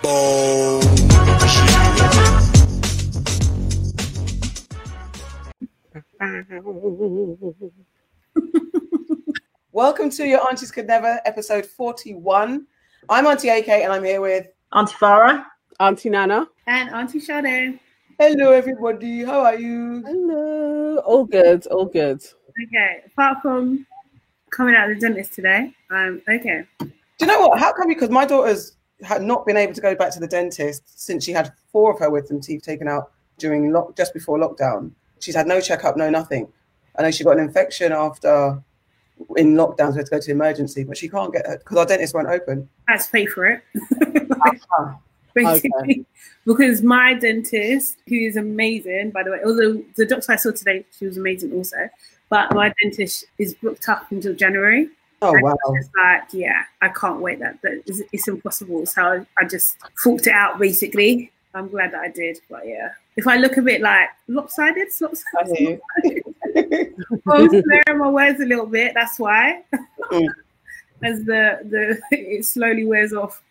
Welcome to Your Aunties Could Never, episode 41. I'm Auntie AK and I'm here with Auntie Farah. Auntie Nana. And Auntie Sade. Hello everybody, how are you? Hello. All good, all good. Okay, apart from coming out of the dentist today, I'm okay. Do you know what? How come? Because my daughter's had not been able to go back to the dentist since she had four of her wisdom teeth taken out during lock just before lockdown. She's had no checkup, no nothing. I know she got an infection after in lockdowns. We had to go to emergency, but she can't get her because our dentist won't open. I had to pay for it. Basically, Okay. because my dentist, who is amazing, by the way, although the doctor I saw today, she was amazing also, but my dentist is booked up until January. Oh And wow! It's like, yeah, I can't wait. That, that it's, it's impossible. So I, I just forked it out. Basically, I'm glad that I did. But yeah, if I look a bit like lopsided, I lopsided, hear you. I'm slurring my words a little bit. That's why. Mm. As the the it slowly wears off.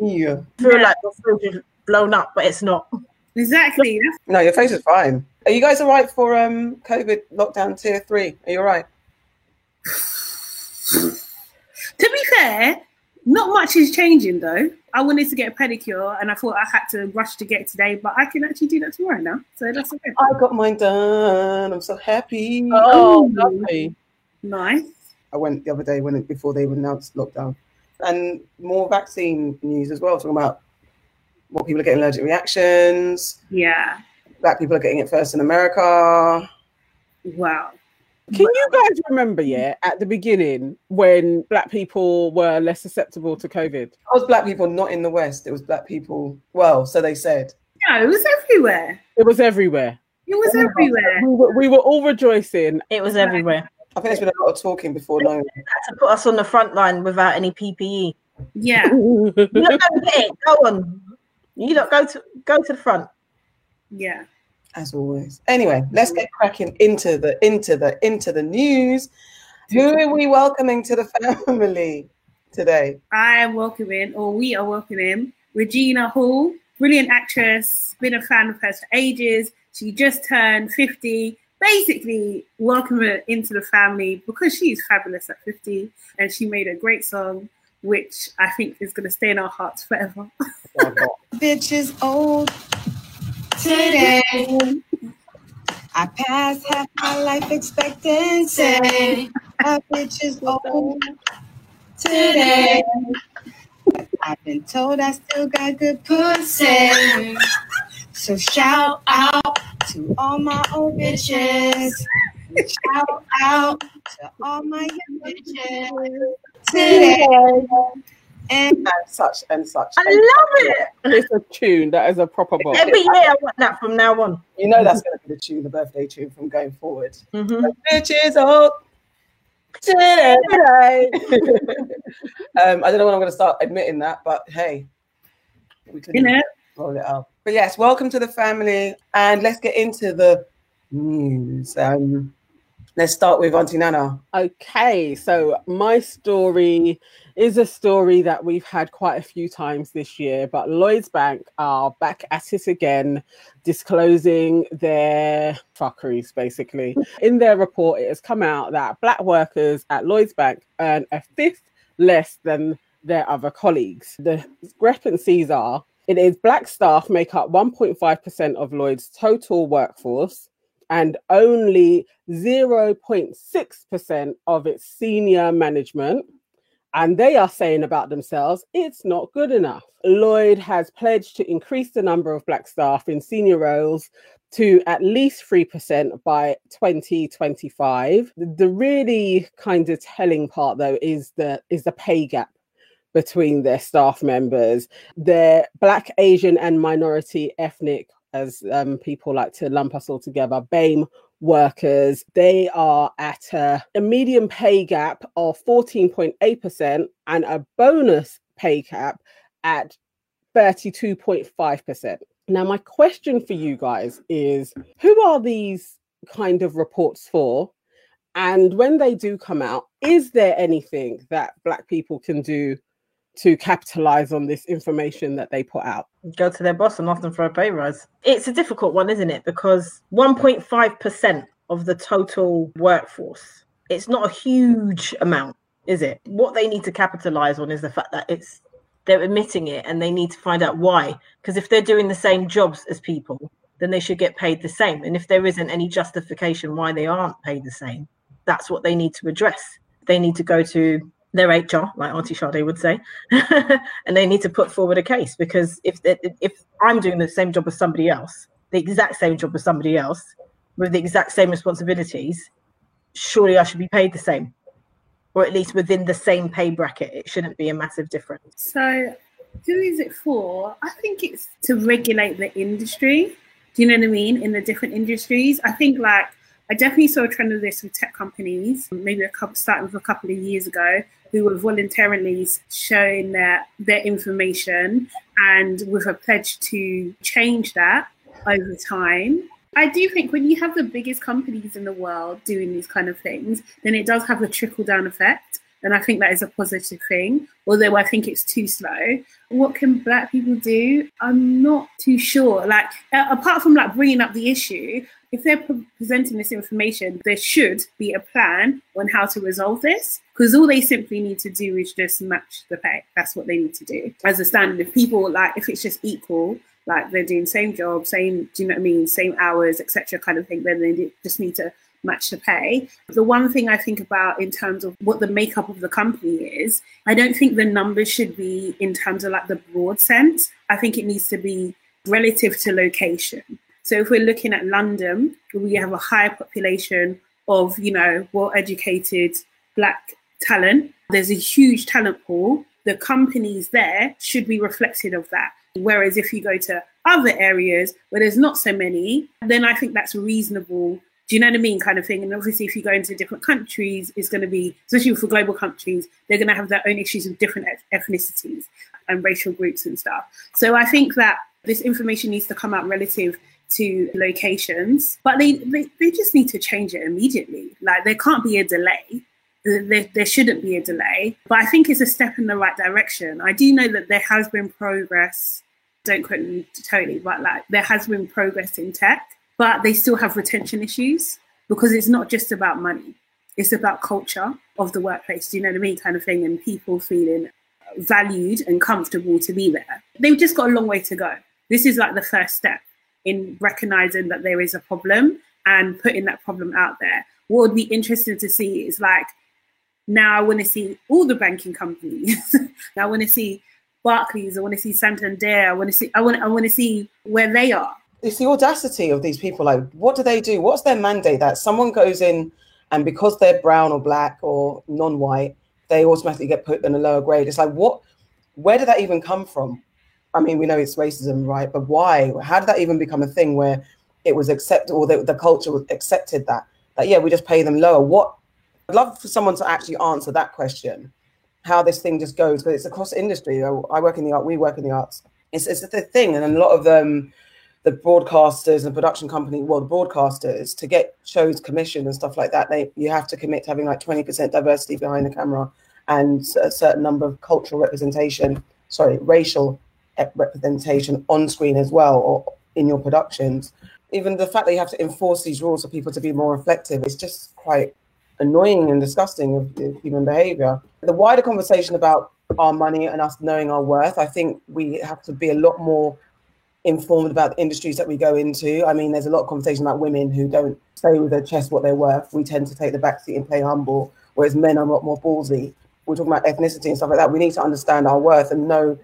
yeah. I feel Yeah. like the fridge is blown up, but it's not. Exactly. No, your face is fine. Are you guys all right for um COVID lockdown tier three? Are you all right? To be fair, not much is changing though. I wanted to get a pedicure and I thought I had to rush to get it today, but I can actually do that tomorrow now. So that's okay. I got mine done. I'm so happy. Oh, lovely. Nice. I went the other day when before they announced lockdown, and more vaccine news as well. Talking about what people are getting allergic reactions. Yeah. Black people are getting it first in America. Wow. Can you guys remember, yeah, at the beginning when black people were less susceptible to COVID? It was black people not in the West. It was black people. Well, so they said. Yeah, it was everywhere. It was everywhere. It was oh everywhere. We were, we were all rejoicing. It was everywhere. I think there's been a lot of talking before knowing. To put us on the front line without any PPE. Yeah. You lot go get it. Go on. You lot go to go to the front. Yeah. As always. Anyway, let's get cracking into the into the into the news. Who are we welcoming to the family today? I am welcoming, or we are welcoming, Regina Hall, brilliant actress, been a fan of hers for ages. She just turned 50. Basically, welcome her into the family because she's fabulous at 50 and she made a great song, which I think is going to stay in our hearts forever. bitch is old today. I passed half my life expectancy. My bitch is old today. I've been told I still got good pussy. So shout out to all my old bitches. Shout out to all my young bitches today. And And such and such. I love it. It's a tune. That is a proper book. Every year I want that from now on. You know that's going to be the tune, the birthday tune from going forward. Mhm. Bitches up today. um, I don't know when I'm going to start admitting that, but hey, we could You know? roll it out. But yes, welcome to the family, and let's get into the news. Um, let's start with Auntie Nana. Okay, so my story is a story that we've had quite a few times this year, but Lloyds Bank are back at it again, disclosing their fuckeries basically. In their report, it has come out that black workers at Lloyds Bank earn a fifth less than their other colleagues. The discrepancies are it is black staff make up 1.5% of Lloyd's total workforce and only 0.6% of its senior management. And they are saying about themselves, it's not good enough. Lloyd has pledged to increase the number of black staff in senior roles to at least 3% by 2025. The, really kind of telling part though is the is the pay gap between their staff members. Their black, Asian, and minority ethnic, as um, people like to lump us all together, BAME workers, they are at a, a median pay gap of 14.8% and a bonus pay cap at 32.5%. Now, my question for you guys is who are these kind of reports for? And when they do come out, is there anything that Black people can do to capitalize on this information that they put out. Go to their boss and ask them for a pay rise. It's a difficult one, isn't it? Because 1.5% of the total workforce, it's not a huge amount, is it? What they need to capitalize on is the fact that it's they're admitting it and they need to find out why. Because if they're doing the same jobs as people, then they should get paid the same. And if there isn't any justification why they aren't paid the same, that's what they need to address. They need to go to their HR, like Auntie Sade would say, and they need to put forward a case because if if I'm doing the same job as somebody else, the exact same job as somebody else with the exact same responsibilities, surely I should be paid the same, or at least within the same pay bracket. It shouldn't be a massive difference. So, who is it for? I think it's to regulate the industry. Do you know what I mean? In the different industries, I think like I definitely saw a trend of this with tech companies, maybe a couple starting with a couple of years ago, who were voluntarily showing their their information and with a pledge to change that over time. I do think when you have the biggest companies in the world doing these kind of things, then it does have a trickle down effect. And I think that is a positive thing, although I think it's too slow. What can black people do? I'm not too sure. Like, apart from like bringing up the issue, if they're pre- presenting this information, there should be a plan on how to resolve this because all they simply need to do is just match the pay. That's what they need to do as a standard. If people like, if it's just equal, like they're doing same job, same, do you know what I mean, same hours, etc., kind of thing, then they just need to match the pay. The one thing I think about in terms of what the makeup of the company is, I don't think the numbers should be in terms of like the broad sense. I think it needs to be relative to location. So if we're looking at London, we have a higher population of, you know, well-educated black talent. There's a huge talent pool. The companies there should be reflected of that. Whereas if you go to other areas where there's not so many, then I think that's reasonable. Do you know what I mean? Kind of thing. And obviously, if you go into different countries, it's going to be, especially for global countries, they're going to have their own issues with different ethnicities and racial groups and stuff. So I think that this information needs to come out relative to locations, but they, they, they just need to change it immediately. Like there can't be a delay. There, there shouldn't be a delay, but I think it's a step in the right direction. I do know that there has been progress. Don't quote me totally, but like there has been progress in tech, but they still have retention issues because it's not just about money. It's about culture of the workplace. Do you know what I mean? Kind of thing, and people feeling valued and comfortable to be there. They've just got a long way to go. This is like the first step in recognizing that there is a problem and putting that problem out there. What would be interesting to see is like now I want to see all the banking companies. I want to see Barclays. I want to see Santander. I want to see. I want. I want to see where they are. It's the audacity of these people. Like, what do they do? What's their mandate? That someone goes in and because they're brown or black or non-white, they automatically get put in a lower grade. It's like, what? Where did that even come from? I mean, we know it's racism, right? But why? How did that even become a thing where it was accepted or the, culture accepted that that yeah, we just pay them lower? What? I'd love for someone to actually answer that question. How this thing just goes because it's across industry. I, work in the art. We work in the arts. It's it's the thing, and a lot of them the broadcasters and production company, well, the broadcasters, to get shows commissioned and stuff like that, they you have to commit to having like 20% diversity behind the camera and a certain number of cultural representation, sorry, racial representation on screen as well or in your productions. Even the fact that you have to enforce these rules for people to be more reflective is just quite annoying and disgusting of human behavior. The wider conversation about our money and us knowing our worth, I think we have to be a lot more informed about the industries that we go into. I mean, there's a lot of conversation about women who don't say with their chest what they're worth. We tend to take the backseat and play humble, whereas men are a lot more ballsy. We're talking about ethnicity and stuff like that. We need to understand our worth and know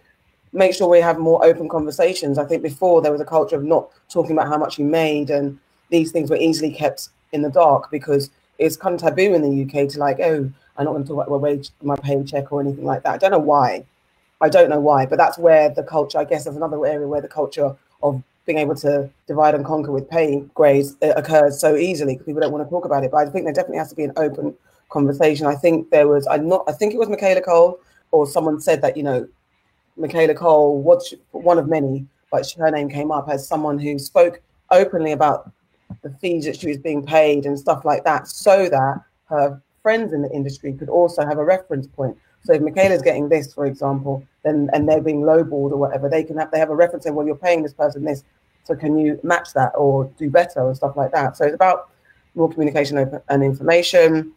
make sure we have more open conversations. I think before there was a culture of not talking about how much you made, and these things were easily kept in the dark because it's kind of taboo in the UK to like, oh, I'm not going to talk about my wage, my paycheck, or anything like that. I don't know why. I don't know why, but that's where the culture, I guess, there's another area where the culture of being able to divide and conquer with pay grades uh, occurs so easily because people don't want to talk about it. But I think there definitely has to be an open conversation. I think there was, I'm not, I think it was Michaela Coel or someone said that, you know, Michaela Coel was one of many, but her name came up as someone who spoke openly about the fees that she was being paid and stuff like that, so that her friends in the industry could also have a reference point. So if Michaela's getting this, for example, then and they're being lowballed or whatever, they can have they have a reference saying, well, you're paying this person this, so can you match that or do better and stuff like that? So it's about more communication and information.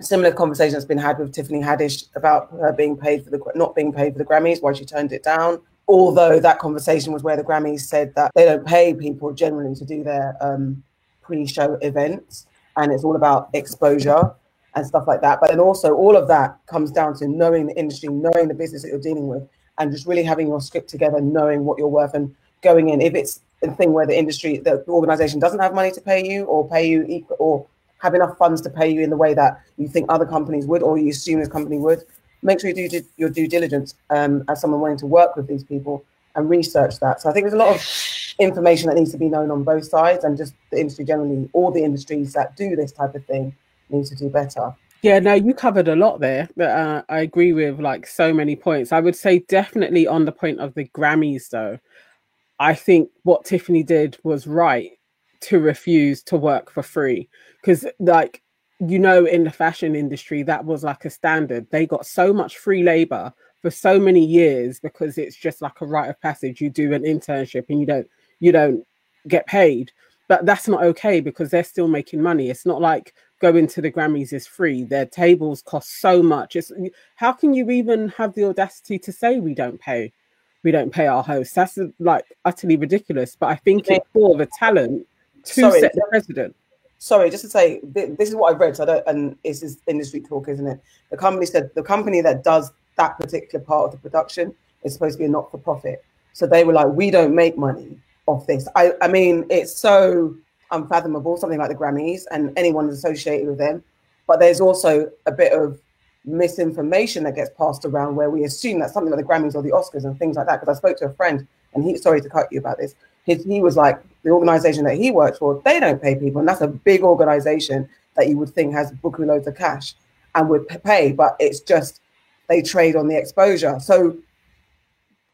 Similar conversation that's been had with Tiffany Haddish about her being paid for the not being paid for the Grammys, why she turned it down. Although that conversation was where the Grammys said that they don't pay people generally to do their um, pre-show events, and it's all about exposure and stuff like that. But then also all of that comes down to knowing the industry, knowing the business that you're dealing with, and just really having your script together, knowing what you're worth, and going in. If it's a thing where the industry, the organization doesn't have money to pay you, or pay you equal, or have enough funds to pay you in the way that you think other companies would, or you assume this company would, make sure you do your due diligence um, as someone wanting to work with these people and research that. So I think there's a lot of information that needs to be known on both sides, and just the industry generally, all the industries that do this type of thing need to do better. Yeah, no, you covered a lot there, but uh, I agree with like so many points. I would say definitely on the point of the Grammys, though, I think what Tiffany did was right to refuse to work for free because, like, you know, in the fashion industry, that was like a standard. They got so much free labor for so many years because it's just like a rite of passage. You do an internship and you don't you don't get paid, but that's not okay because they're still making money. It's not like going to the Grammys is free. Their tables cost so much. It's how can you even have the audacity to say we don't pay? We don't pay our hosts. That's like utterly ridiculous. But I think it's for the talent to Sorry, set the precedent. Sorry, just to say this is what I've read. So I don't, and it's is industry talk, isn't it? The company said the company that does that particular part of the production is supposed to be a not for profit. So they were like, we don't make money off this. I, I mean, it's so unfathomable, something like the Grammys and anyone associated with them. But there's also a bit of misinformation that gets passed around where we assume that something like the Grammys or the Oscars and things like that. Because I spoke to a friend and he, sorry to cut you about this, his, he was like, the organization that he works for, they don't pay people. And that's a big organization that you would think has buku loads of cash and would pay, but it's just they trade on the exposure. So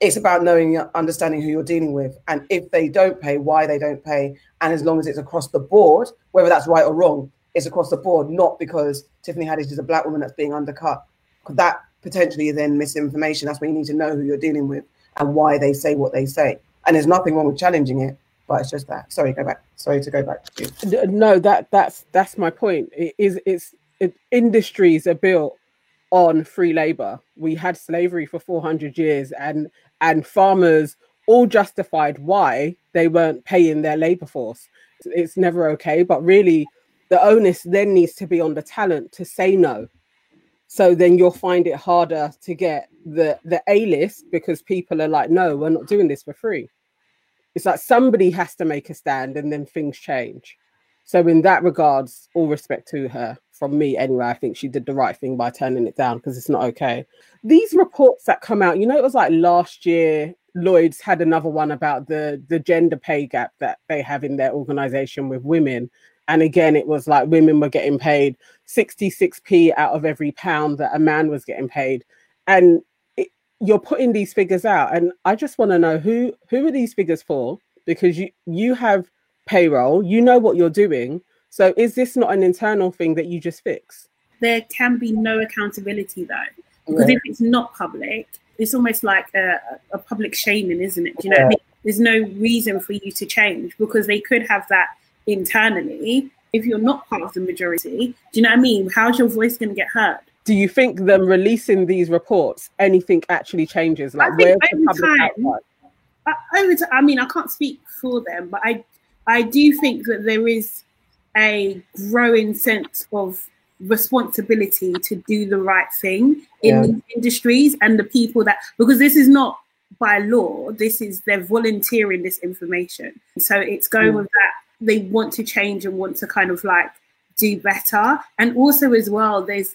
it's about knowing, understanding who you're dealing with, and if they don't pay, why they don't pay, and as long as it's across the board, whether that's right or wrong, it's across the board, not because Tiffany Haddish is a black woman that's being undercut. That potentially is then misinformation. That's where you need to know who you're dealing with and why they say what they say. And there's nothing wrong with challenging it, but it's just that. Sorry, go back. Sorry to go back to. No, that that's that's my point. It is it's it, industries are built on free labor. We had slavery for 400 years, and and farmers all justified why they weren't paying their labor force. It's never okay, but really, the onus then needs to be on the talent to say no. So then you'll find it harder to get the the A list because people are like, no, we're not doing this for free. It's like somebody has to make a stand, and then things change. So in that regards, all respect to her from me anyway. I think she did the right thing by turning it down because it's not okay. These reports that come out, you know, it was like last year. Lloyd's had another one about the the gender pay gap that they have in their organization with women. And again, it was like women were getting paid 66p out of every pound that a man was getting paid. And it, you're putting these figures out. And I just want to know who who are these figures for? Because you you have payroll, you know what you're doing so is this not an internal thing that you just fix? There can be no accountability though, because yeah. if it's not public, it's almost like a, a public shaming, isn't it? Do you know yeah. I mean? There's no reason for you to change because they could have that internally. If you're not part of the majority, do you know what I mean? How's your voice going to get heard? Do you think them releasing these reports, anything actually changes? Like, where's the public time, over time, I mean, I can't speak for them, but I, I do think that there is a growing sense of responsibility to do the right thing in yeah. these industries and the people that because this is not by law this is they're volunteering this information so it's going mm. with that they want to change and want to kind of like do better and also as well there's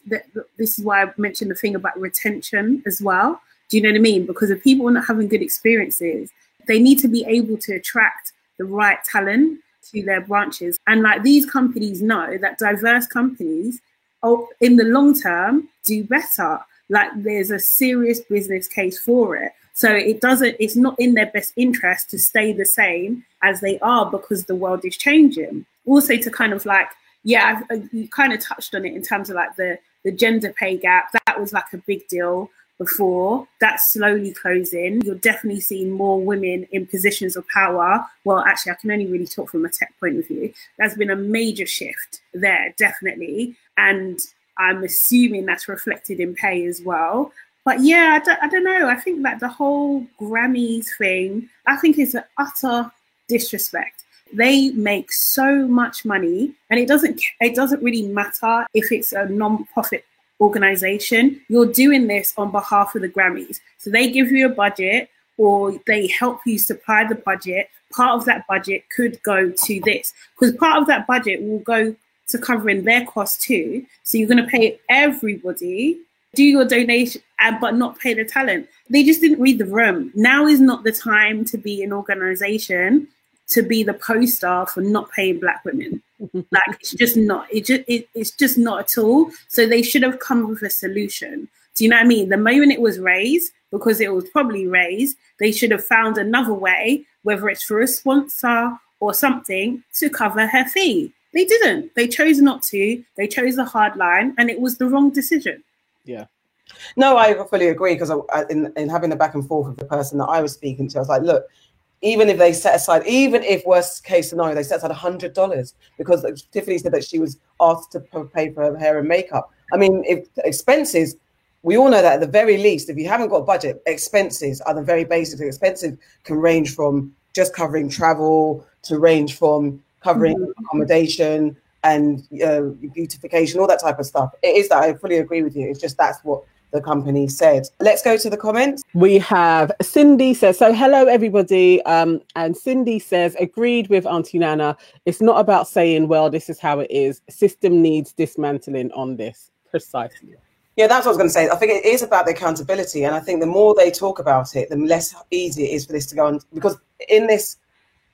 this is why i mentioned the thing about retention as well do you know what i mean because if people are not having good experiences they need to be able to attract the right talent to their branches. And like these companies know that diverse companies oh, in the long term do better. Like there's a serious business case for it. So it doesn't, it's not in their best interest to stay the same as they are because the world is changing. Also to kind of like, yeah, I've, uh, you kind of touched on it in terms of like the the gender pay gap, that was like a big deal before. That's slowly closing. You're definitely seeing more women in positions of power. Well, actually, I can only really talk from a tech point of view. There's been a major shift there, definitely. And I'm assuming that's reflected in pay as well. But yeah, I don't, I don't know. I think that the whole Grammys thing, I think is an utter disrespect. They make so much money, and it doesn't it doesn't really matter if it's a non-profit organization. You're doing this on behalf of the Grammys. So they give you a budget or they help you supply the budget. Part of that budget could go to this because part of that budget will go to covering their costs too. So you're going to pay everybody, do your donation, but not pay the talent. They just didn't read the room. Now is not the time to be an organization to be the poster for not paying black women. like it's just not. It just it, it's just not at all. So they should have come with a solution. Do you know what I mean? The moment it was raised, because it was probably raised, they should have found another way, whether it's for a sponsor or something, to cover her fee. They didn't. They chose not to. They chose the hard line, and it was the wrong decision. Yeah. No, I fully agree because in, in having the back and forth with the person that I was speaking to, I was like, look, even if they set aside, even if worst case scenario, they set aside a hundred dollars because Tiffany said that she was asked to pay for her hair and makeup. I mean, if expenses, we all know that at the very least, if you haven't got a budget, expenses are the very basic. Expenses can range from just covering travel to range from covering mm-hmm. accommodation and uh, beautification, all that type of stuff. It is that I fully agree with you. It's just that's what the company said. Let's go to the comments. We have Cindy says, so hello everybody. Um, and Cindy says, agreed with Auntie Nana. It's not about saying, well, this is how it is. System needs dismantling on this. Precisely. Yeah, that's what I was going to say. I think it is about the accountability. And I think the more they talk about it, the less easy it is for this to go on. Because in this,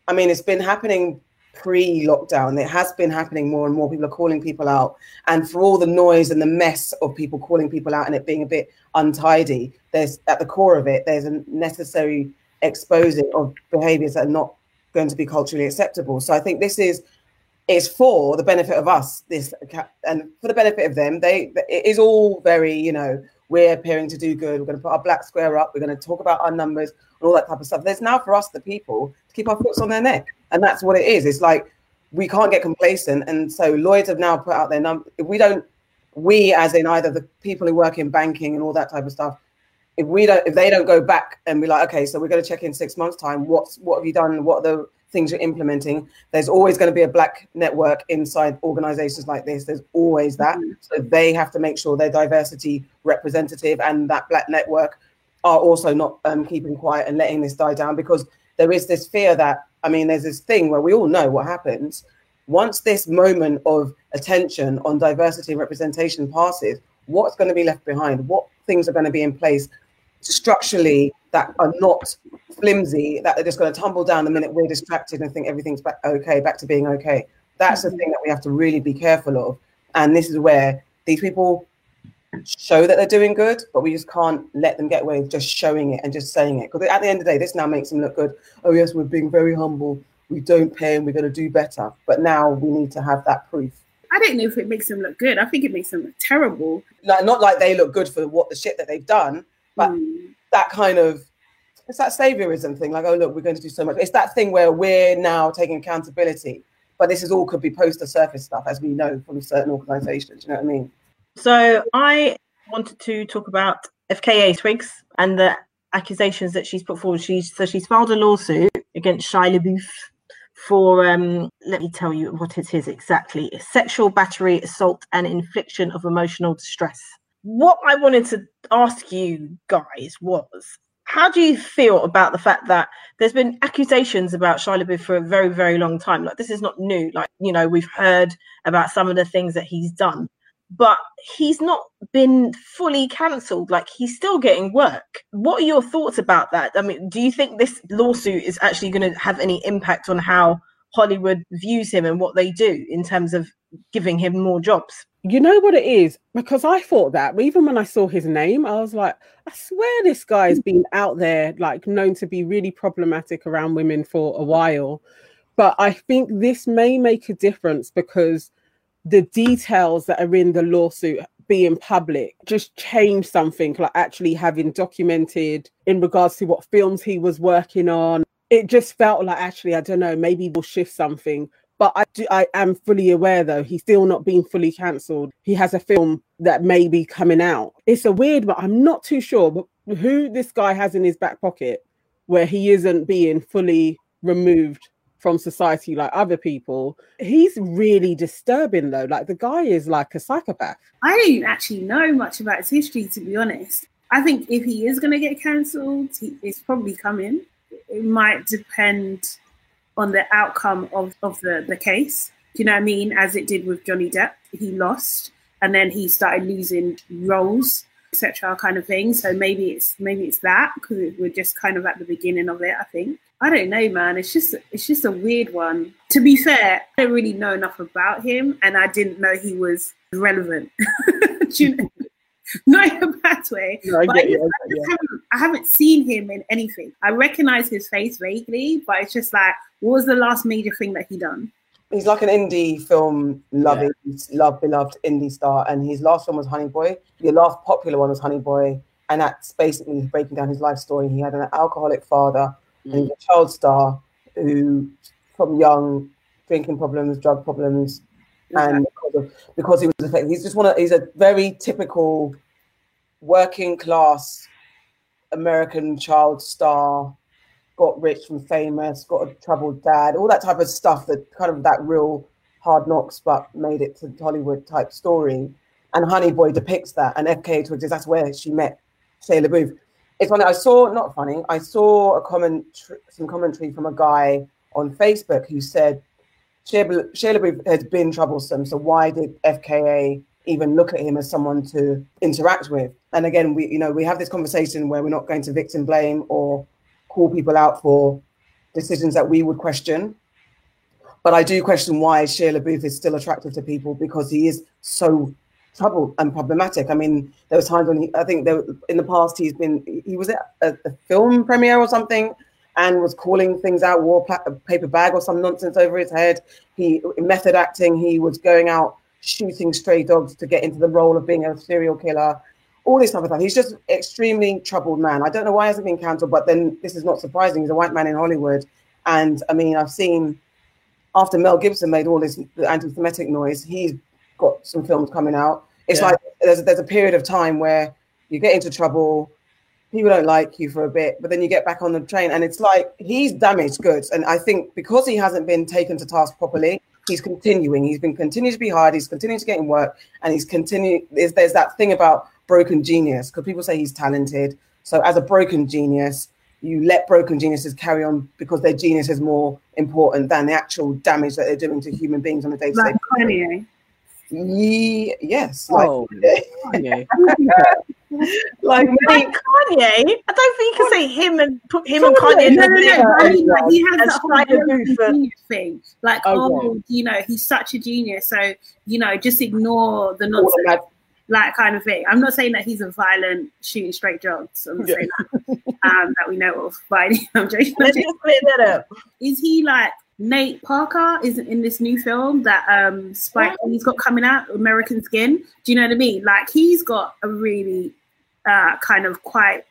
I mean, it's been happening pre-lockdown. It has been happening more and more. People are calling people out. And for all the noise and the mess of people calling people out and it being a bit untidy there's at the core of it there's a necessary exposing of behaviors that are not going to be culturally acceptable. So i think this is is for the benefit of us this and for the benefit of them. They it is all very you know we're appearing to do good. We're going to put our black square up. We're going to talk about our numbers and all that type of stuff. There's now for us the people to keep our foot on their neck and that's what it is. It's like we can't get complacent, and so Lloyd's have now put out their number. If we don't, we as in either the people who work in banking and all that type of stuff, if we don't, if they don't go back and be like, okay, so we're going to check in six months' time. What's what have you done? What are the things you're implementing? There's always going to be a black network inside organizations like this. There's always that. Mm-hmm. So they have to make sure their diversity representative and that black network are also not um, keeping quiet and letting this die down because there is this fear that I mean, there's this thing where we all know what happens. Once this moment of attention on diversity and representation passes, what's going to be left behind? What things are going to be in place structurally that are not flimsy, that are just going to tumble down the minute we're distracted and think everything's back okay, back to being okay? That's mm-hmm. the thing that we have to really be careful of. And this is where these people show that they're doing good, but we just can't let them get away with just showing it and just saying it. Because at the end of the day, this now makes them look good. Oh, yes, we're being very humble. We don't pay and we're going to do better. But now we need to have that proof. I don't know if it makes them look good. I think it makes them look terrible. Like, not like they look good for what the shit that they've done, but mm. that kind of it's that saviorism thing. Like, oh look, we're going to do so much. It's that thing where we're now taking accountability. But this is all could be poster surface stuff, as we know from certain organisations. You know what I mean? So I wanted to talk about FKA Twigs and the accusations that she's put forward. She's so she's filed a lawsuit against Shia LaBeouf for um let me tell you what it is exactly sexual battery assault and infliction of emotional distress what i wanted to ask you guys was how do you feel about the fact that there's been accusations about Shia LaBeouf for a very, very long time? Like this is not new. Like you know, we've heard about some of the things that he's done, but he's not been fully cancelled. Like he's still getting work. What are your thoughts about that? I mean, do you think this lawsuit is actually going to have any impact on how Hollywood views him and what they do in terms of giving him more jobs? You know what it is? Because I thought that, even when I saw his name, I was like, I swear this guy's been out there, like known to be really problematic around women for a while. But I think this may make a difference because the details that are in the lawsuit being public just change something like actually having documented in regards to what films he was working on. It just felt like actually i don't know maybe we'll shift something. But I, do, I am fully aware though he's still not being fully cancelled. He has a film that may be coming out. It's a weird but i'm not too sure but who this guy has in his back pocket where he isn't being fully removed from society like other people. He's really disturbing though. Like the guy is like a psychopath. I don't actually know much about his history, to be honest. I think if he is going to get cancelled, it's probably coming. It might depend on the outcome of, of the, the case. Do you know what I mean? As it did with Johnny Depp, he lost and then he started losing roles, etc., kind of thing. So maybe it's maybe it's that because we're just kind of at the beginning of it. I think. I don't know, man. It's just it's just a weird one. To be fair, I don't really know enough about him, and I didn't know he was relevant. you know? Not in a bad way. No, I, I, just, I, just haven't, I haven't seen him in anything. I recognize his face vaguely, but it's just like, what was the last major thing that he done? He's like an indie film loving, yeah. love beloved indie star, and his last film was Honey Boy. The last popular one was Honey Boy, and that's basically breaking down his life story. He had an alcoholic father mm. a child star who, from young, drinking problems, drug problems, and because, of, because he was affected, he's just one of he's a very typical working class American child star. Got rich from famous, got a troubled dad, all that type of stuff. That kind of that real hard knocks, but made it to Hollywood type story. And Honey Boy depicts that, and FKA Twigs that's where she met Shia LaBeouf it's funny. I saw not funny. I saw a comment, some commentary from a guy on Facebook who said LaBeouf has been troublesome. So why did FKA even look at him as someone to interact with? And again, we you know we have this conversation where we're not going to victim blame or call people out for decisions that we would question. But I do question why Shia LaBeouf is still attractive to people because he is so troubled and problematic. I mean, there was times when he, I think there, in the past he's been he was at a, a film premiere or something and was calling things out, wore a paper bag or some nonsense over his head. He method acting. He was going out shooting stray dogs to get into the role of being a serial killer. All this type of stuff. He's just extremely troubled man. I don't know why he hasn't been cancelled, but then this is not surprising. He's a white man in Hollywood, and I mean, I've seen after Mel Gibson made all this anti-Semitic noise, he's got some films coming out. It's yeah. like there's there's a period of time where you get into trouble, people don't like you for a bit, but then you get back on the train, and it's like he's damaged goods. And I think because he hasn't been taken to task properly, he's continuing. He's been continuing to be hard. He's continuing to get in work, and he's continuing. There's, there's that thing about broken genius because people say he's talented. So as a broken genius, you let broken geniuses carry on because their genius is more important than the actual damage that they're doing to human beings on a day-to-day. Like Ye- yes. Like, oh, Kanye. like, like Kanye. I don't think you can say him and put him and Kanye. No, no, no. I mean, like, he has that whole genius thing. Like, okay. oh, you know, he's such a genius. So, you know, just ignore the nonsense. Like kind of thing. I'm not saying that he's a violent shooting straight jobs. I'm not yeah. saying that um, that we know of. But I'm joking. Let's just clear that up. Is he like Nate Parker is in this new film that um Spike he's got coming out, American Skin. Do you know what I mean? Like he's got a really uh, kind of quite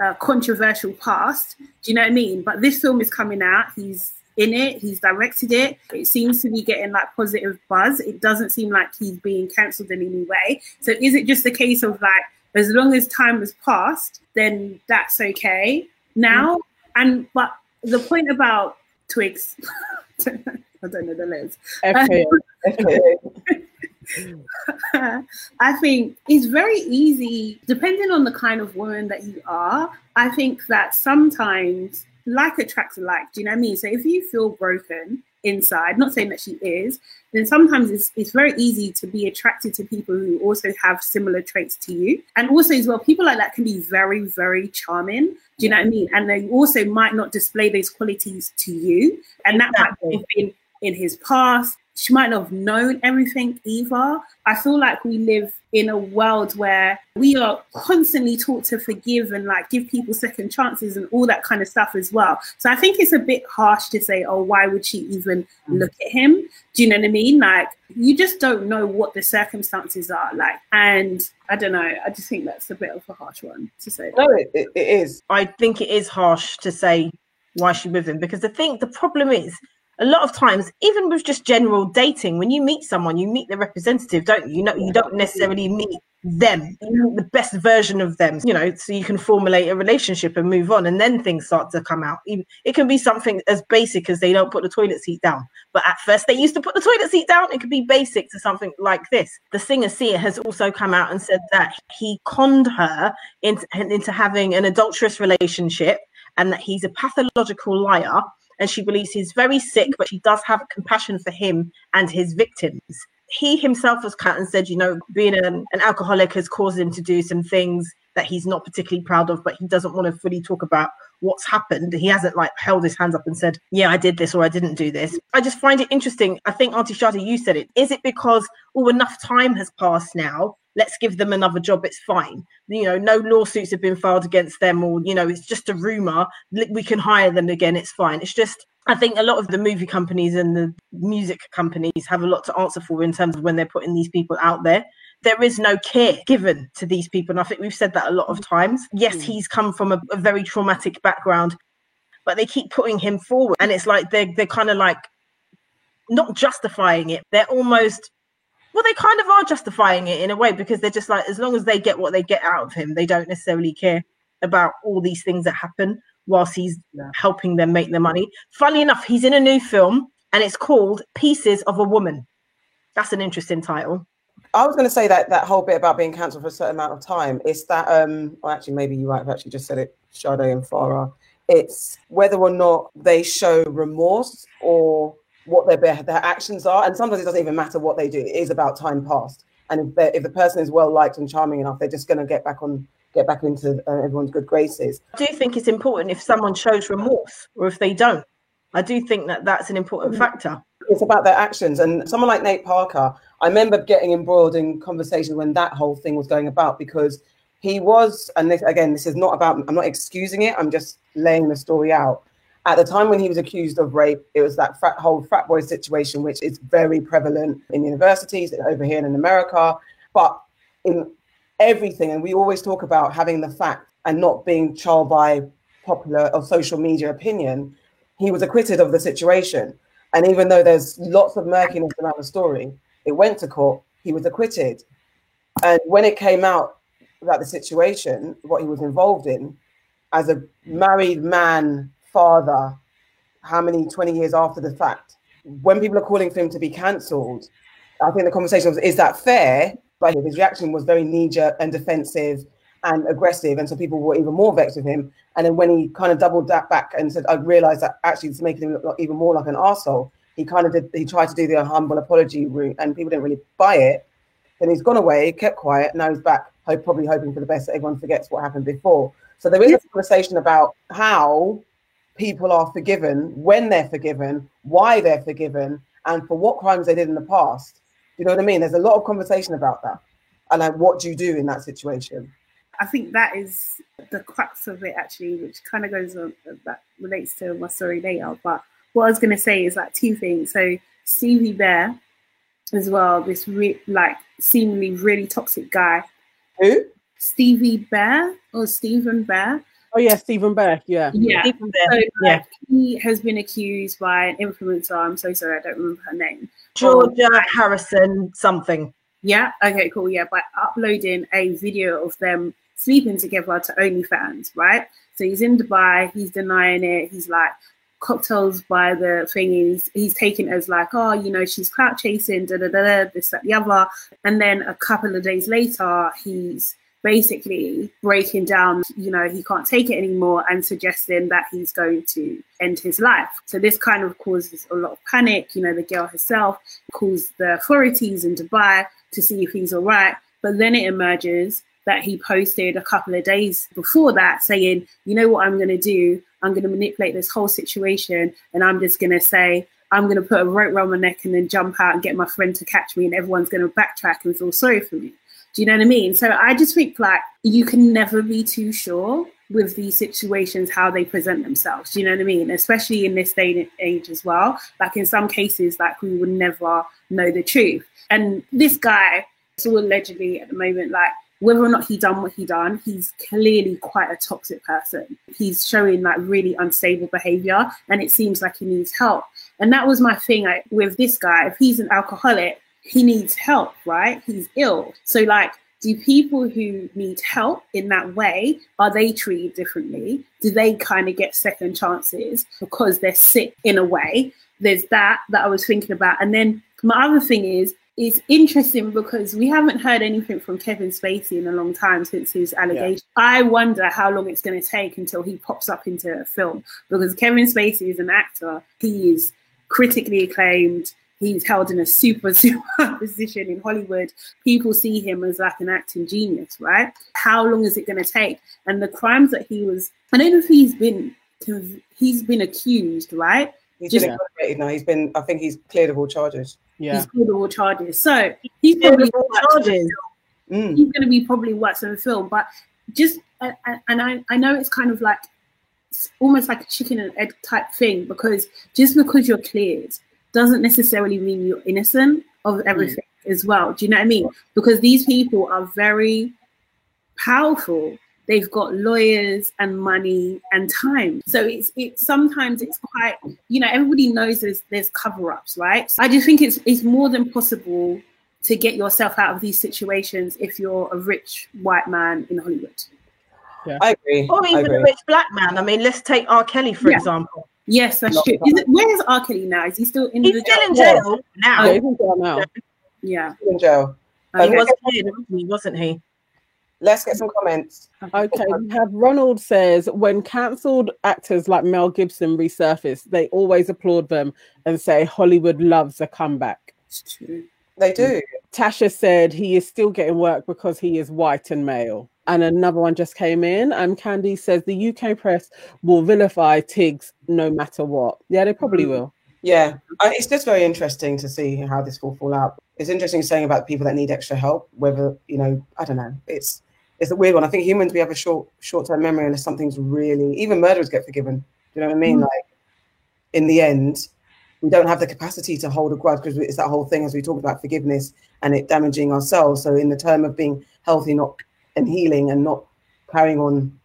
uh, controversial past. Do you know what I mean? But this film is coming out. He's in it. He's directed it. It seems to be getting like positive buzz. It doesn't seem like he's being cancelled in any way. So is it just a case of like as long as time has passed, then that's okay now? Mm-hmm. And but the point about Twigs. I don't know the letters. I think it's very easy, depending on the kind of woman that you are. I think that sometimes like attracts like. Do you know what I mean? So if you feel broken inside, not saying that she is, then sometimes it's, it's very easy to be attracted to people who also have similar traits to you. And also, as well, people like that can be very, very charming. Do you know what I mean? And they also might not display those qualities to you. And that exactly. might have been in his past. She might not have known everything either. I feel like we live in a world where we are constantly taught to forgive and like give people second chances and all that kind of stuff as well. So I think it's a bit harsh to say, oh, why would she even Mm. look at him? Do you know what I mean? Like, you just don't know what the circumstances are like. And I don't know. I just think that's a bit of a harsh one to say. No, it, it, it is. I think it is harsh to say why she with him because the thing, the problem is, a lot of times, even with just general dating, when you meet someone, you meet the representative, don't you? You know, you don't necessarily meet them, meet the best version of them, you know, so you can formulate a relationship and move on, and then things start to come out. It can be something as basic as they don't put the toilet seat down, but at first they used to put the toilet seat down. It could be basic to something like this. The singer Sia has also come out and said that he conned her into, into having an adulterous relationship and that he's a pathological liar and she believes he's very sick but she does have compassion for him and his victims. He himself has cut and said you know being an, alcoholic has caused him to do some things that he's not particularly proud of but he doesn't want to fully talk about what's happened. He hasn't like held his hands up and said yeah i did this or i didn't do this. I just find it interesting. I think auntie Sade you said it. Is it because oh enough time has passed now let's give them another job it's fine. You know no lawsuits have been filed against them or you know it's just a rumor we can hire them again it's fine. It's just i think a lot of the movie companies and the music companies have a lot to answer for in terms of when they're putting these people out there. There is no care given to these people and i think we've said that a lot of times. Yes hmm. he's come from a, a very traumatic background but they keep putting him forward and it's like they're they're kind of like not justifying it. They're almost well, they kind of are justifying it in a way because they're just like, as long as they get what they get out of him, they don't necessarily care about all these things that happen whilst he's Yeah. helping them make the money. Funny enough, he's in a new film and it's called Pieces of a Woman. That's an interesting title. I was going to say that that whole bit about being cancelled for a certain amount of time. is that, um, well, actually, maybe you might have actually just said it, Sade and Farah. It's whether or not they show remorse or what their their their actions are, and sometimes it doesn't even matter what they do. It is about time passed, and if if the person is well liked and charming enough, they're just going to get back on, get back into uh, everyone's good graces. I do think it's important if someone shows remorse or if they don't. I do think that that's an important factor. it's about their actions. And someone like Nate Parker, I remember getting embroiled in conversations when that whole thing was going about because he was, and this, again, this is not about, I'm not excusing it, I'm just laying the story out. At the time when he was accused of rape, it was that frat, whole frat boy situation, which is very prevalent in universities over here in America. But in everything, and we always talk about having the fact and not being child by popular or social media opinion, he was acquitted of the situation. And even though there's lots of murkiness around the story, it went to court, he was acquitted. And when it came out about the situation, what he was involved in, as a married man, father, how many 20 years after the fact, when people are calling for him to be cancelled, I think the conversation was, is that fair? But his reaction was very knee jerk and defensive and aggressive. And so people were even more vexed with him. And then when he kind of doubled that back and said, I realized that actually it's making him look even more like an arsehole, he kind of did, he tried to do the humble apology route and people didn't really buy it. Then he's gone away, kept quiet. Now he's back, hope, probably hoping for the best that everyone forgets what happened before. So there is a conversation about how people are forgiven, when they're forgiven, why they're forgiven, and for what crimes they did in the past. You know what I mean? There's a lot of conversation about that. And like, what do you do in that situation? I think that is the crux of it, actually, which kind of goes on uh, that relates to my story later. But what I was going to say is like two things. So Stevie Bear, as well, this re- like seemingly really toxic guy, Who? Stevie Bear or Stephen Bear. Oh yeah, Stephen Bear. Yeah. Yeah. Even there, So, yeah. he has been accused by an influencer. I'm so sorry, I don't remember her name. Georgia Harrison something. Yeah. Okay. Cool. Yeah. By uploading a video of them sleeping together to OnlyFans, right? So he's in Dubai. He's denying it. He's like cocktails by the thing. He's he's taken as like, oh, you know, she's clout chasing, da da da da, this that the other. And then a couple of days later, he's basically breaking down, you know, he can't take it anymore and suggesting that he's going to end his life. So this kind of causes a lot of panic. You know, the girl herself calls the authorities in Dubai to see if he's all right. But then it emerges that he posted a couple of days before that saying, you know what I'm going to do? I'm going to manipulate this whole situation and I'm just going to say I'm going to put a rope around my neck and then jump out and get my friend to catch me, and everyone's going to backtrack and feel sorry for me. Do you know what I mean? So I just think like you can never be too sure with these situations how they present themselves. Do you know what I mean? Especially in this day and age as well. Like in some cases, like we would never know the truth. And this guy, so allegedly at the moment, like whether or not he done what he done, he's clearly quite a toxic person. He's showing like really unstable behavior, and it seems like he needs help. And that was my thing like, with this guy. If he's an alcoholic, he needs help, right? He's ill. So like do people who need help in that way are they treated differently do they kind of get second chances because they're sick in a way there's that that i was thinking about and then my other thing is it's interesting because we haven't heard anything from Kevin Spacey in a long time since his allegation. Yeah. I wonder how long it's going to take until he pops up into a film because Kevin Spacey is an actor. He is critically acclaimed. He's held in a super, super position in Hollywood. People see him as like an acting genius, right? How long is it going to take? And the crimes that he was, I don't know if he's been, he's been accused, right? He's Just, been exonerated now. He's been, I think he's cleared of all charges. Yeah. He's cleared of all charges. So he's probably charges. Mm. He's going to be probably worse in the film. But just, and I, I know it's kind of like, it's almost like a chicken and egg type thing because just because you're cleared doesn't necessarily mean you're innocent of mm. everything mm. as well. Do you know what I mean? Because these people are very powerful they've got lawyers and money and time. So it's it's sometimes it's quite you know everybody knows there's there's cover ups, right? So I just think it's it's more than possible to get yourself out of these situations if you're a rich white man in Hollywood. Yeah. I agree. Or even agree. a rich black man. I mean, let's take R. Kelly for yeah. example. Yes, that's true. Is it, where is R. Kelly now? Is he still in he's the still jail? in jail now? Yeah, he's in jail now. Yeah, in jail. Okay. He was here, wasn't he? Let's get some comments. Okay, we have Ronald says when cancelled actors like Mel Gibson resurface, they always applaud them and say Hollywood loves a comeback. It's true. They do. Tasha said he is still getting work because he is white and male. And another one just came in. And um, Candy says the UK press will vilify Tiggs no matter what. Yeah, they probably mm. will. Yeah, it's just very interesting to see how this will fall out. It's interesting saying about people that need extra help, whether, you know, I don't know. It's it's a weird one. I think humans we have a short short term memory unless something's really even murderers get forgiven. Do you know what I mean? Mm. Like in the end, we don't have the capacity to hold a grudge because it's that whole thing as we talked about forgiveness and it damaging ourselves. So in the term of being healthy, not and healing and not carrying on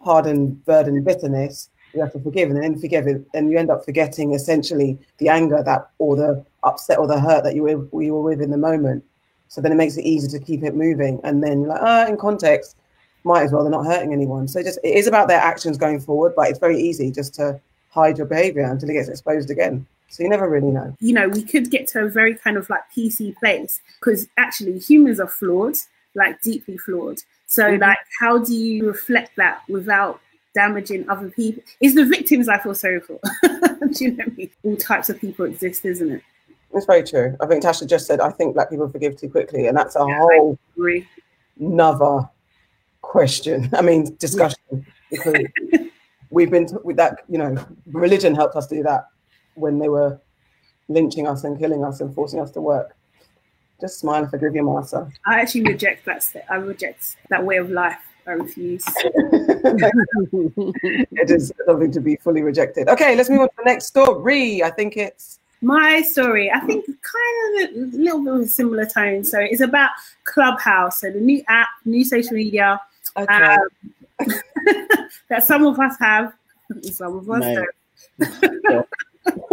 hardened burden bitterness, you have to forgive and then forgive it, and you end up forgetting essentially the anger that or the upset or the hurt that you were you were with in the moment. So then it makes it easier to keep it moving. And then you're like, ah, in context, might as well they're not hurting anyone. So just it is about their actions going forward, but it's very easy just to hide your behavior until it gets exposed again. So you never really know. You know, we could get to a very kind of like PC place because actually humans are flawed, like deeply flawed. So mm-hmm. like how do you reflect that without damaging other people? It's the victims I feel sorry for. do you know I mean? All types of people exist, isn't it? It's very true. I think Tasha just said, I think black people forgive too quickly. And that's a yeah, whole another question. I mean, discussion. because we've been t- with that, you know, religion helped us do that when they were lynching us and killing us and forcing us to work. Just smile and forgive your master. I actually reject that. I reject that way of life. I refuse. it is something to be fully rejected. Okay, let's move on to the next story. I think it's my story, I think, kind of a little bit of a similar tone. So it's about Clubhouse, so the new app, new social media okay. um, that some of us have, some of us don't.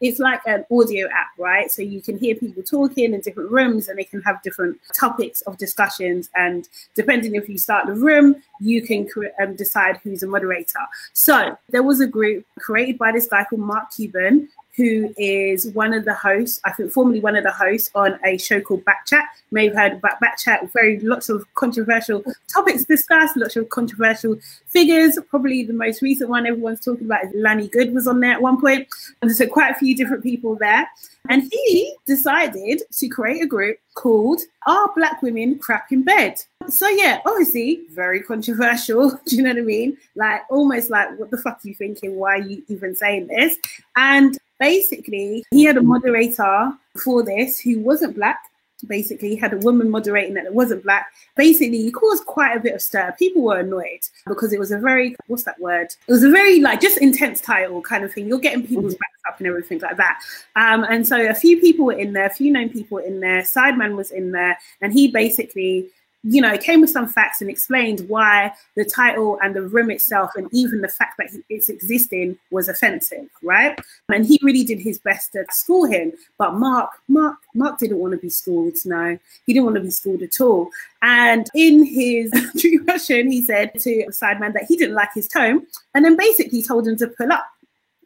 it's like an audio app, right? So you can hear people talking in different rooms and they can have different topics of discussions. And depending if you start the room, you can um, decide who's a moderator. So there was a group created by this guy called Mark Cuban who is one of the hosts, I think formerly one of the hosts on a show called Backchat. You may have heard about Backchat, very lots of controversial topics discussed, lots of controversial figures. Probably the most recent one everyone's talking about is Lanny Good was on there at one point. And so quite a few different people there. And he decided to create a group called Are Black Women Crap in Bed? So yeah, obviously very controversial. Do you know what I mean? Like almost like what the fuck are you thinking? Why are you even saying this? And basically he had a moderator for this who wasn't black. Basically he had a woman moderating that wasn't black. Basically he caused quite a bit of stir. People were annoyed because it was a very what's that word? It was a very like just intense title kind of thing. You're getting people's backs up and everything like that. Um, and so a few people were in there a few known people were in there. Sideman was in there. And he basically you know, came with some facts and explained why the title and the room itself, and even the fact that it's existing, was offensive, right? And he really did his best to school him. But Mark, Mark, Mark didn't want to be schooled. No, he didn't want to be schooled at all. And in his true Russian, he said to Sideman that he didn't like his tone, and then basically told him to pull up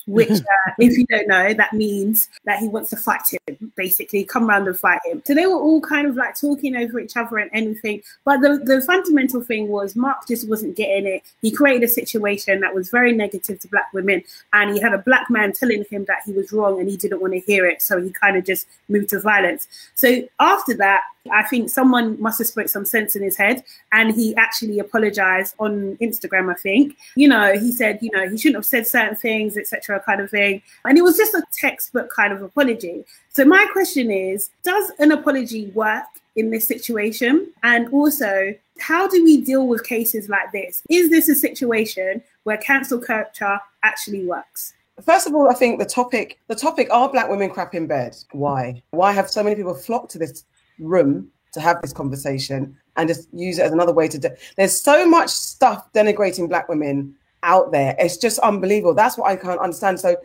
which, uh, if you don't know, that means that he wants to fight him, basically, come around and fight him. So they were all kind of like talking over each other and anything. But the, the fundamental thing was Mark just wasn't getting it. He created a situation that was very negative to black women, and he had a black man telling him that he was wrong and he didn't want to hear it. So he kind of just moved to violence. So after that, I think someone must have spoke some sense in his head and he actually apologized on Instagram, I think. You know, he said, you know, he shouldn't have said certain things, etc., kind of thing. And it was just a textbook kind of apology. So my question is, does an apology work in this situation? And also, how do we deal with cases like this? Is this a situation where cancel culture actually works? First of all, I think the topic, the topic are black women crap in bed. Why? Why have so many people flocked to this room to have this conversation and just use it as another way to. De- There's so much stuff denigrating black women out there. It's just unbelievable. That's what I can't understand. So,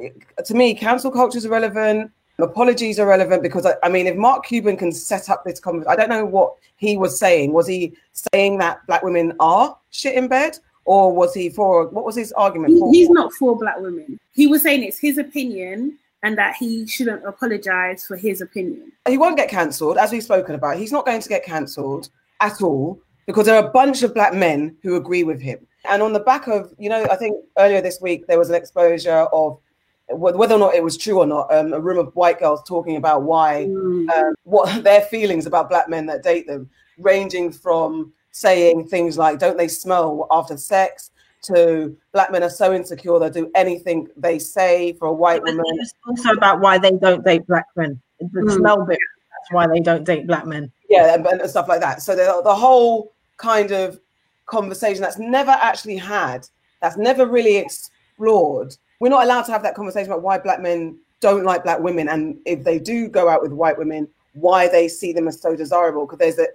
eh, to me, cancel culture is irrelevant. Apologies are relevant because I, I mean, if Mark Cuban can set up this conversation, I don't know what he was saying. Was he saying that black women are shit in bed, or was he for what was his argument? For? He's not for black women. He was saying it's his opinion and that he shouldn't apologize for his opinion. He won't get cancelled, as we've spoken about. He's not going to get cancelled at all because there are a bunch of black men who agree with him. And on the back of, you know, I think earlier this week there was an exposure of whether or not it was true or not, um, a room of white girls talking about why, mm. um, what their feelings about black men that date them, ranging from saying things like, don't they smell after sex? To black men are so insecure they'll do anything they say for a white woman. It's also about why they don't date black men. The mm. smell bit. That's why they don't date black men. Yeah, and, and stuff like that. So the, the whole kind of conversation that's never actually had, that's never really explored. We're not allowed to have that conversation about why black men don't like black women, and if they do go out with white women, why they see them as so desirable. Because there's a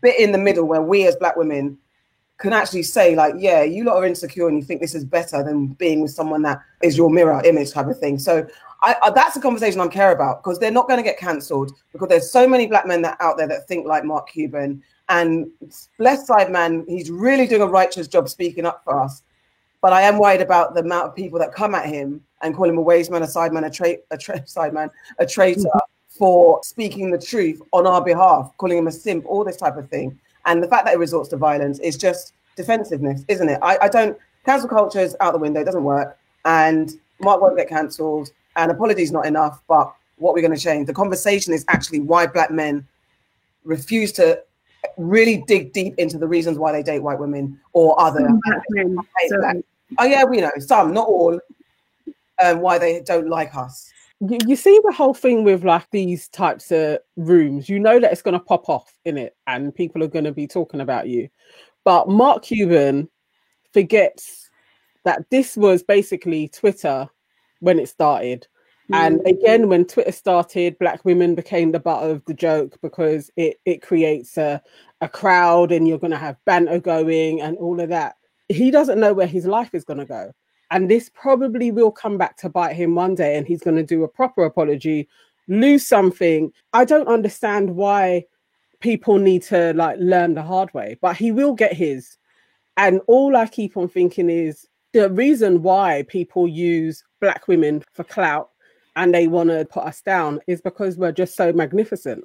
bit in the middle where we as black women can actually say like, yeah, you lot are insecure and you think this is better than being with someone that is your mirror image type of thing. So I, I that's a conversation I care about because they're not going to get cancelled because there's so many black men that out there that think like Mark Cuban and bless Sideman, he's really doing a righteous job speaking up for us. But I am worried about the amount of people that come at him and call him a waste man, a side man, a, tra- a tra- side man, a traitor mm-hmm. for speaking the truth on our behalf, calling him a simp, all this type of thing. And the fact that it resorts to violence is just defensiveness, isn't it? I, I don't, cancel culture is out the window, it doesn't work. And Mark won't get cancelled. And apologies not enough. But what we're going to change, the conversation is actually why black men refuse to really dig deep into the reasons why they date white women or other. Oh, yeah, we know some, not all, um, why they don't like us you, you see the whole thing with like these types of rooms you know that it's going to pop off in it and people are going to be talking about you. But mark cuban forgets that this was basically twitter when it started. And mm. again when twitter started black women became the butt of the joke because it, it creates a, a crowd and you're going to have banter going and all of that. He doesn't know where his life is going to go and this probably will come back to bite him one day, and he's going to do a proper apology, lose something. I don't understand why people need to like learn the hard way, but he will get his. And all I keep on thinking is the reason why people use black women for clout and they want to put us down is because we're just so magnificent.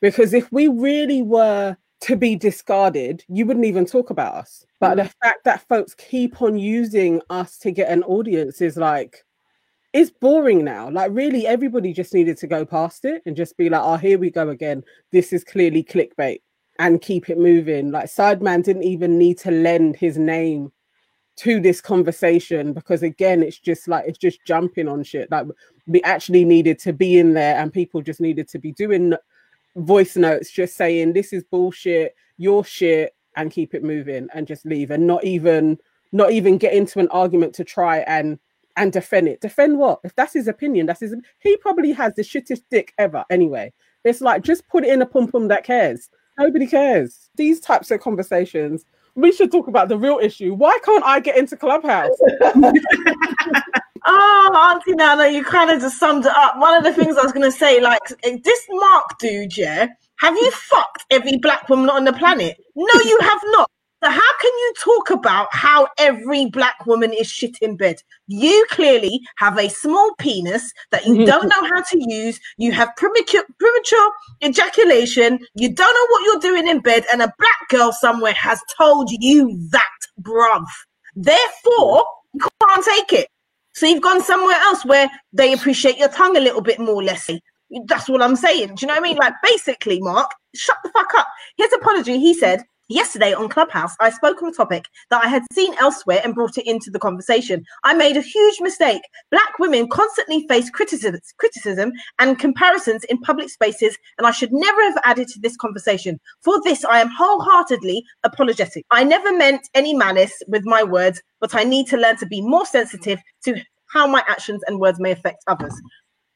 Because if we really were to be discarded, you wouldn't even talk about us. But mm. the fact that folks keep on using us to get an audience is like, it's boring now. Like, really, everybody just needed to go past it and just be like, oh, here we go again. This is clearly clickbait and keep it moving. Like, Sideman didn't even need to lend his name to this conversation because, again, it's just like, it's just jumping on shit. Like, we actually needed to be in there and people just needed to be doing voice notes just saying this is bullshit your shit and keep it moving and just leave and not even not even get into an argument to try and and defend it. Defend what? If that's his opinion that's his he probably has the shittest dick ever. Anyway it's like just put it in a pum pum that cares. Nobody cares. These types of conversations we should talk about the real issue. Why can't i get into clubhouse Oh, Auntie Nana, you kind of just summed it up. One of the things I was going to say, like, this Mark dude, yeah, have you fucked every black woman on the planet? No, you have not. So how can you talk about how every black woman is shit in bed? You clearly have a small penis that you don't know how to use. You have premature, premature ejaculation. You don't know what you're doing in bed, and a black girl somewhere has told you that, bruv. Therefore, you can't take it. So you've gone somewhere else where they appreciate your tongue a little bit more, Leslie. That's what I'm saying. Do you know what I mean? Like, basically, Mark, shut the fuck up. His apology, he said, Yesterday on Clubhouse, I spoke on a topic that I had seen elsewhere and brought it into the conversation. I made a huge mistake. Black women constantly face criticism, criticism and comparisons in public spaces, and I should never have added to this conversation. For this, I am wholeheartedly apologetic. I never meant any malice with my words, but I need to learn to be more sensitive to how my actions and words may affect others.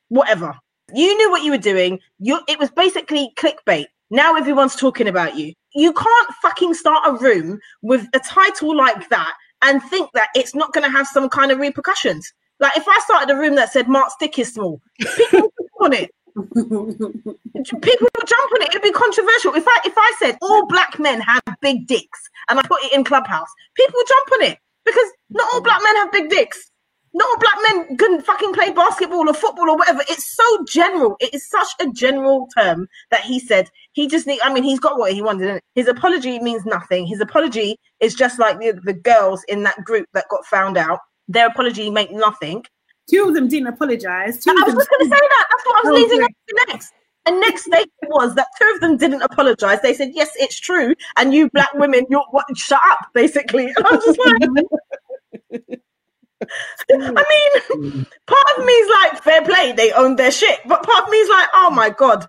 Whatever. You knew what you were doing. You it was basically clickbait. Now everyone's talking about you. You can't fucking start a room with a title like that and think that it's not going to have some kind of repercussions. Like if I started a room that said Mark's dick is small, people would jump on it. people would jump on it. It'd be controversial. If I if I said all black men have big dicks and I put it in Clubhouse, people would jump on it because not all mm. black men have big dicks. All black men can fucking play basketball or football or whatever. It's so general. It is such a general term that he said he just need. I mean, he's got what he wanted. His apology means nothing. His apology is just like the, the girls in that group that got found out. Their apology meant nothing. Two of them didn't apologize. Two I was just going to say that. That's what I was Oh, leading up to next. And next statement was that two of them didn't apologize. They said, "Yes, it's true," and you black women, you're what? Shut up, basically. And I'm just like, I mean, part of me is like, fair play, they own their shit, but part of me is like, oh my god,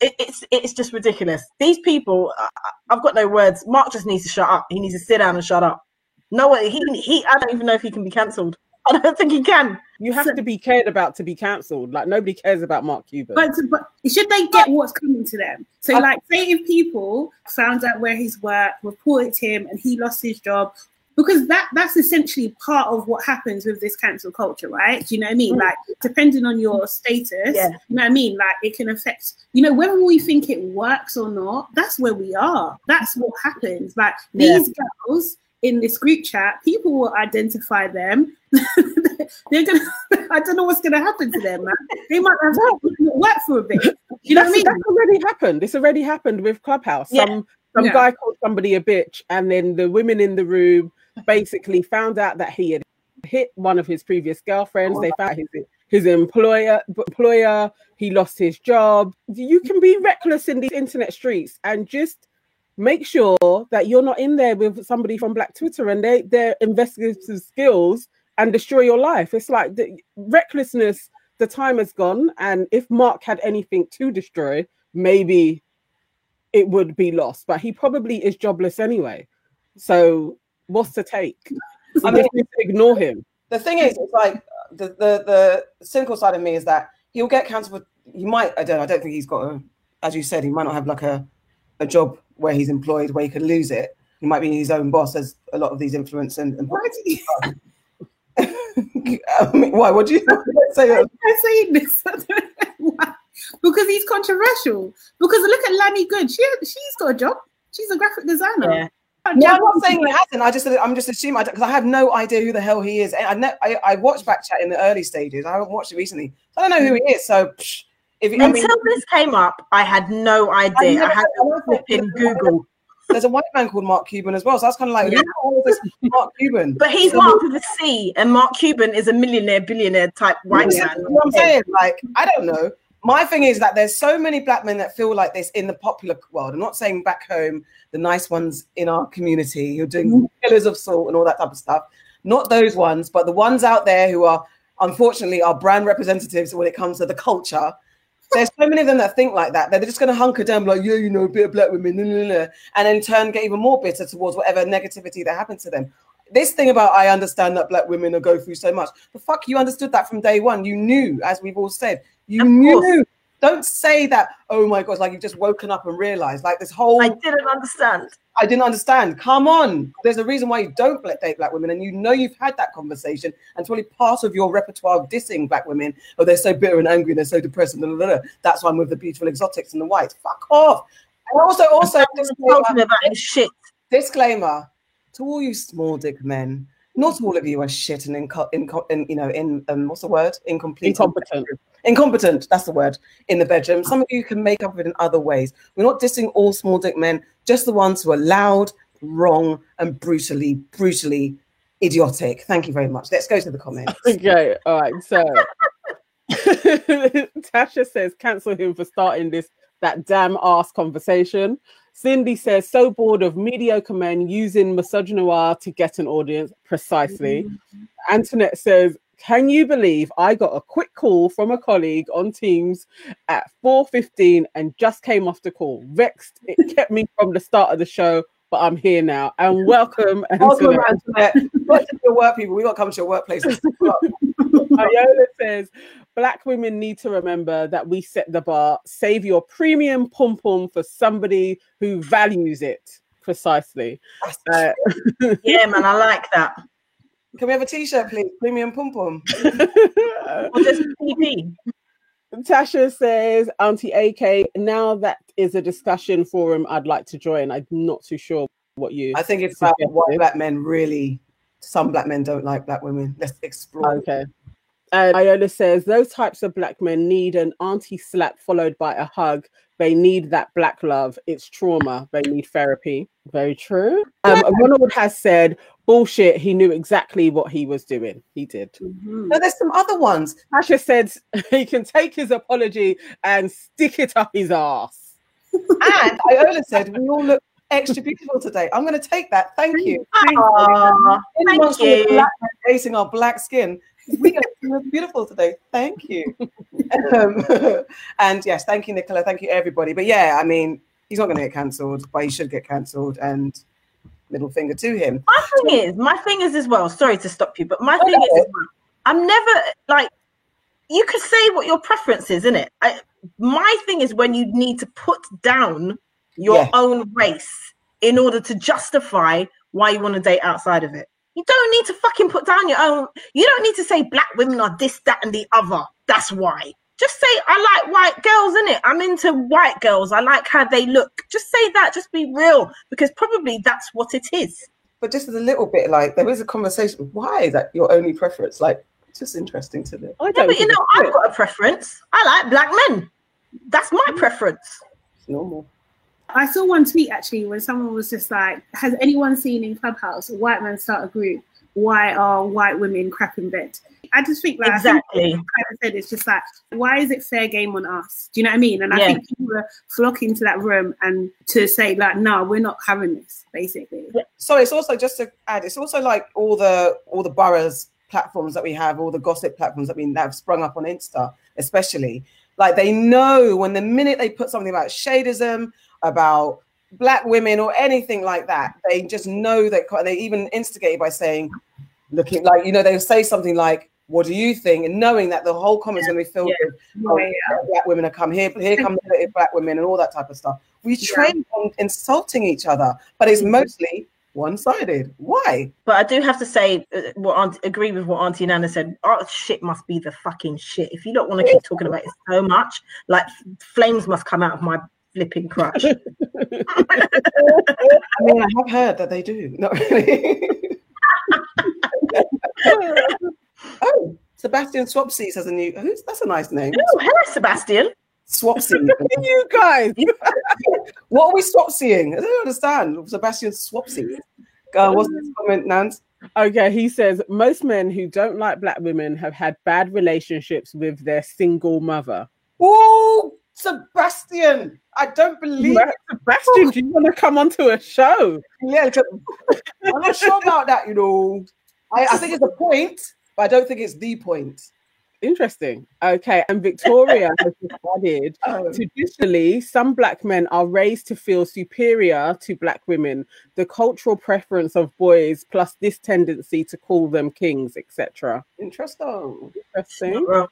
it, it's it's just ridiculous. These people, I, I've got no words. Mark just needs to shut up. He needs to sit down and shut up. No way. He he. I don't even know if he can be cancelled. I don't think he can. You have to be cared about to be cancelled. Like nobody cares about Mark Cuban. But, but should they get what's coming to them? So, like, say if people found out where he's work, reported him, and he lost his job, because that that's essentially part of what happens with this cancel culture, right? Do you know what I mean? Mm. Like, depending on your status, Yeah. you know what I mean? Like, it can affect, you know, whether we think it works or not. That's where we are. That's what happens. Like Yeah. these girls in this group chat, people will identify them. They're gonna. I don't know what's gonna happen to them, man. They might have work for a bit. You know what I mean? that's already happened. This already happened with Clubhouse. Yeah. Some some Yeah. guy called somebody a bitch, and then the women in the room basically found out that he had hit one of his previous girlfriends. They oh. found his his employer employer. He lost his job. You can be reckless in these internet streets and just make sure that you're not in there with somebody from Black Twitter and they their investigative skills and destroy your life. It's like the recklessness. The time has gone, and if Mark had anything to destroy, maybe it would be lost. But he probably is jobless anyway. So what's the take? I I mean, mean- ignore him. the thing is, it's like the, the the cynical side of me is that he'll get cancelled. For, he might. I don't. I don't think he's got a. As you said, he might not have like a a job where he's employed where he could lose it. He might be his own boss, as a lot of these influence and. and Why do you I mean, why? What do you say? That? I'm saying this? I don't know why. Because he's controversial. Because look at Lani Good. She she's got a job. She's a graphic designer. Yeah. No, I'm not saying he hasn't. I just, I'm just assuming because I, have no idea who the hell he is. I, ne- I, I watched Backchat in the early stages. I haven't watched it recently. So I don't know who he is. So psh, if you, until I mean, this came up, I had no idea. I, I had to flip in Google. There's a white man called Mark Cuban as well. So that's kind of like, yeah. Mark Cuban? But he's so, marked with a C, and Mark Cuban is a millionaire, billionaire type white yeah, man. You know what I'm saying? Like, I don't know. My thing is that there's so many black men that feel like this in the popular world. I'm not saying back home, the nice ones in our community who are doing mm-hmm. pillars of salt and all that type of stuff. Not those ones, but the ones out there who are unfortunately our brand representatives when it comes to the culture there's so many of them that think like that. They're just going to hunker down, like, yeah, you know, a bit of black women, blah, blah, blah, and in turn get even more bitter towards whatever negativity that happened to them. This thing about I understand that black women are go through so much. The fuck, you understood that from day one. You knew, as we've all said, you of knew course. Don't say that, oh my God, like you've just woken up and realized. Like this whole. I didn't understand. I didn't understand. Come on. There's a reason why you don't date black women, and you know you've had that conversation, and it's probably part of your repertoire of dissing black women. Oh, they're so bitter and angry, and they're so depressed, and blah, blah, blah. that's why I'm with the beautiful exotics and the whites. Fuck off. And also, also, disclaimer, about shit. disclaimer to all you small dick men not all of you are shit and in, in, in you know in um, what's the word? Incomplete. Incompetent. Incompetent that's the word in the bedroom. Some of you can make up it in other ways. We're not dissing all small dick men just the ones who are loud wrong and brutally brutally idiotic. Thank you very much. Let's go to the comments. Okay all right so tasha says cancel him for starting this that damn ass conversation Cindy says, so bored of mediocre men using misogynoir to get an audience. Precisely. Mm-hmm. Antoinette says, can you believe I got a quick call from a colleague on Teams at 4:15 and just came off the call? Vexed. It kept me from the start of the show, but I'm here now. And welcome, Welcome, Antoinette. Welcome to your work, people. We got to come to your workplace. Iola says, Black women need to remember that we set the bar. Save your premium pom pom for somebody who values it. Precisely. Uh, yeah, man, I like that. Can we have a t-shirt, please? Premium pom pom. Tasha says, Auntie AK, now that is a discussion forum I'd like to join. I'm not too sure what you. I think it's about what black men really. Some black men don't like black women. Let's explore. Okay. And Iola says those types of black men need an auntie slap followed by a hug. They need that black love. It's trauma. They need therapy. Very true. Um, Ronald has said, bullshit. He knew exactly what he was doing. He did. Mm-hmm. No, there's some other ones. Tasha said he can take his apology and stick it up his ass. and Iola said, we all look extra beautiful today. I'm going to take that. Thank you. Thank Aww, you. Thank you. Black, facing our black skin we are beautiful today. Thank you. um, and yes, thank you, Nicola. Thank you, everybody. But yeah, I mean, he's not going to get cancelled, but he should get cancelled. And middle finger to him. My thing is, my thing is as well. Sorry to stop you, but my thing is, I'm never like. You could say what your preference is, isn't it? I, my thing is when you need to put down your yeah. own race in order to justify why you want to date outside of it. You don't need to fucking put down your own. You don't need to say black women are this, that, and the other. That's why. Just say I like white girls, in it. I'm into white girls. I like how they look. Just say that. Just be real, because probably that's what it is. But just as a little bit, like there is a conversation. Why is that your only preference? Like it's just interesting to me. I don't. Yeah, but you know, I've got a preference. I like black men. That's my mm. preference. It's normal. I saw one tweet actually where someone was just like, "Has anyone seen in Clubhouse a white man start a group? Why are white women crap in bed?" I just think like exactly. I think kind of said it's just like, why is it fair game on us? Do you know what I mean? And I think people are flocking to that room and to say like, no, we're not having this, basically. So it's also just to add, it's also like all the all the boroughs platforms that we have, all the gossip platforms that we that have sprung up on Insta, especially. Like they know when the minute they put something about shadism about black women or anything like that. They just know that they even instigate by saying, looking like, you know, they say something like, what do you think? And knowing that the whole comment's going to be filled yeah. with oh, yeah. black women are come here, here come the black women and all that type of stuff. We train on insulting each other, but it's mm-hmm. mostly one-sided. Why? But I do have to say, uh, what Aunt, agree with what Auntie Nana said. Our shit must be the fucking shit. If you don't want to keep talking about it so much, like flames must come out of my flipping crush. I mean, I have heard that they do. Not really. oh, Sebastian Swapsies has a new. Who's that's a nice name. oh, hello, Sebastian. Swapsy. you guys. what are we swapseeing? I don't understand. Sebastian Swapsy. Uh, what's this comment, Nance? Okay, he says most men who don't like black women have had bad relationships with their single mother. Oh, Sebastian! I don't believe. Right, Sebastian, do you want to come onto a show? Yeah, I'm not sure about that. You know, I, I think it's a point, but I don't think it's the point. Interesting. Okay, and Victoria has just added Oh. Um, traditionally, some black men are raised to feel superior to black women. The cultural preference of boys, plus this tendency to call them kings, etc. Interesting. Interesting.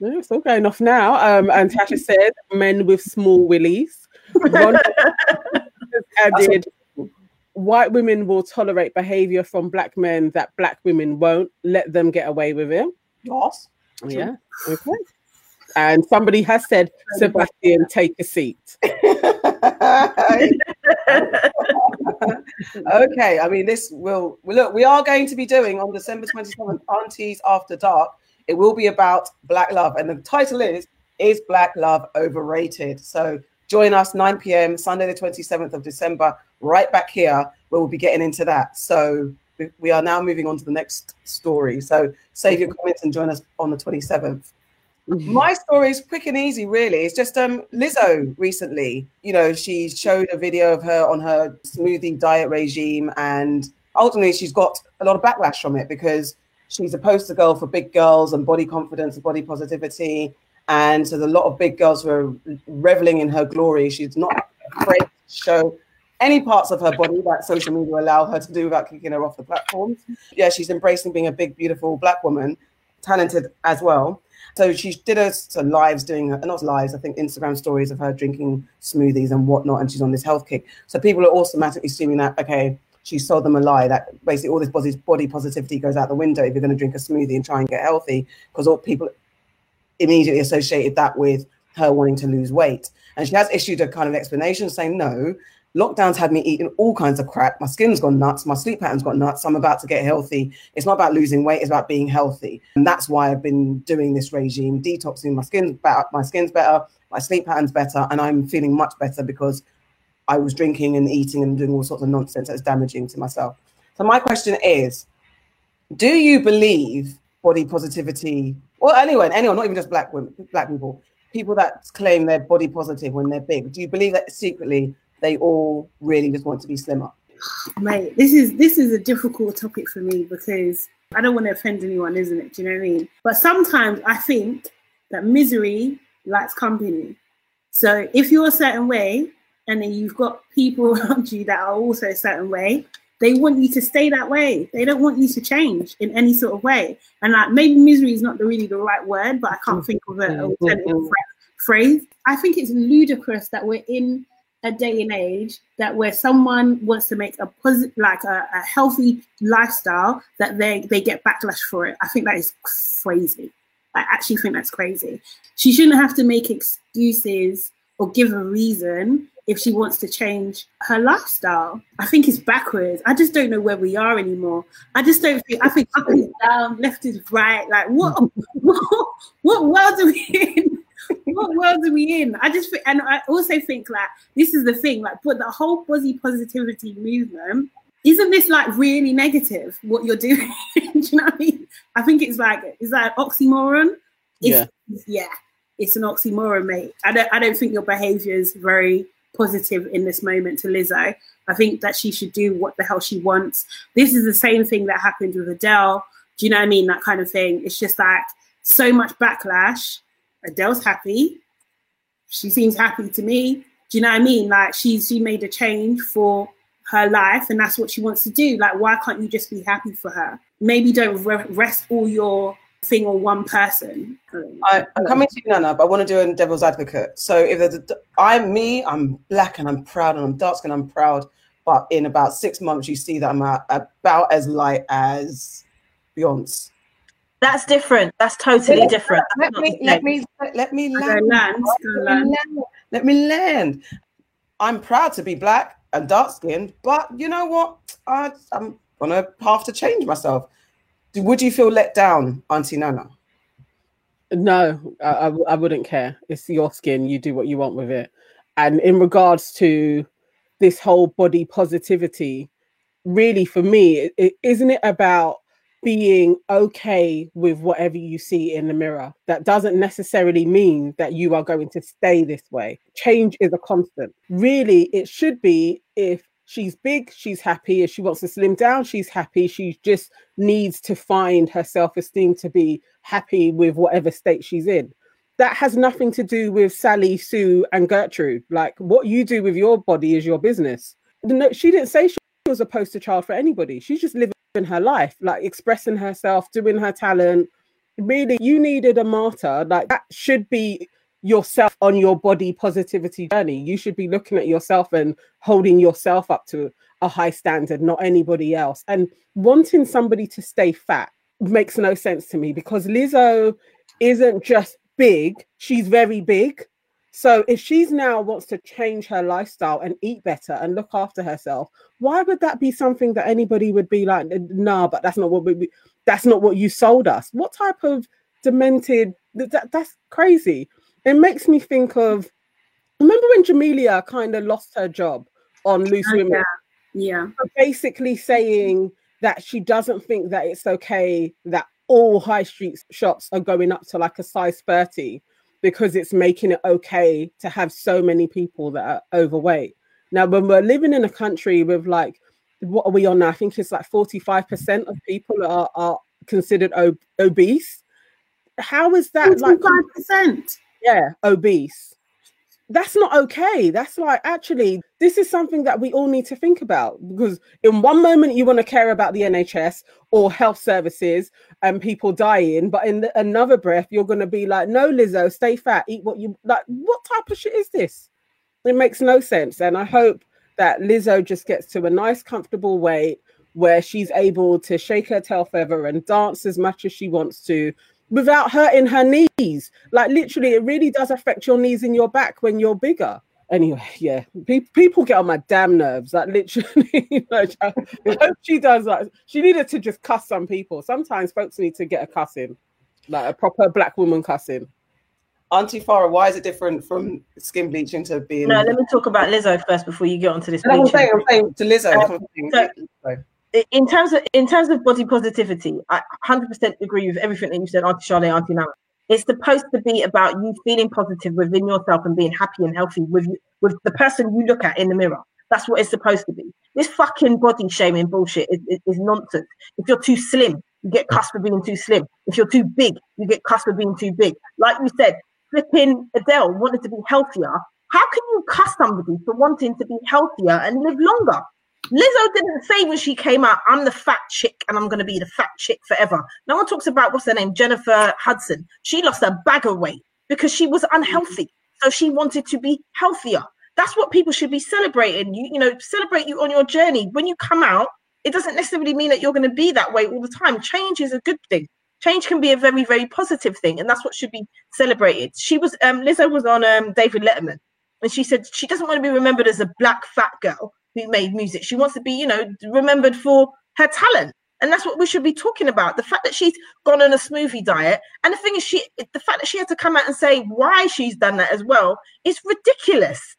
No, it's all going off now. Um, and Tasha said, men with small willies. Ron added, white women will tolerate behavior from black men that black women won't. Let them get away with it. Yes. Yeah. Okay. And somebody has said, Sebastian, take a seat. okay, I mean, this will look. We are going to be doing on December 27th, Aunties After Dark. It will be about Black love, and the title is "Is Black Love Overrated?" So join us 9 p.m. Sunday, the 27th of December, right back here, where we'll be getting into that. So we- are now moving on to the next story. So save your comments and join us on the 27th. My story is quick and easy, really. It's just um Lizzo recently, you know, she showed a video of her on her smoothie diet regime, and ultimately she's got a lot of backlash from it because she's a poster girl for big girls and body confidence and body positivity. And so there's a lot of big girls who are reveling in her glory. She's not afraid to show any parts of her body that social media allow her to do without kicking her off the platforms. Yeah, she's embracing being a big, beautiful black woman, talented as well. So she did her some lives doing not lives, I think Instagram stories of her drinking smoothies and whatnot, and she's on this health kick. So people are automatically assuming that okay, she sold them a lie that basically all this body positivity goes out the window if you're going to drink a smoothie and try and get healthy, because all people immediately associated that with her wanting to lose weight. And she has issued a kind of explanation saying, no, lockdowns had me eating all kinds of crap. My skin's gone nuts. My sleep pattern's got nuts. I'm about to get healthy. It's not about losing weight. It's about being healthy. And that's why I've been doing this regime, detoxing. My skin's better. My skin's better. My sleep pattern's better. And I'm feeling much better because I was drinking and eating and doing all sorts of nonsense that's damaging to myself. So my question is, do you believe body positivity Well, anyone, anyone, not even just black women, black people, people that claim they're body positive when they're big, do you believe that secretly they all really just want to be slimmer? Mate, this is this is a difficult topic for me because I don't want to offend anyone, isn't it? Do you know what I mean? But sometimes I think that misery likes company. So if you're a certain way and then you've got people around you that are also a certain way, they want you to stay that way. They don't want you to change in any sort of way. And like maybe misery is not the, really the right word, but I can't mm-hmm. think of an mm-hmm. alternative mm-hmm. phrase. I think it's ludicrous that we're in a day and age that where someone wants to make a positive, like a, a healthy lifestyle, that they they get backlash for it. I think that is crazy. I actually think that's crazy. She shouldn't have to make excuses or give a reason if she wants to change her lifestyle. I think it's backwards. I just don't know where we are anymore. I just don't think. I think up is down, left is right. Like what? What, what world are we in? what world are we in? I just think, and I also think like this is the thing, like, but the whole body positivity movement isn't this like really negative? What you're doing? Do you know what I mean? I think it's like is that an oxymoron? It's, yeah, it's an oxymoron, mate. I don't, I don't think your behavior is very positive in this moment to Lizzo. I think that she should do what the hell she wants. This is the same thing that happened with Adele. Do you know what I mean? That kind of thing. It's just like so much backlash. Adele's happy. She seems happy to me. Do you know what I mean? Like she's she made a change for her life, and that's what she wants to do. Like, why can't you just be happy for her? Maybe don't re- rest all your thing on one person. I, I'm coming to you, Nana, but I want to do a devil's advocate. So if there's a, I'm me, I'm black and I'm proud, and I'm dark skin, I'm proud. But in about six months, you see that I'm a, about as light as Beyonce. That's different. That's totally different. Let me let me let me Go land. land, go land. Let me land. I'm proud to be black and dark skinned, but you know what? I, I'm on a path to change myself. Would you feel let down, Auntie Nana? No, I, I, wouldn't care. It's your skin. You do what you want with it. And in regards to this whole body positivity, really for me, is isn't it about being okay with whatever you see in the mirror? That doesn't necessarily mean that you are going to stay this way. Change is a constant. Really, it should be if she's big, she's happy. If she wants to slim down, she's happy. She just needs to find her self esteem to be happy with whatever state she's in. That has nothing to do with Sally, Sue, and Gertrude. Like what you do with your body is your business. No, she didn't say she was a poster child for anybody. She's just living her life, like expressing herself, doing her talent. Really, you needed a martyr. Like that should be yourself on your body positivity journey. You should be looking at yourself and holding yourself up to a high standard, not anybody else. And wanting somebody to stay fat makes no sense to me because Lizzo isn't just big, she's very big. So if she's now wants to change her lifestyle and eat better and look after herself, why would that be something that anybody would be like, nah, but that's not what we, that's not what you sold us. What type of demented that, that's crazy. It makes me think of remember when Jamelia kind of lost her job on Loose Oh, Women? Yeah. Basically saying that she doesn't think that it's okay that all high street shops are going up to like a size 30 because it's making it okay to have so many people that are overweight. Now, when we're living in a country with like, what are we on now? I think it's like 45% of people are, are considered ob- obese. How is that like, Five percent. Yeah, obese? That's not okay. That's like, actually, this is something that we all need to think about because in one moment you want to care about the NHS or health services and people dying, but in the, another breath you're going to be like, no, Lizzo, stay fat, eat what you like. What type of shit is this? It makes no sense. And I hope that Lizzo just gets to a nice, comfortable weight where she's able to shake her tail feather and dance as much as she wants to without hurting her knees. Like literally, it really does affect your knees and your back when you're bigger. Anyway, yeah, pe- people get on my damn nerves. Like literally, like, I hope she does. Like she needed to just cuss some people. Sometimes folks need to get a cussing, like a proper black woman cussing. Auntie Farah, why is it different from skin bleaching to being? No, let me talk about Lizzo first before you get onto this. No, I'm saying, I'm saying to Lizzo. Uh, so- in terms of in terms of body positivity, I 100% agree with everything that you said, Auntie Charlotte, Auntie Nana. It's supposed to be about you feeling positive within yourself and being happy and healthy with with the person you look at in the mirror. That's what it's supposed to be. This fucking body shaming bullshit is, is, is nonsense. If you're too slim, you get cussed for being too slim. If you're too big, you get cussed for being too big. Like you said, flipping Adele wanted to be healthier. How can you cuss somebody for wanting to be healthier and live longer? Lizzo didn't say when she came out, I'm the fat chick and I'm going to be the fat chick forever. No one talks about what's her name, Jennifer Hudson. She lost a bag of weight because she was unhealthy. So she wanted to be healthier. That's what people should be celebrating. You, you know, celebrate you on your journey. When you come out, it doesn't necessarily mean that you're going to be that way all the time. Change is a good thing. Change can be a very, very positive thing, and that's what should be celebrated. She was, um, Lizzo was on um, David Letterman, and she said she doesn't want to be remembered as a black fat girl who made music. She wants to be, you know, remembered for her talent. And that's what we should be talking about. The fact that she's gone on a smoothie diet. And the thing is, she the fact that she had to come out and say why she's done that as well is ridiculous.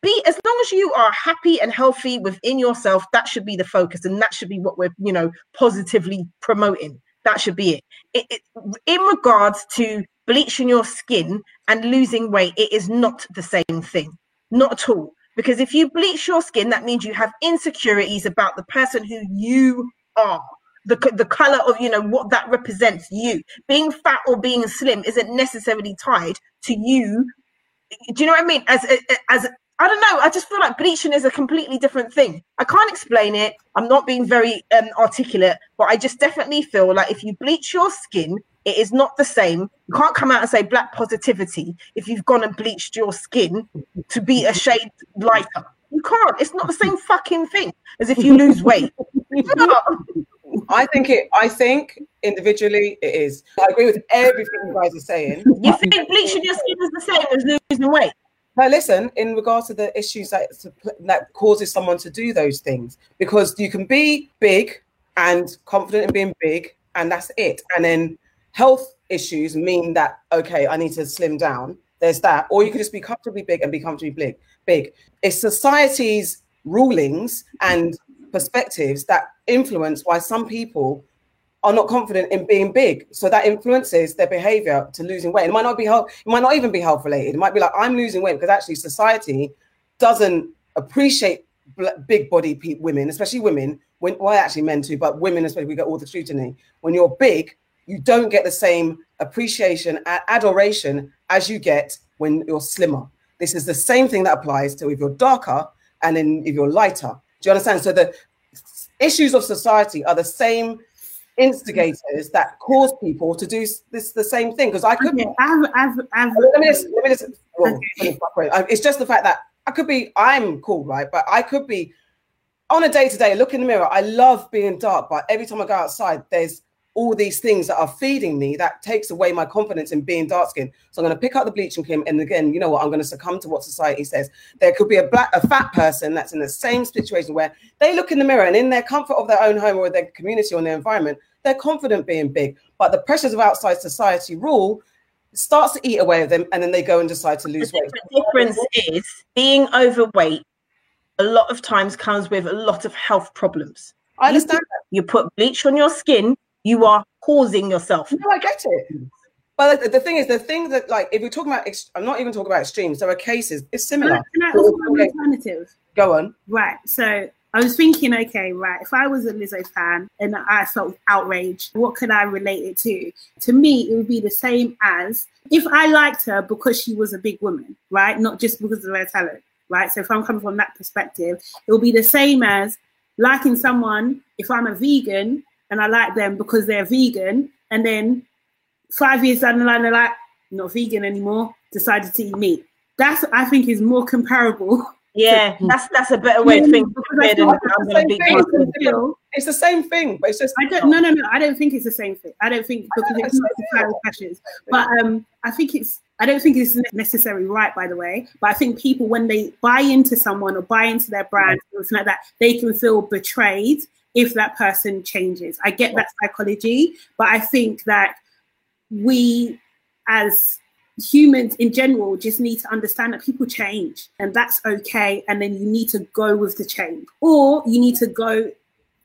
Be as long as you are happy and healthy within yourself, that should be the focus. And that should be what we're, you know, positively promoting. That should be it. it, it in regards to bleaching your skin and losing weight, it is not the same thing. Not at all because if you bleach your skin that means you have insecurities about the person who you are. The, the color of you know what that represents you. Being fat or being slim isn't necessarily tied to you. Do you know what i mean? As as i don't know i just feel like bleaching is a completely different thing. I can't explain it. I'm not being very um, articulate but i just definitely feel like if you bleach your skin it is not the same. You can't come out and say black positivity if you've gone and bleached your skin to be a shade lighter. You can't. It's not the same fucking thing as if you lose weight. I think it. I think individually it is. I agree with everything you guys are saying. You think bleaching your skin is the same as losing weight? Now, listen, in regards to the issues that that causes someone to do those things, because you can be big and confident in being big, and that's it. And then health issues mean that okay, I need to slim down. There's that, or you could just be comfortably big and be comfortably big. Big. It's society's rulings and perspectives that influence why some people are not confident in being big. So that influences their behavior to losing weight. It might not be health, it might not even be health related. It might be like, I'm losing weight because actually society doesn't appreciate big body pe- women, especially women, when well, actually men too, but women, especially we get all the scrutiny. When you're big, you don't get the same appreciation and adoration as you get when you're slimmer. This is the same thing that applies to if you're darker and then if you're lighter. Do you understand? So the issues of society are the same instigators that cause people to do this the same thing. Because I could okay, I've, I've, I've, let me just, let me just well, okay. it's just the fact that I could be I'm cool, right? But I could be on a day to day, look in the mirror. I love being dark, but every time I go outside, there's all these things that are feeding me that takes away my confidence in being dark skinned. So I'm going to pick up the bleaching cream. And again, you know what? I'm going to succumb to what society says. There could be a black, a fat person that's in the same situation where they look in the mirror and in their comfort of their own home or their community or their environment, they're confident being big. But the pressures of outside society rule starts to eat away at them and then they go and decide to lose the weight. The difference is being overweight a lot of times comes with a lot of health problems. I understand. You, you put bleach on your skin, you are causing yourself. No, I get it. But the, the thing is, the thing that, like, if we're talking about, ex- I'm not even talking about extremes. There are cases. It's similar. Can I, can I also have an alternative? Go on. Right. So I was thinking, okay, right. If I was a Lizzo fan and I felt outraged, what could I relate it to? To me, it would be the same as if I liked her because she was a big woman, right? Not just because of her talent, right? So if I'm coming from that perspective, it will be the same as liking someone if I'm a vegan and I like them because they're vegan, and then five years down the line they're like not vegan anymore, decided to eat meat. That's I think is more comparable. Yeah, that's that's a better way to think. It's the same thing, but it's just I don't no no no I don't think it's the same thing. I don't think because it's not the pressures. But um I think it's I don't think it's necessarily right, by the way. But I think people, when they buy into someone or buy into their brand, or something like that, they can feel betrayed if that person changes. I get that psychology, but I think that we as humans in general just need to understand that people change and that's okay. And then you need to go with the change, or you need to go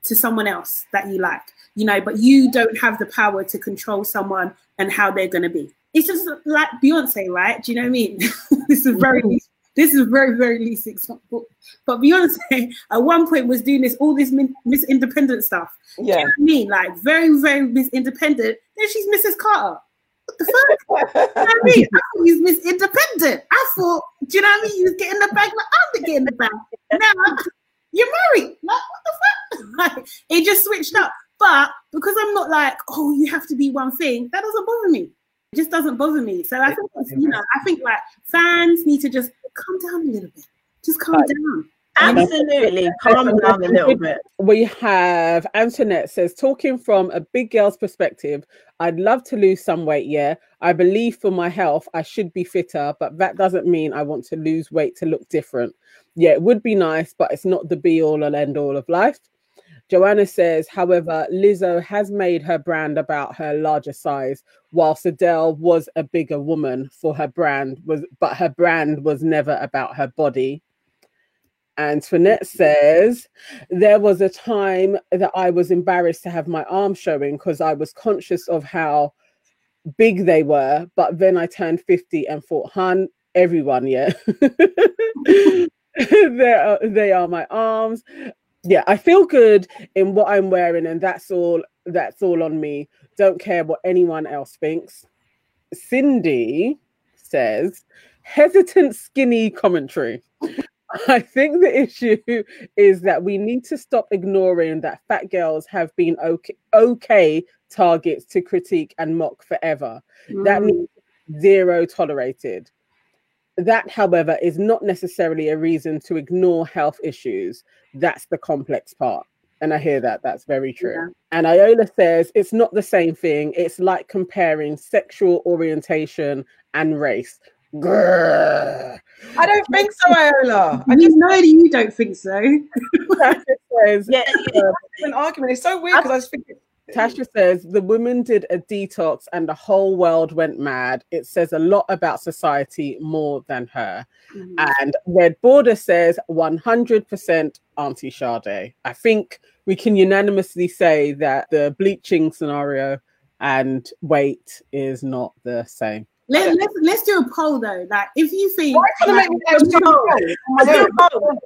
to someone else that you like, you know, but you don't have the power to control someone and how they're going to be. It's just like Beyonce, right? Do you know what I mean? this is very mm-hmm. This is very, very least example. But Beyonce at one point was doing this all this Miss Independent stuff. Yeah. You know I mean? Like very, very Miss Independent. Then she's Mrs. Carter. What the fuck? you know what I mean? I thought he was Miss Independent. I thought, do you know what I mean? You was getting the bag like I'm getting the bag. Now you're married. Like, what the fuck? Like, it just switched up. But because I'm not like, oh, you have to be one thing, that doesn't bother me. It just doesn't bother me. So I think, you know, I think like fans need to just calm down a little bit. Just calm right. down. Absolutely, calm down a little bit. We have Antoinette says, talking from a big girl's perspective, I'd love to lose some weight. Yeah, I believe for my health, I should be fitter, but that doesn't mean I want to lose weight to look different. Yeah, it would be nice, but it's not the be all and end all of life. Joanna says, however, Lizzo has made her brand about her larger size, whilst Adele was a bigger woman for her brand, was but her brand was never about her body. Antoinette says, there was a time that I was embarrassed to have my arm showing because I was conscious of how big they were. But then I turned 50 and thought, hun, everyone, yeah. are, they are my arms yeah, I feel good in what I'm wearing, and that's all. That's all on me. Don't care what anyone else thinks. Cindy says, hesitant, skinny commentary. I think the issue is that we need to stop ignoring that fat girls have been okay, okay targets to critique and mock forever. Mm. That means zero tolerated. That, however, is not necessarily a reason to ignore health issues. That's the complex part. And I hear that. That's very true. Yeah. And Iola says it's not the same thing. It's like comparing sexual orientation and race. Grrr. I don't think so, Iola. I I just just know that you don't think so. Tasha says, Yeah, yeah. an argument. It's so weird because I just think Tasha says the woman did a detox and the whole world went mad. It says a lot about society more than her. Mm-hmm. And Red Border says 100% Auntie Sade. I think we can unanimously say that the bleaching scenario and weight is not the same. Let, let's let's do a poll though. Like, if you think Why can't make me like, do a poll? My Let's do God. a poll.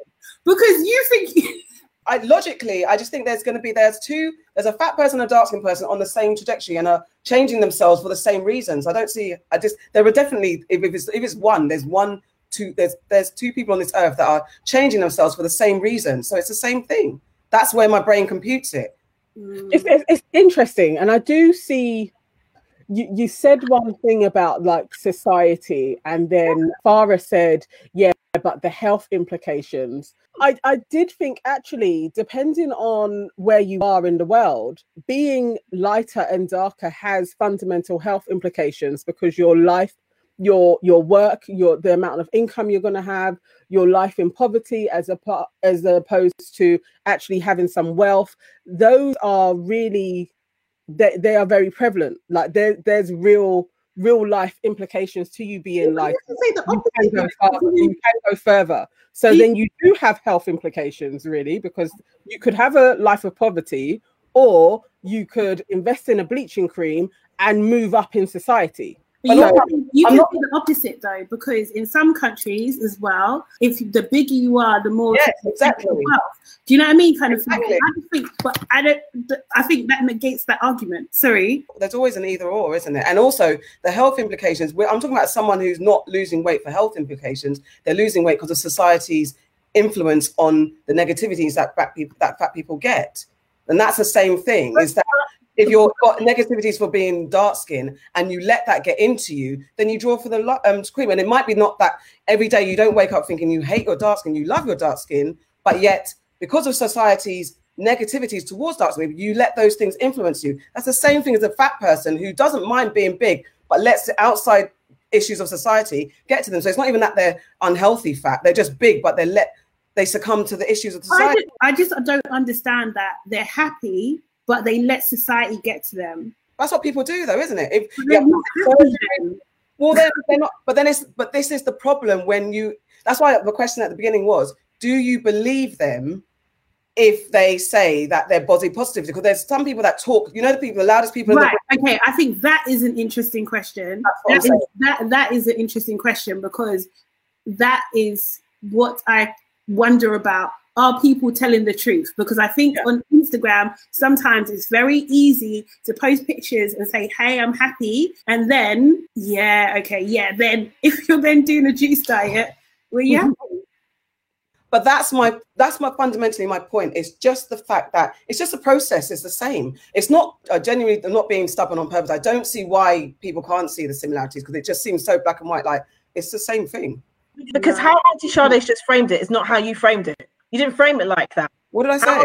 because you think I logically, I just think there's going to be there's two there's a fat person and a dark skinned person on the same trajectory and are changing themselves for the same reasons. I don't see. I just there are definitely if, if it's if it's one, there's one, two, there's there's two people on this earth that are changing themselves for the same reason. So it's the same thing. That's where my brain computes it. Mm. it's, it's, it's interesting and i do see you, you said one thing about like society and then farah said yeah but the health implications I, I did think actually depending on where you are in the world being lighter and darker has fundamental health implications because your life your your work your the amount of income you're going to have your life in poverty as a as opposed to actually having some wealth those are really they, they are very prevalent. Like there there's real real life implications to you being like you say the you can go further, you can go further. So then you do have health implications really because you could have a life of poverty or you could invest in a bleaching cream and move up in society But you, No, can- you can not- see the opposite though, because in some countries as well, if the bigger you are, the more Yes, exactly. wealth. Do you know what I mean? Kind of thing. Exactly. I think, but I don't. I think that negates that argument. Sorry. There's always an either or, isn't it? And also the health implications. I'm talking about someone who's not losing weight for health implications. They're losing weight because of society's influence on the negativities that fat people, that fat people get. And that's the same thing. Is that if you've got negativities for being dark skin and you let that get into you, then you draw for the um, cream. And it might be not that every day you don't wake up thinking you hate your dark skin, you love your dark skin, but yet because of society's negativities towards dark skin, you let those things influence you. That's the same thing as a fat person who doesn't mind being big, but lets the outside issues of society get to them. So it's not even that they're unhealthy fat; they're just big, but they let they succumb to the issues of I society. just, I just don't understand that they're happy, but they let society get to them. That's what people do, though, isn't it? If, yeah, they're not happy then. Well, then they're not. But then it's. But this is the problem when you. That's why the question at the beginning was: Do you believe them if they say that they're body positive? Because there's some people that talk. You know, the people, the loudest people. Right. Okay. I think that is an interesting question. That is, that that is an interesting question because that is what I wonder about. Are people telling the truth? Because I think Yeah. on Instagram, sometimes it's very easy to post pictures and say, Hey, I'm happy. And then, yeah, okay, yeah. Then if you're then doing a juice diet, well, yeah, Mm-hmm. But that's my that's my fundamentally my point. It's just the fact that it's just a process. It's the same. It's not uh, genuinely I'm not being stubborn on purpose. I don't see why people can't see the similarities because it just seems so black and white. Like it's the same thing. Because how Auntie Sade's just framed it is not how you framed it. You didn't frame it like that. What did I say? How-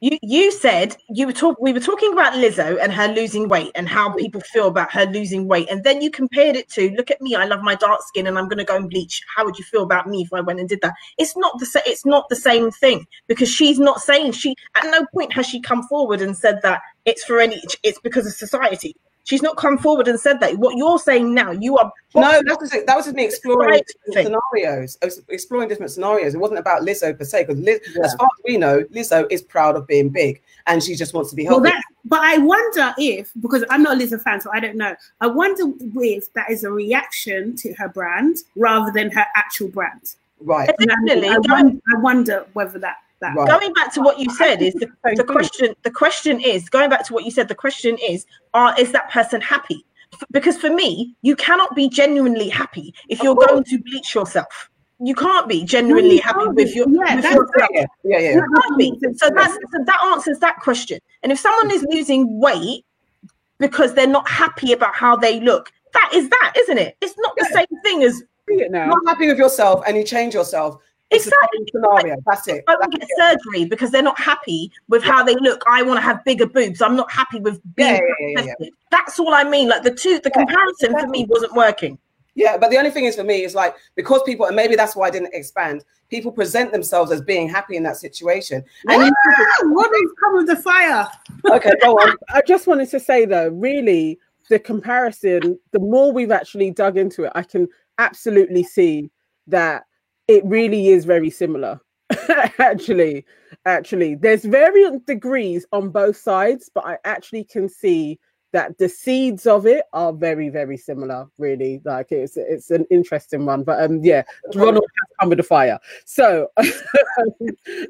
You you said you were talk we were talking about Lizzo and her losing weight and how people feel about her losing weight, and then you compared it to look at me, I love my dark skin and I'm gonna go and bleach. How would you feel about me if I went and did that? It's not the sa- it's not the same thing because she's not saying she at no point has she come forward and said that it's for any it's because of society. She's not come forward and said that. What you're saying now, you are No, that's just, that was just me exploring Right different scenarios. I was exploring different scenarios. It wasn't about Lizzo per se, because Liz, as far as we know, Lizzo is proud of being big and she just wants to be Well, that, but I wonder if, because I'm not a Lizzo fan, so I don't know. I wonder if that is a reaction to her brand rather than her actual brand. right. And I- Definitely. I, wonder, I wonder whether that that. Right. going back to what you said is the, the question the question is going back to what you said the question is are is that person happy because for me you cannot be genuinely happy if you're going to bleach yourself you can't be genuinely you happy with your Yeah, with that's yourself. Yeah, yeah, yeah. You can't be. So that's so that answers that question. And if someone is losing weight because they're not happy about how they look, that is that, isn't it? It's not the same thing as it now. Not happy with yourself and you change yourself. It's Exactly. the same scenario. That's it. I don't get surgery because they're not happy with how they look. I want to have bigger boobs. I'm not happy with being Yeah, yeah, yeah, yeah, yeah. That's all I mean. Like the two, the Yeah, comparison for me wasn't working. Yeah, but the only thing is for me is like because people, and maybe that's why I didn't expand. People present themselves as being happy in that situation. And you, ah, what is come with the fire? okay, go on. I just wanted to say though, really, the comparison, the more we've actually dug into it, I can absolutely see that it really is very similar. actually, actually, there's variant degrees on both sides, but I actually can see that the seeds of it are very very similar really like it's it's an interesting one but um yeah ronald has come with the fire so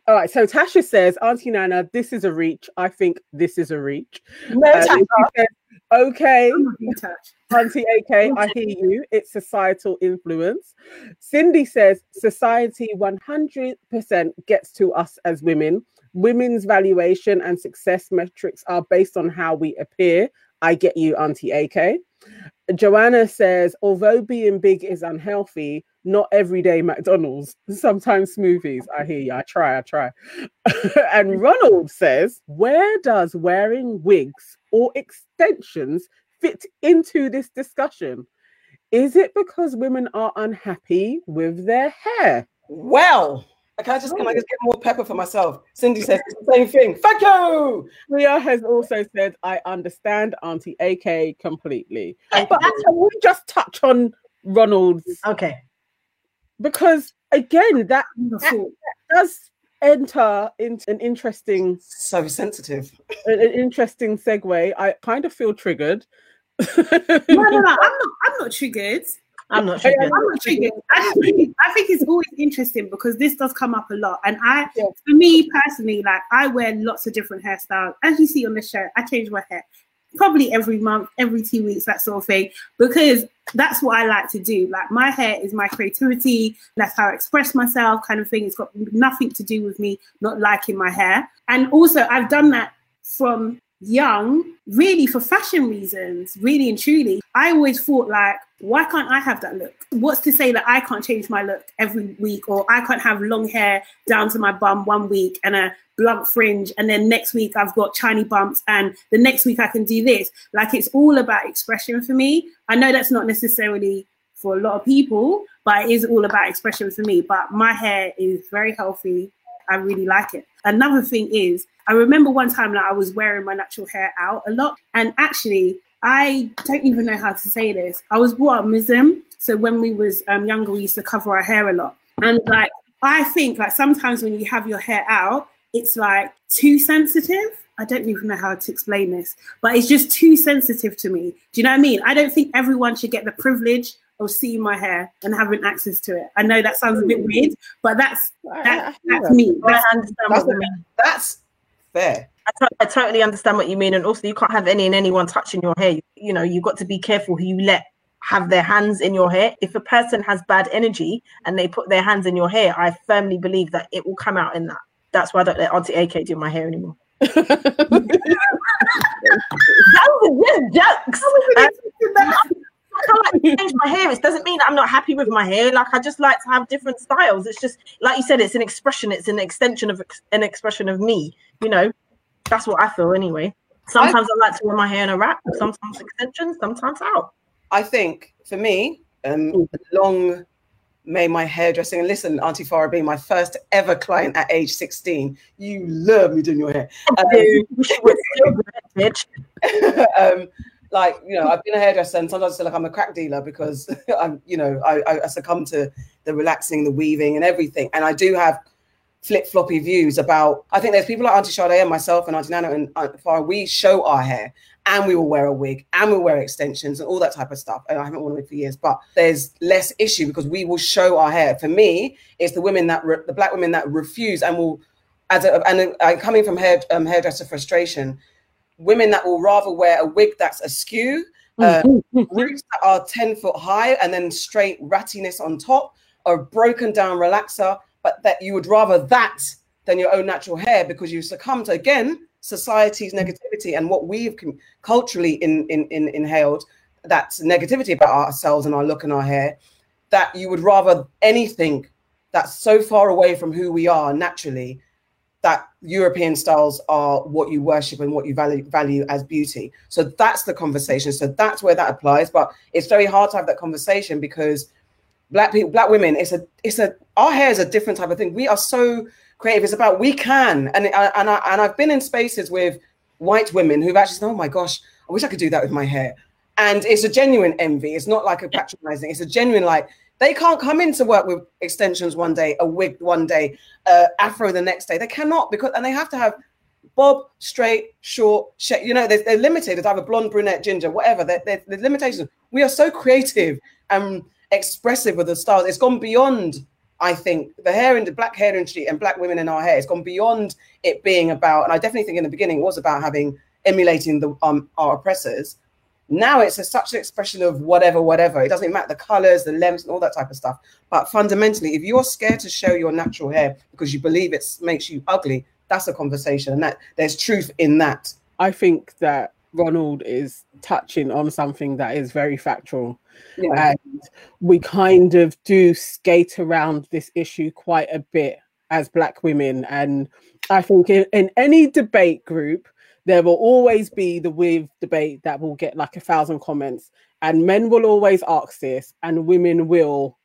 all right so tasha says auntie nana this is a reach i think this is a reach No, Uh, Tasha. she says, okay I'm not being touched. Auntie AK, I hear you. It's societal influence. Cindy says society 100% gets to us as women. Women's valuation and success metrics are based on how we appear. I get you, Auntie AK. Joanna says, although being big is unhealthy, not everyday McDonald's, sometimes smoothies. I hear you. I try, I try. and Ronald says, where does wearing wigs or extensions fit into this discussion? Is it because women are unhappy with their hair? Well, can I just can I oh. just get more pepper for myself? Cindy says the same thing. Thank you. Ria has also said, I understand Auntie AK completely. But that's- can we just touch on Ronald's? Okay. Because again, that Wonderful. does enter into an interesting So sensitive. an an interesting segue. I kind of feel triggered. No, no, no. I'm not. I'm not triggered. I'm not sure. I'm not triggered. I just think, I think it's always interesting because this does come up a lot. And I, Yeah. for me personally, like I wear lots of different hairstyles. As you see on the show, I change my hair probably every month, every two weeks, that sort of thing, because that's what I like to do. Like my hair is my creativity. That's how I express myself, kind of thing. It's got nothing to do with me not liking my hair. And also, I've done that from young, really for fashion reasons, really and truly. I always thought like, why can't I have that look? What's to say that I can't change my look every week, or I can't have long hair down to my bum one week and a blunt fringe, and then next week I've got shiny bumps, and the next week I can do this. Like it's all about expression for me. I know that's not necessarily for a lot of people, but it is all about expression for me. But my hair is very healthy. I really like it. Another thing is, I remember one time that I was wearing my natural hair out a lot, and actually, I don't even know how to say this. I was brought up Muslim, so when we was um, younger, we used to cover our hair a lot, and like I think like sometimes when you have your hair out, it's like too sensitive. I don't even know how to explain this, but it's just too sensitive to me. Do you know what I mean? I don't think everyone should get the privilege of seeing my hair and having access to it. I know that sounds a bit weird, but that's that, that's me. That's, That's what you mean. That's fair. I, totally understand what you mean, and also you can't have any and anyone touching your hair. You, you know, you've got to be careful who you let have their hands in your hair. If a person has bad energy and they put their hands in your hair, I firmly believe that it will come out in that. That's why I don't let Auntie AK do my hair anymore. That was just jokes. I can't like change my hair. It doesn't mean I'm not happy with my hair. Like I just like to have different styles. It's just like you said, it's an expression. It's an extension of ex- an expression of me. You know, that's what I feel anyway. Sometimes I, like to wear my hair in a wrap. Sometimes extensions. Sometimes out. I think for me, um, long may my hairdressing. And listen, Auntie Farah being my first ever client at age 16, you love me doing your hair. Um, Wish it was still good, bitch. um, like you know, I've been a hairdresser, and sometimes I feel like I'm a crack dealer because I'm, you know, I, I, succumb to the relaxing, the weaving, and everything. And I do have flip floppy views about. I think there's people like Auntie Sade and myself and Auntie Nana and Aunt Farah. We show our hair, and we will wear a wig, and we'll wear extensions and all that type of stuff. And I haven't worn a wig for years, but there's less issue because we will show our hair. For me, it's the women that re- the black women that refuse and will, as a, and uh, coming from hair um, hairdresser frustration women that will rather wear a wig that's askew, uh, roots that are 10 foot high, and then straight rattiness on top, or broken down relaxer, but that you would rather that than your own natural hair because you succumb to, again, society's negativity and what we've culturally in, in, in, inhaled that's negativity about ourselves and our look and our hair, that you would rather anything that's so far away from who we are naturally that European styles are what you worship and what you value value as beauty. So that's the conversation. So that's where that applies. But it's very hard to have that conversation because black people, black women, it's a it's a our hair is a different type of thing. We are so creative. It's about we can, and and I and I've been in spaces with white women who've actually said, "Oh my gosh, I wish I could do that with my hair," and it's a genuine envy. It's not like a patronizing. It's a genuine like they can't come into work with extensions one day, a wig one day, uh, afro the next day. They cannot because, and they have to have bob, straight, short, sh- you know, they're, they're limited. It's blonde, brunette, ginger, whatever. They're, they're, they're limitations. We are so creative and expressive with the styles. It's gone beyond, I think, the hair in the black hair industry and black women in our hair. It's gone beyond it being about, and I definitely think in the beginning it was about having emulating the um, our oppressors now it's a, such an expression of whatever, whatever. It doesn't matter the colors, the lengths, and all that type of stuff. But fundamentally, if you're scared to show your natural hair because you believe it makes you ugly, that's a conversation, and that there's truth in that. I think that Ronald is touching on something that is very factual. Yeah. And we kind of do skate around this issue quite a bit as Black women. And I think in, in any debate group, there will always be the with debate that will get like a thousand comments, and men will always ask this, and women will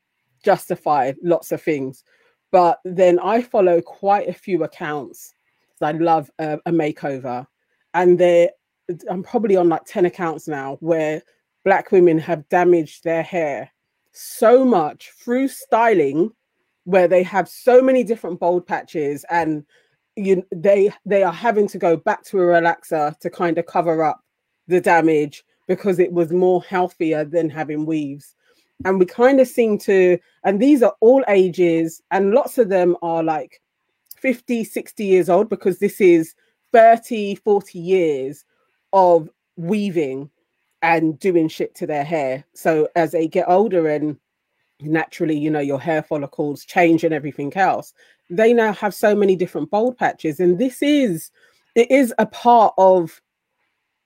justify lots of things. But then I follow quite a few accounts. I love a, a makeover, and they I'm probably on like 10 accounts now where black women have damaged their hair so much through styling where they have so many different bold patches and you they they are having to go back to a relaxer to kind of cover up the damage because it was more healthier than having weaves. And we kind of seem to and these are all ages and lots of them are like 50 60 years old because this is 30 40 years of weaving and doing shit to their hair. So as they get older and naturally you know your hair follicles change and everything else. They now have so many different bold patches and this is it is a part of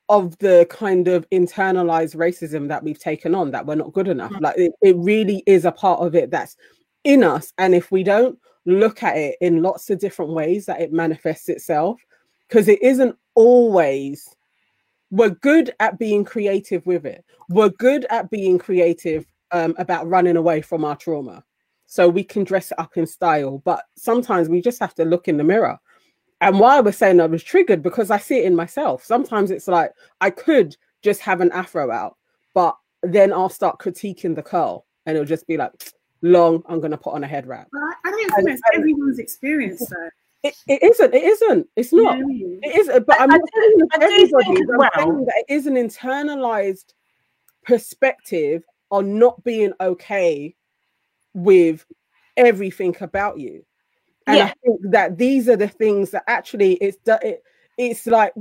of the kind of internalized racism that we've taken on that we're not good enough. Mm. like it, it really is a part of it that's in us and if we don't look at it in lots of different ways that it manifests itself because it isn't always we're good at being creative with it. We're good at being creative um, about running away from our trauma so we can dress it up in style. But sometimes we just have to look in the mirror. And why I was saying I was triggered because I see it in myself. Sometimes it's like I could just have an afro out, but then I'll start critiquing the curl and it'll just be like long, I'm gonna put on a head wrap. I don't think that's everyone's experience though. It, it isn't. It isn't. It's not. Yeah. It is. But I'm I, not saying everybody. I'm well. saying that it is an internalized perspective on not being okay with everything about you. And yeah. I think that these are the things that actually it's it, it's like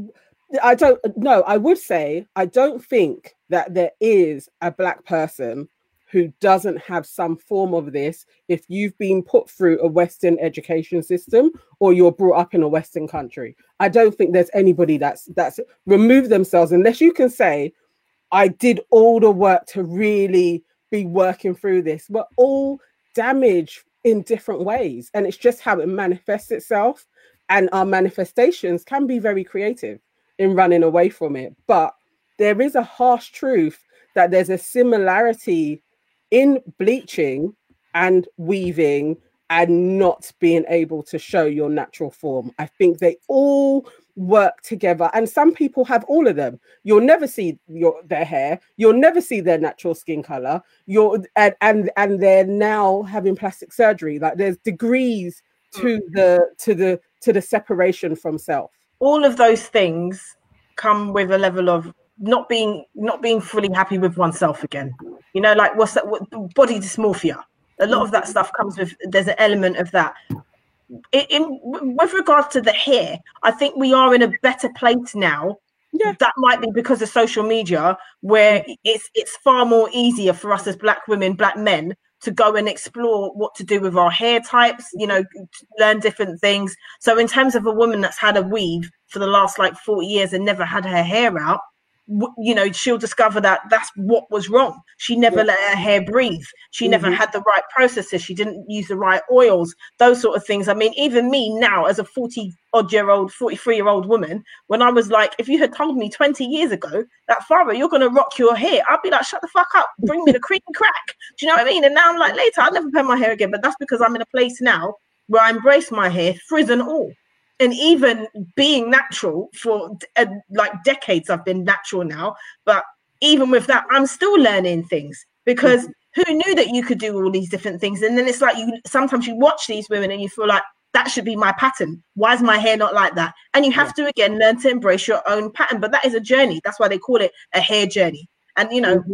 I don't know. I would say I don't think that there is a black person who doesn't have some form of this if you've been put through a Western education system or you're brought up in a Western country. I don't think there's anybody that's that's removed themselves unless you can say, I did all the work to really be working through this. We're all damaged in different ways, and it's just how it manifests itself. And our manifestations can be very creative in running away from it. But there is a harsh truth that there's a similarity in bleaching and weaving and not being able to show your natural form. I think they all work together. And some people have all of them. You'll never see your their hair. You'll never see their natural skin color. You're and and, and they're now having plastic surgery. Like there's degrees to mm. the to the to the separation from self. All of those things come with a level of not being not being fully happy with oneself again. You know like what's that what, body dysmorphia. A lot of that stuff comes with there's an element of that in, with regards to the hair, I think we are in a better place now. Yeah. That might be because of social media, where mm. it's it's far more easier for us as black women, black men, to go and explore what to do with our hair types, you know, learn different things. So in terms of a woman that's had a weave for the last like 40 years and never had her hair out, you know, she'll discover that that's what was wrong. She never let her hair breathe. She never mm-hmm. had the right processes. She didn't use the right oils, those sort of things. I mean, even me now, as a 40 odd year old, 43 year old woman, when I was like, if you had told me 20 years ago that, Father, you're going to rock your hair, I'd be like, shut the fuck up, bring me the cream crack. Do you know what I mean? And now I'm like, later, I'll never perm my hair again. But that's because I'm in a place now where I embrace my hair, frizz and all and even being natural for uh, like decades i've been natural now but even with that i'm still learning things because who knew that you could do all these different things? And then it's like you sometimes you watch these women and you feel like that should be my pattern. Why is my hair not like that? And you have to again learn to embrace your own pattern but that is a journey. That's why they call it a hair journey. And you know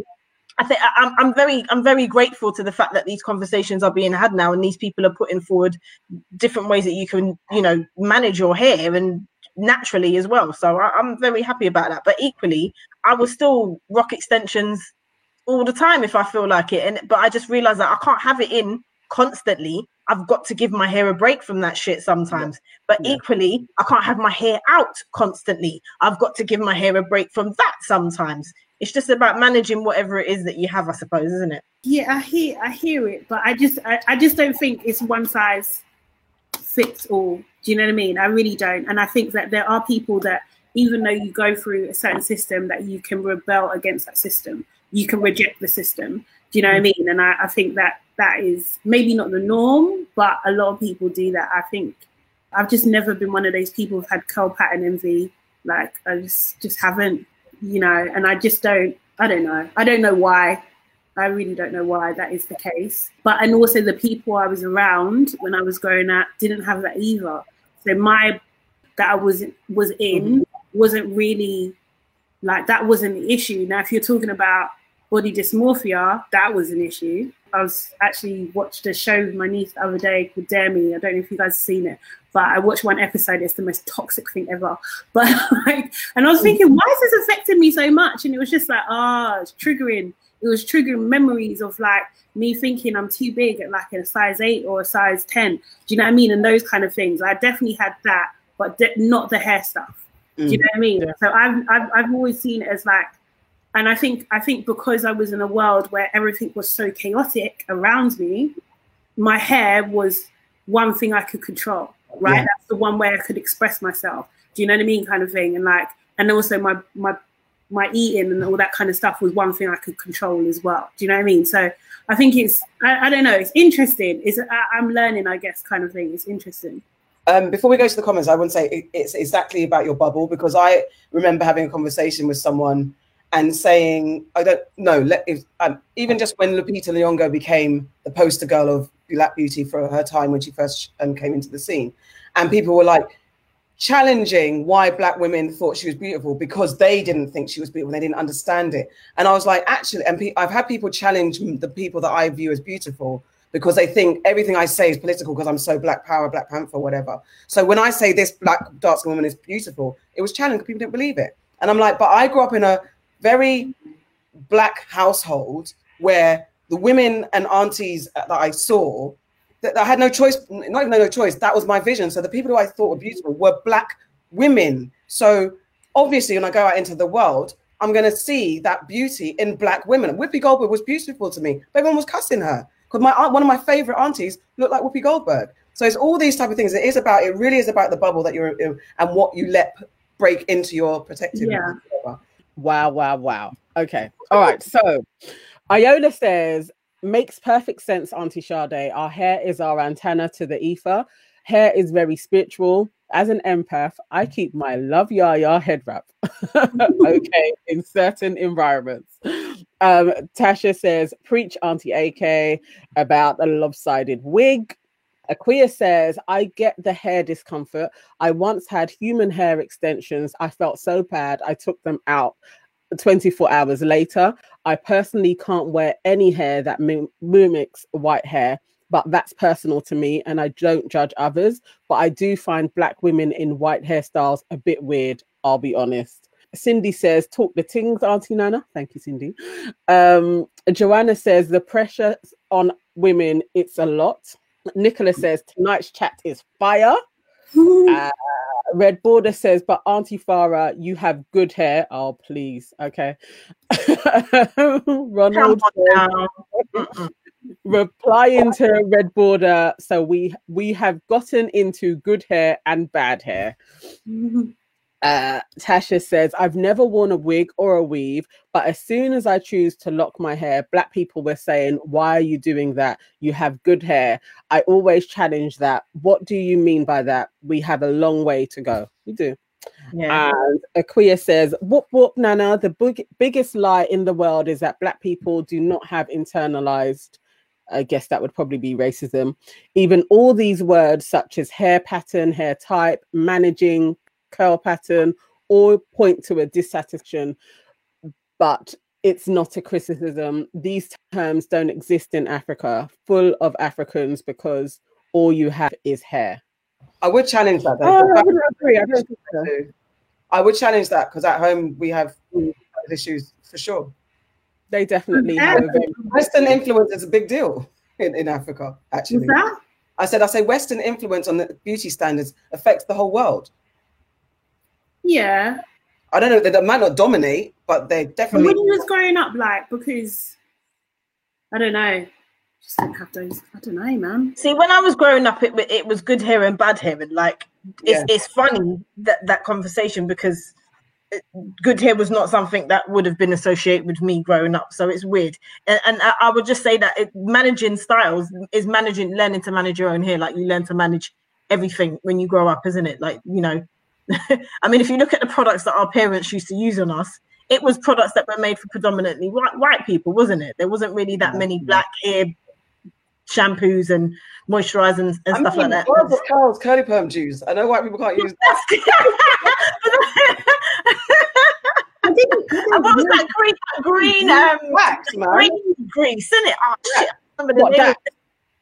I think I'm, I'm very I'm very grateful to the fact that these conversations are being had now and these people are putting forward different ways that you can you know manage your hair and naturally as well. So I, I'm very happy about that. But equally, I will still rock extensions all the time if I feel like it. And but I just realized that I can't have it in constantly. I've got to give my hair a break from that shit sometimes. But Yeah. equally, I can't have my hair out constantly. I've got to give my hair a break from that sometimes. It's just about managing whatever it is that you have, I suppose, isn't it? Yeah, I hear I hear it, but I just I, I just don't think it's one size fits all. Do you know what I mean? I really don't. And I think that there are people that even though you go through a certain system that you can rebel against that system. You can reject the system. Do you know what I mm. mean? And I, I think that that is maybe not the norm, but a lot of people do that. I think I've just never been one of those people who've had curl pattern envy. Like I just just haven't, you know, and I just don't I don't know. I don't know why. I really don't know why that is the case. But and also the people I was around when I was growing up didn't have that either. So my that I was was in mm-hmm. wasn't really like that wasn't an issue. Now if you're talking about body dysmorphia, that was an issue. I was actually watched a show with my niece the other day called Dare Me. I don't know if you guys have seen it, but I watched one episode. It's the most toxic thing ever. But like, and I was thinking, why is this affecting me so much? And it was just like, ah, it's triggering. It was triggering memories of like me thinking I'm too big at like a size eight or a size ten. Do you know what I mean? And those kind of things. I definitely had that, but de- not the hair stuff. Do you know what I mean? Yeah. So I've, I've I've always seen it as like and I think I think because I was in a world where everything was so chaotic around me, my hair was one thing I could control. Right, Yeah. that's the one way I could express myself. Do you know what I mean? Kind of thing, and like, and also my my my eating and all that kind of stuff was one thing I could control as well. Do you know what I mean? So I think it's I, I don't know. It's interesting. It's I, I'm learning, I guess, kind of thing. It's interesting. Um, before we go to the comments, I want to say it, it's exactly about your bubble because I remember having a conversation with someone and saying, I don't know, um, even just when Lupita Nyong'o became the poster girl of Black Beauty for her time when she first um, came into the scene, and people were like challenging why Black women thought she was beautiful because they didn't think she was beautiful, they didn't understand it. And I was like, actually, and I've had people challenge the people that I view as beautiful because they think everything I say is political because I'm so Black Power, Black Panther, whatever. So when I say this Black dark skinned woman is beautiful, it was challenged. People didn't believe it. And I'm like, but I grew up in a very Black household where the women and aunties that I saw, that I had no choice, not even no choice, that was my vision. So the people who I thought were beautiful were Black women. So obviously, when I go out into the world, I'm going to see that beauty in Black women. Whoopi Goldberg was beautiful to me, but everyone was cussing her because my aunt, one of my favorite aunties looked like Whoopi Goldberg. So it's all these type of things. It is about. It really is about the bubble that you're in and what you let break into your protective. Yeah. Wow, wow, wow. Okay. All right. So Iola says, makes perfect sense, Auntie Sade. Our hair is our antenna to the ether. Hair is very spiritual. As an empath, I keep my love yaya head wrap. okay, in certain environments. Um, Tasha says, preach Auntie AK about a lopsided wig. Aquia says, I get the hair discomfort. I once had human hair extensions. I felt so bad. I took them out 24 hours later. I personally can't wear any hair that mim- mimics white hair, but that's personal to me and I don't judge others. But I do find black women in white hairstyles a bit weird, I'll be honest. Cindy says, talk the things, Auntie Nana. Thank you, Cindy. Um, Joanna says, the pressure on women, it's a lot. Nicola says, tonight's chat is fire. Uh, Red Border says, but Auntie Farah, you have good hair. Oh, please. Okay. Ronald replying to Red Border. So we we have gotten into good hair and bad hair. Uh, Tasha says, I've never worn a wig or a weave, but as soon as I choose to lock my hair, black people were saying, Why are you doing that? You have good hair. I always challenge that. What do you mean by that? We have a long way to go. We do. Yeah. And Aquia says, Whoop whoop, Nana, the big, biggest lie in the world is that black people do not have internalized. I guess that would probably be racism. Even all these words, such as hair pattern, hair type, managing, curl pattern all point to a dissatisfaction, but it's not a criticism. These terms don't exist in Africa, full of Africans, because all you have is hair. I would challenge that. Though. Oh, I wouldn't agree. I don't think so. I would challenge that because at home we have issues for sure. They definitely Yeah. have. Western influence is a big deal in, in Africa, Was actually. that? I said, I say Western influence on the beauty standards affects the whole world. Yeah. I don't know, they, they might not dominate, but they But definitely. when you was growing up, like, because I don't know, just didn't have those. I don't know, man. See, when I was growing up, it it was good hair and bad hair, and like it's Yeah. it's funny that that conversation because good hair was not something that would have been associated with me growing up. So it's weird, and, and I, I would just say that it, managing styles is managing, learning to manage your own hair. Like you learn to manage everything when you grow up, isn't it? Like you know, I mean, if you look at the products that our parents used to use on us. It was products that were made for predominantly white, white people, wasn't it? There wasn't really that many black hair shampoos and moisturizers and, and I stuff like that. Curls, curly perm juice. I know white people can't use and what was that green green um wax, green grease, isn't it? Oh shit. I remember the What, name. that?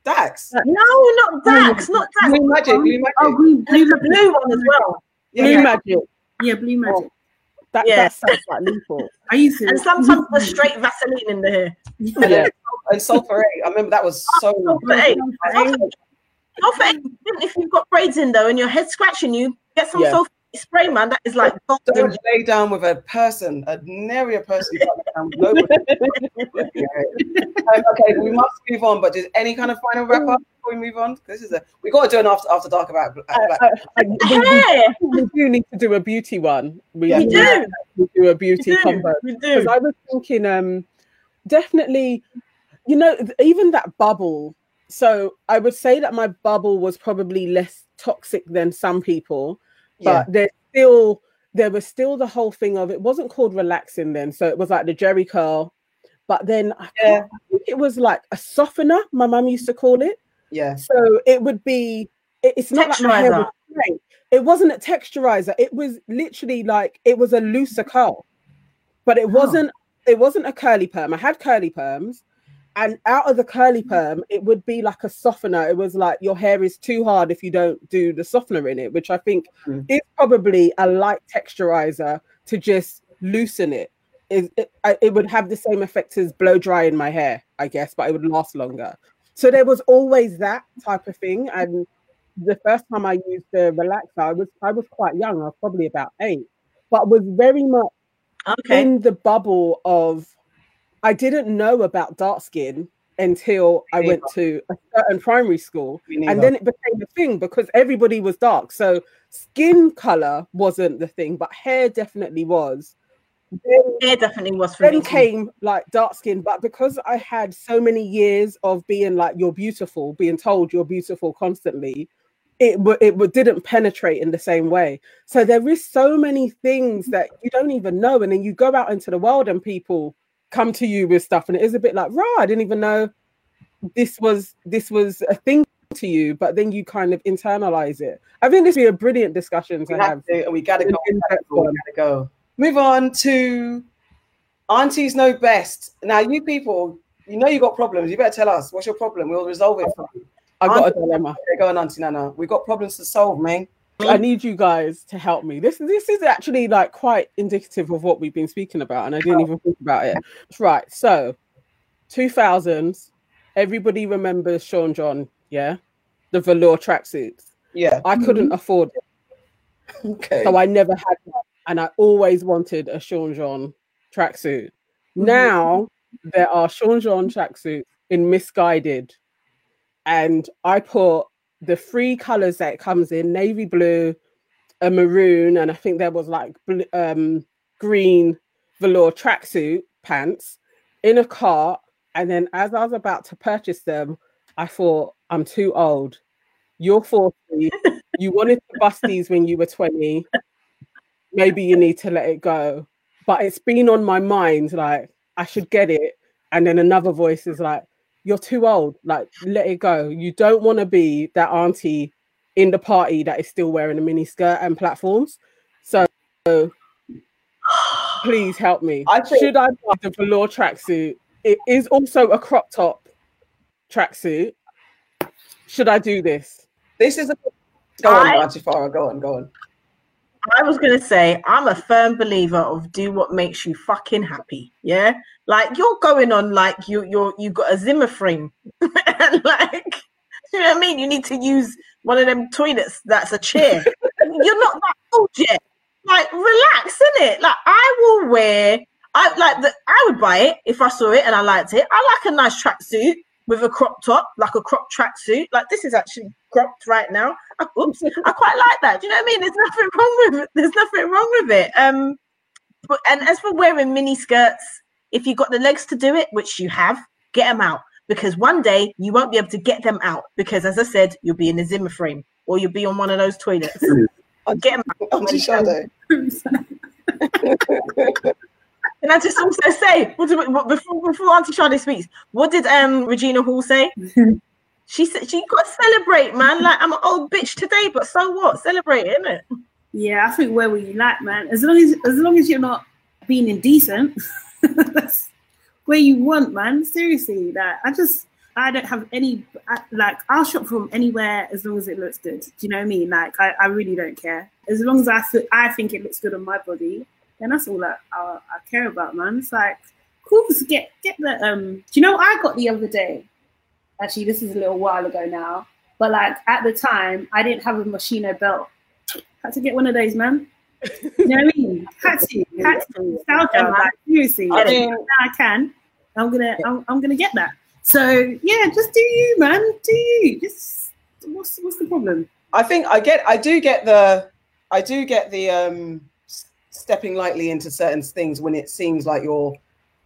Dax. No, not Dax, not Dax. Blue Magic, Blue Magic. Oh, green, blue, blue one as well. Yeah, Blue yeah. magic. yeah, blue magic. That, Yeah. that sounds like lethal. I used to. And sometimes the straight Vaseline in the hair. Yeah. And sulfur eight. I remember that was so. Sulfur eight. Sulfur eight, If you've got braids in though and your head scratching you, get some Yeah. sulfur spray, man. That is like Don't lay down with a person, a nary a person. you can't lay down with nobody. um, okay, we must move on. But just any kind of final wrap up before we move on? 'Cause This is a we got to do an after after dark about black. I- black. I- I- we, we- do need to do a beauty one. We, Yeah. We do. we do a We beauty do. combo. We do. Because I was thinking, um, definitely, you know, even that bubble. So I would say that my bubble was probably less toxic than some people, yeah, but there's still there was still the whole thing of it wasn't called relaxing then, so it was like the Jerry curl, but then Yeah. I think it was like a softener. My mum used to call it. Yeah. So it would be. it- It's not like my hair was straight. It wasn't a texturizer. It was literally like it was a looser curl, but it wasn't. It wasn't a curly perm. I had curly perms, and out of the curly perm, it would be like a softener. It was like your hair is too hard if you don't do the softener in it, which I think Mm. is probably a light texturizer to just loosen it. It, it, it would have the same effect as blow drying my hair, I guess, but it would last longer. So there was always that type of thing. And the first time I used the relaxer, I was I was quite young. I was probably about eight, but was very much Okay. in the bubble of I didn't know about dark skin until I went to a certain primary school. And then it became a thing because everybody was dark. So skin color wasn't the thing, but hair definitely was. Then, Hair definitely was for then too. came like dark skin, but because I had so many years of being like you're beautiful, being told you're beautiful constantly, it w- it w- didn't penetrate in the same way. So there is so many things that you don't even know, and then you go out into the world and people come to you with stuff, and it is a bit like, right, I didn't even know this was this was a thing to you, but then you kind of internalize it. I think this would be a brilliant discussion to we have. have to, we gotta go. We gotta go. We one. gotta go. Move on to aunties know best. Now, you people, you know you got problems. You better tell us what's your problem. We'll resolve it for you. I got a dilemma. Go on, Auntie Nana. We got problems to solve, man. I need you guys to help me. This this is actually like quite indicative of what we've been speaking about, and I didn't even think about it. Right, so two thousands, everybody remembers Sean John, yeah, the velour tracksuits. Yeah. I couldn't mm-hmm. afford it. Okay. So I never had one. And I always wanted a Sean John tracksuit. Now there are Sean John tracksuits in Missguided. And I put the three colors that it comes in navy blue, a maroon, and I think there was like um, green velour tracksuit pants in a cart. And then as I was about to purchase them, I thought, I'm too old. You're 40. you wanted to bust these when you were 20. Maybe you need to let it go. But it's been on my mind, like, I should get it. And then another voice is like, You're too old. Like, let it go. You don't want to be that auntie in the party that is still wearing a mini skirt and platforms. So please help me. I think- Should I buy the velour tracksuit? It is also a crop top tracksuit. Should I do this? This is a go on, I- Auntie Farah. Go on, go on. I was gonna say I'm a firm believer of do what makes you fucking happy. Yeah, like you're going on like you you're you got a Zimmer frame, and like you know what I mean. You need to use one of them toilets that's a chair. you're not that old yet. Like relax, in it. Like I will wear. I like the. I would buy it if I saw it and I liked it. I like a nice tracksuit with a crop top, like a crop tracksuit. Like this is actually cropped right now. Oops, I quite like that. Do you know what I mean? There's nothing wrong with it. There's nothing wrong with it. Um, but and as for wearing mini skirts, if you've got the legs to do it, which you have, get them out because one day you won't be able to get them out because, as I said, you'll be in a Zimmer frame or you'll be on one of those toilets. get them out. Auntie Sade. And I just also say, what before before Auntie Charlotte speaks, what did um Regina Hall say? she said she got to celebrate, man. Like I'm an old bitch today, but so what? Celebrate, innit? Yeah, I think where were you like, man. As long as as long as you're not being indecent, that's where you want, man. Seriously, like I just I don't have any I, like I'll shop from anywhere as long as it looks good. Do you know what I mean? Like I, I really don't care as long as I feel, I think it looks good on my body. Then that's all I, I, I care about, man. It's like cool get get the um. Do you know what I got the other day? Actually, this is a little while ago now, but like at the time, I didn't have a Moschino belt. Had to get one of those, man. You know what I mean? Had to, had to. Nostalgia, like seriously. I now I can. I'm gonna, I'm, I'm gonna get that. So yeah, just do you, man. Do you? Just what's what's the problem? I think I get, I do get the, I do get the um stepping lightly into certain things when it seems like you're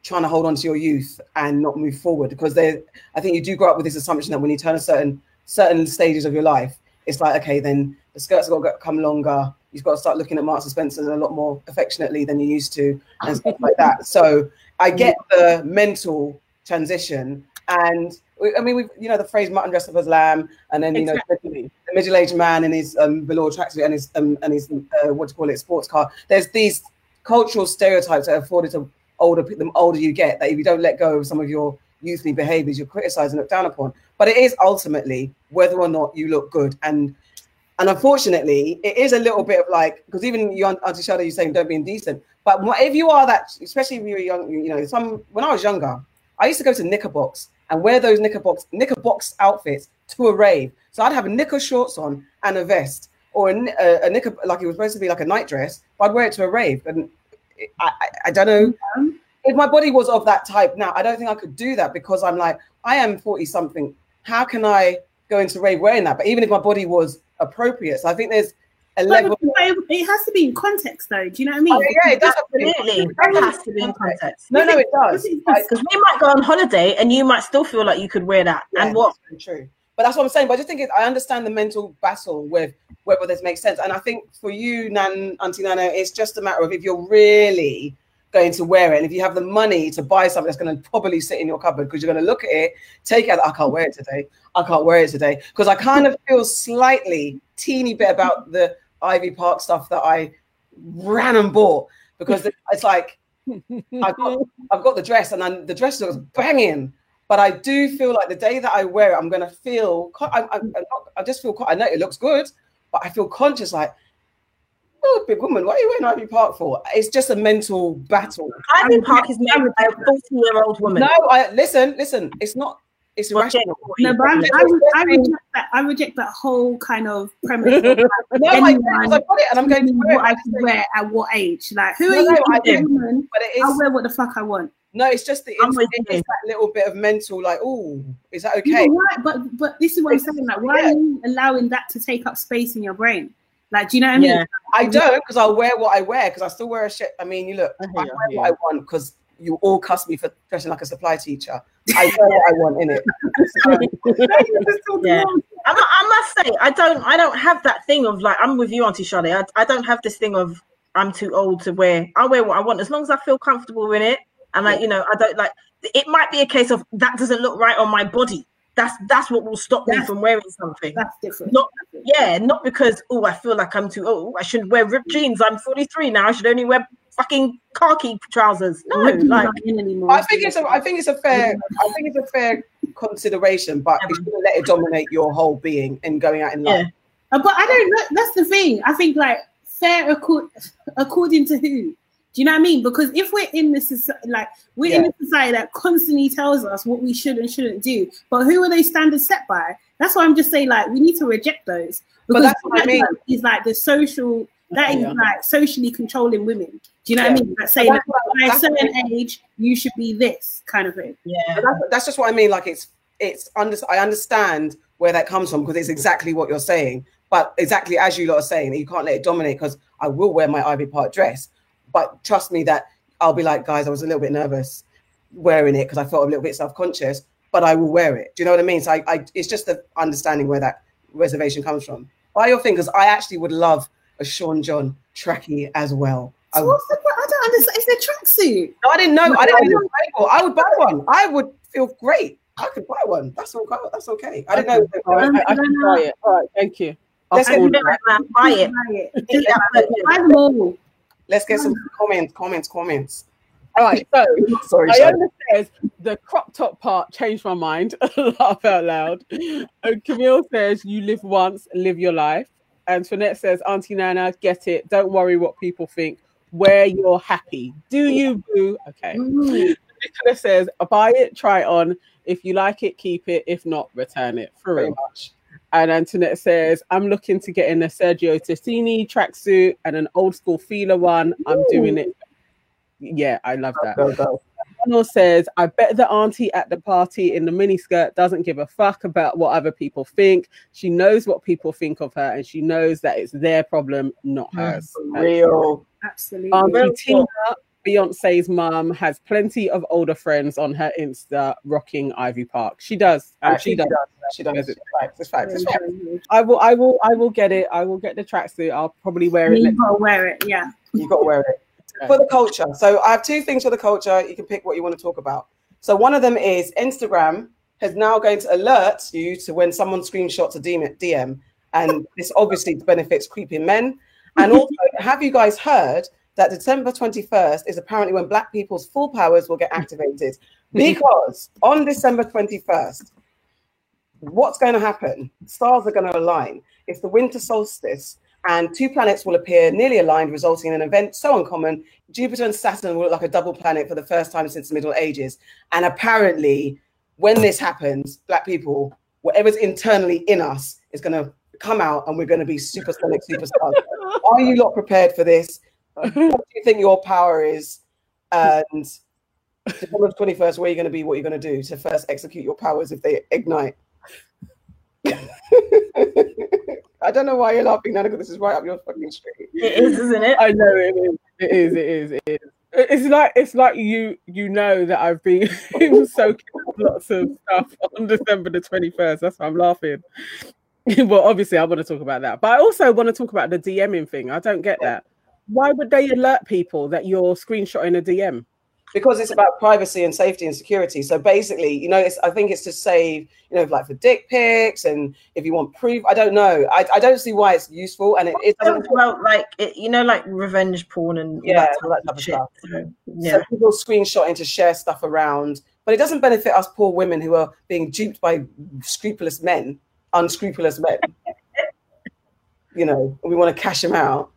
trying to hold on to your youth and not move forward because they, I think you do grow up with this assumption that when you turn a certain certain stages of your life, it's like okay, then the skirts have got to come longer. You've got to start looking at Marks and Spencer's a lot more affectionately than you used to, and stuff like that. So I get mm-hmm. the mental transition, and we- I mean, we've you know the phrase "mutton dressed up as lamb," and then you know the middle-aged man in his um, velour tracksuit and his um, and his uh, what do you call it sports car. There's these cultural stereotypes that are afforded to older the older you get that if you don't let go of some of your youthly behaviors, you're criticized and looked down upon. But it is ultimately whether or not you look good and. And unfortunately, it is a little bit of like because even you, Auntie Sade, you're saying don't be indecent. But if you are that, especially if you're young, you know, some when I was younger, I used to go to Knickerbox and wear those Knickerbox Knickerbox outfits to a rave. So I'd have a knicker shorts on and a vest, or a, a, a knicker like it was supposed to be like a night dress. But I'd wear it to a rave, and I, I, I don't know mm-hmm. if my body was of that type. Now I don't think I could do that because I'm like I am forty something. How can I go into rave wearing that? But even if my body was appropriate, so I think there's level. it it has to be in context, though. Do you know what I mean? Oh, yeah, it does. have to be- Absolutely, that has to be in context. No, no, it does. Because we might go on holiday and you might still feel like you could wear that. Yeah, and what? that's true. But that's what I'm saying. But I just think it, I understand the mental battle with whether this makes sense. And I think for you, Nan, Auntie Nana, it's just a matter of if you're really going to wear it and if you have the money to buy something that's going to probably sit in your cupboard because you're going to look at it, take it out, I can't wear it today. I can't wear it today. Because I kind of feel slightly teeny bit about the Ivy Park stuff that I ran and bought because it's like I've got, I've got the dress and then the dress looks banging. But I do feel like the day that I wear it, I'm gonna feel. I, I, I just feel. I know it looks good, but I feel conscious. Like, oh, big woman, what are you wearing Ivy Park for? It's just a mental battle. Ivy Park is made by a 40 year old woman. No, I listen, listen. It's not. It's Well, irrational. No, but I, I, I reject that. I reject that whole kind of premise. Of, like, No, I, I got it, and I'm going to wear what I I can wear at what age. Like, who No, are you? no, I woman? But it I'll wear what the fuck I want. no, it's just the it's, it's that little bit of mental, like, oh, is that okay? but why? But but this is what I'm saying. Like, why Yeah. are you allowing that to take up space in your brain? Like, do you know what I mean? Yeah. I don't because I'll wear what I wear because I still wear a shit. I mean, you look, I I wear you, what I want because you all cuss me for dressing like a supply teacher. I wear what I want in it. Yeah. I, I must say, I don't, I don't have that thing of like, I'm with you, Auntie Sade. I, I don't have this thing of I'm too old to wear. I wear what I want as long as I feel comfortable in it. And like, you know, I don't like. It might be a case of that doesn't look right on my body. That's that's what will stop me from wearing something. That's different. Not yeah, not because oh I feel like I'm too old. I shouldn't wear ripped jeans. I'm 43 now. I should only wear fucking khaki trousers. No, Women like aren't in anymore. I think it's a, I think it's a fair, I think it's a fair consideration, but you shouldn't let it dominate your whole being and going out in life. Uh, but I don't know. That's the thing. I think like fair accord, according to who? Do you know what I mean? Because if we're in this soci- like we're in a society that constantly tells us what we should and shouldn't do, but who are those standards set by? That's why I'm just saying like we need to reject those. But that's what I mean. Is like the social that is Yeah. like socially controlling women. Do you know what I mean? Like saying That's by a certain age you should be this kind of thing. yeah, that's, that's just what I mean. Like it's it's under, I understand where that comes from because it's exactly what you're saying. But exactly as you lot are saying, you can't let it dominate because I will wear my Ivy Park dress. But trust me that I'll be like, guys, I was a little bit nervous wearing it because I felt a little bit self-conscious, but I will wear it. Do you know what I mean? So I, I it's just the understanding where that reservation comes from. By your fingers, I actually would love a Sean John trackie as well. I, So would- what's the? I don't understand. It's the tracksuit. no, I didn't know. I didn't know. available. I would buy one. I would feel great. I could buy one. That's okay. That's okay. I didn't know. All right, I, I can no, no. it. All right, thank you. Let's get- order admit it. that, man. buy it. Buy it. Yeah, Buy them all. Let's get some comments. Comments. Comments. All right, so Sorry. Iona Sharon. says the crop top part changed my mind. Laugh out loud. And Camille says you live once, live your life. And Finette says, Auntie Nana, get it. Don't worry what people think. Where you're happy. Do you boo? Okay. Mm. Nicola says, buy it, try it on. If you like it, keep it. If not, return it. For real. much. And Antoinette says, I'm looking to get in a Sergio Tacchini tracksuit and an old school Fila one. I'm doing it. Yeah, I love that. Go, go. Says, I bet the auntie at the party in the miniskirt doesn't give a fuck about what other people think. She knows what people think of her and she knows that it's their problem, not Mm, hers. For real. Absolutely. Auntie Real Tina, Beyonce's mum, has plenty of older friends on her Insta rocking Ivy Park. She does. And she does. She does. It's facts. It's facts. It's facts. I will I will I will get it. I will get the tracksuit. I'll probably wear it You next gotta wear it, yeah. You got to wear it for the culture. So I have two things for the culture. You can pick what you want to talk about. So one of them is Instagram has now going to alert you to when someone screenshots a DM, DM and this obviously benefits creeping men. And also, have you guys heard that December 21st is apparently when Black people's full powers will get activated? Because on December 21st, what's going to happen? Stars are going to align. It's the winter solstice, and two planets will appear nearly aligned, resulting in an event so uncommon. Jupiter and Saturn will look like a double planet for the first time since the Middle Ages. And apparently, when this happens, Black people, whatever's internally in us, is going to come out, and we're going to be supersonic superstars. Are you lot prepared for this? What do you think your power is? And December 21st, where are you going to be? What are you going to do to first execute your powers if they ignite? I don't know why you're laughing, Nana, because this is right up your fucking street. It is, isn't it? I know it is. It is. It is. It is. It's like it's like you you know that I've been soaking up lots of stuff on December the twenty first. That's why I'm laughing. well, obviously, I want to talk about that, but I also want to talk about the DMing thing. I don't get that. Why would they alert people that you're screenshotting a DM? Because it's about privacy and safety and security. So basically, you know, it's, I think it's to save, you know, like for dick pics and if you want proof. I don't know. I, I don't see why it's useful, and it, it doesn't. well, like it, you know, like revenge porn and all Yeah, that all that type of shit. stuff. So, So people screenshotting to share stuff around, but it doesn't benefit us poor women who are being duped by scrupulous men, unscrupulous men. you know, we want to cash them out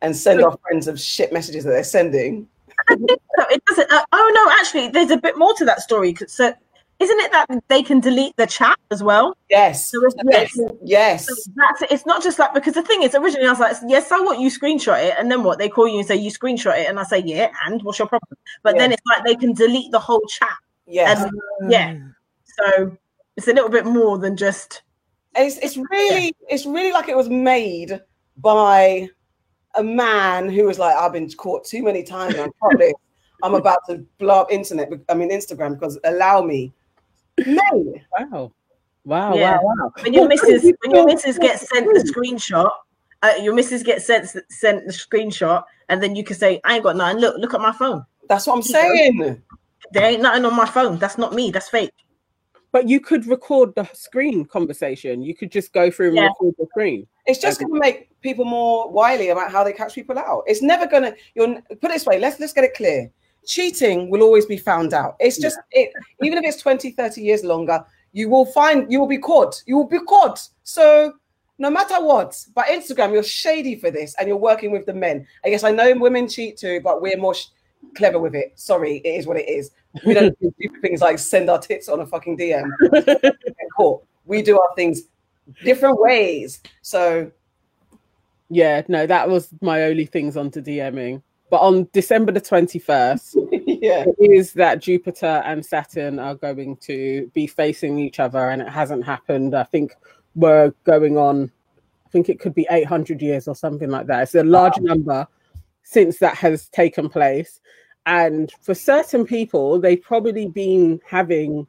and send our friends of shit messages that they're sending. no, it doesn't. Uh, oh no, actually, there's a bit more to that story. So isn't it that they can delete the chat as well? Yes. So it's, yes. Yes. So that's it's not just like because the thing is originally I was like yes I want you screenshot it and then what they call you and say you screenshot it and I say yeah and what's your problem but then it's like they can delete the whole chat Yes. and yeah so it's a little bit more than just It's it's really it's really like it was made by a man who was like, I've been caught too many times. I'm probably I'm about to blow up internet. I mean Instagram because allow me. No, Wow. Wow, Yeah. wow, wow. when your Well, missus when your feel- missus gets sent the screenshot uh, your missus gets sent sent the screenshot and then you can say I ain't got nothing look look at my phone that's what I'm saying. there ain't nothing on my phone that's not me that's fake But you could record the screen conversation. You could just go through and Yeah. record the screen. It's just going to make people more wily about how they catch people out. It's never going to. You're put it this way. Let's let's get it clear. Cheating will always be found out. It's just it. Even if it's 20, 30 years longer, you will find you will be caught. You will be caught. So no matter what, but Instagram, you're shady for this, and you're working with the men. I guess I know women cheat too, but we're more sh- clever with it. Sorry, it is what it is. We don't do things like send our tits on a fucking DM. Caught. We do our things different ways. So Yeah, no, that was my only things onto DMing. But on December the 21st, yeah. it is that Jupiter and Saturn are going to be facing each other, and it hasn't happened. I think we're going on, I think it could be 800 years or something like that. It's a large number since that has taken place. And for certain people, they've probably been having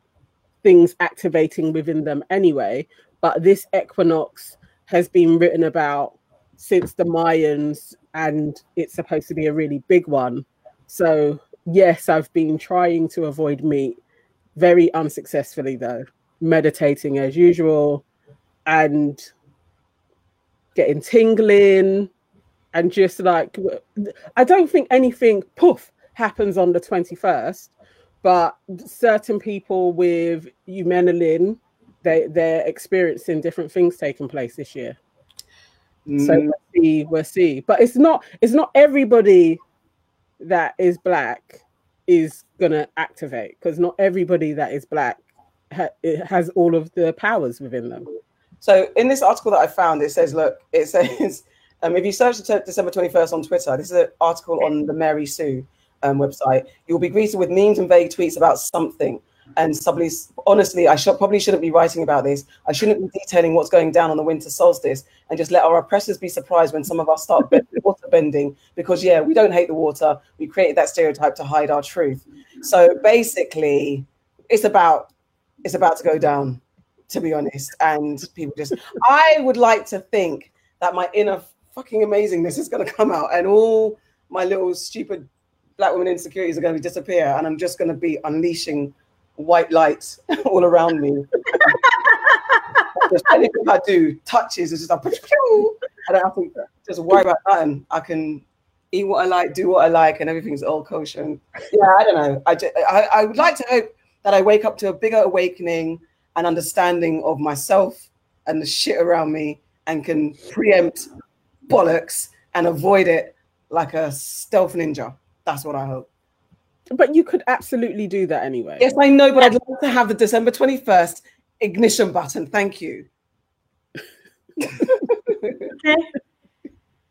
things activating within them anyway. But this equinox has been written about since the Mayans, and it's supposed to be a really big one. So, yes, I've been trying to avoid meat very unsuccessfully, though, meditating as usual and getting tingling and just like, I don't think anything poof happens on the 21st, but certain people with eumelanin, they, they're experiencing different things taking place this year. So Mm, we'll see, we'll see. But it's not it's not everybody that is black is gonna activate because not everybody that is black ha- it has all of the powers within them. So in this article that I found, it says, look, it says, um, if you search December 21st on Twitter, this is an article on the Mary Sue um, website. You'll be greeted with memes and vague tweets about something. And somebody, honestly, I should, probably shouldn't be writing about this. I shouldn't be detailing what's going down on the winter solstice and just let our oppressors be surprised when some of us start water bending because, yeah, we don't hate the water. We created that stereotype to hide our truth. So basically, it's about it's about to go down to be honest. And people just, I would like to think that my inner fucking amazingness is going to come out and all my little stupid black women insecurities are going to disappear. And I'm just going to be unleashing white lights all around me. just anything I do touches, it's just like, I don't have to just worry about nothing. I can eat what I like, do what I like, and everything's all kosher. And yeah, I don't know. I, just, I, I would like to hope that I wake up to a bigger awakening and understanding of myself and the shit around me and can preempt bollocks and avoid it like a stealth ninja. That's what I hope. But you could absolutely do that anyway. Yes, I know, but I'd like to have the December 21st ignition button. Thank you.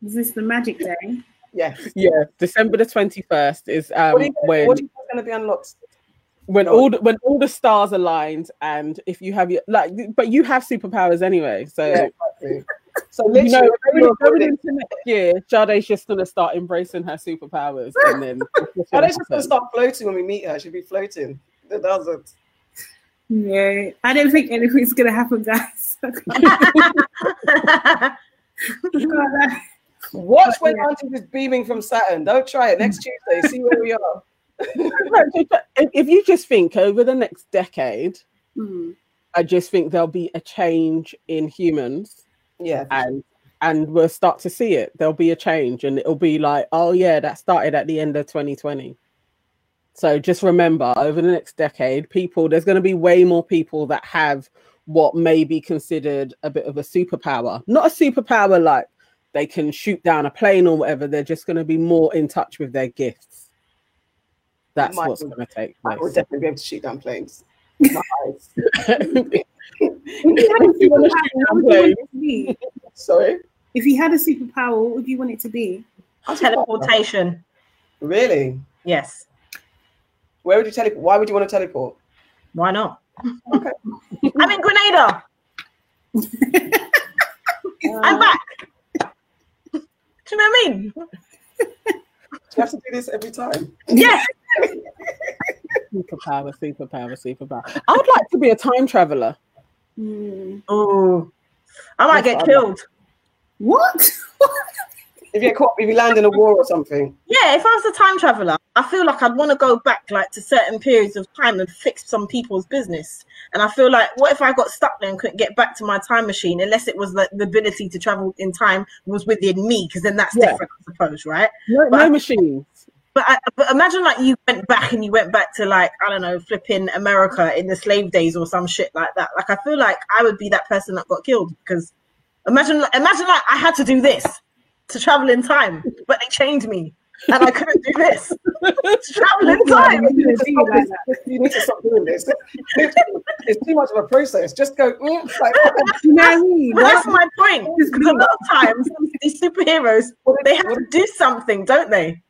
Is this the magic day? Yes. Yeah, December the twenty first is um, What you when what do you think is going to be unlocked? when all the, when all the stars aligned, and if you have your like, but you have superpowers anyway. So Yeah, exactly. So you know, literally, going, going into next year, Jade's just gonna start embracing her superpowers, and then it's I gonna just going to start floating when we meet her. She'll be floating. It doesn't. No, I don't think anything's gonna happen, guys. Watch when Auntie is beaming from Saturn. Don't try it next Tuesday. See where we are. If if you just think over the next decade, Hmm. I just think there'll be a change in humans, Yeah. and and we'll start to see it. There'll be a change, and it'll be like, oh yeah, that started at the end of 2020. So just remember, over the next decade, people there's going to be way more people that have what may be considered a bit of a superpower. Not a superpower like they can shoot down a plane or whatever. They're just going to be more in touch with their gifts. That's what's be. going to take I would place. definitely be able to shoot down planes. Nice. If you had a superpower, what would you want it to be? Sorry. If you had a superpower, what would you want it to be? Teleportation. Really? Yes. Where would you teleport? Why would you want to teleport? Why not? Okay. I'm in Grenada. I'm back. Do you know what I mean? Do you have to do this every time? Yes. Superpower, superpower, superpower. I would like to be a time traveler. Hmm. Oh, I might That's get what I'd killed. What? If you get caught, if you land in a war or something. Yeah, if I was a time traveler, I feel like I'd want to go back like to certain periods of time and fix some people's business. And I feel like, what if I got stuck there and couldn't get back to my time machine unless it was like the ability to travel in time was within me? Because then that's Yeah. different, I suppose, right? No, But no I- machines. But, I, but imagine like you went back and you went back to like I don't know, flipping America in the slave days or some shit like that. Like I feel like I would be that person that got killed because imagine like, imagine like I had to do this to travel in time, but they chained me and I couldn't do this to travel in time. You need to stop this. You need to stop doing this. It's too much of a process. Just go. mm, like, You know what I mean? That's my point. Because a lot of times these superheroes they have to do something, don't they,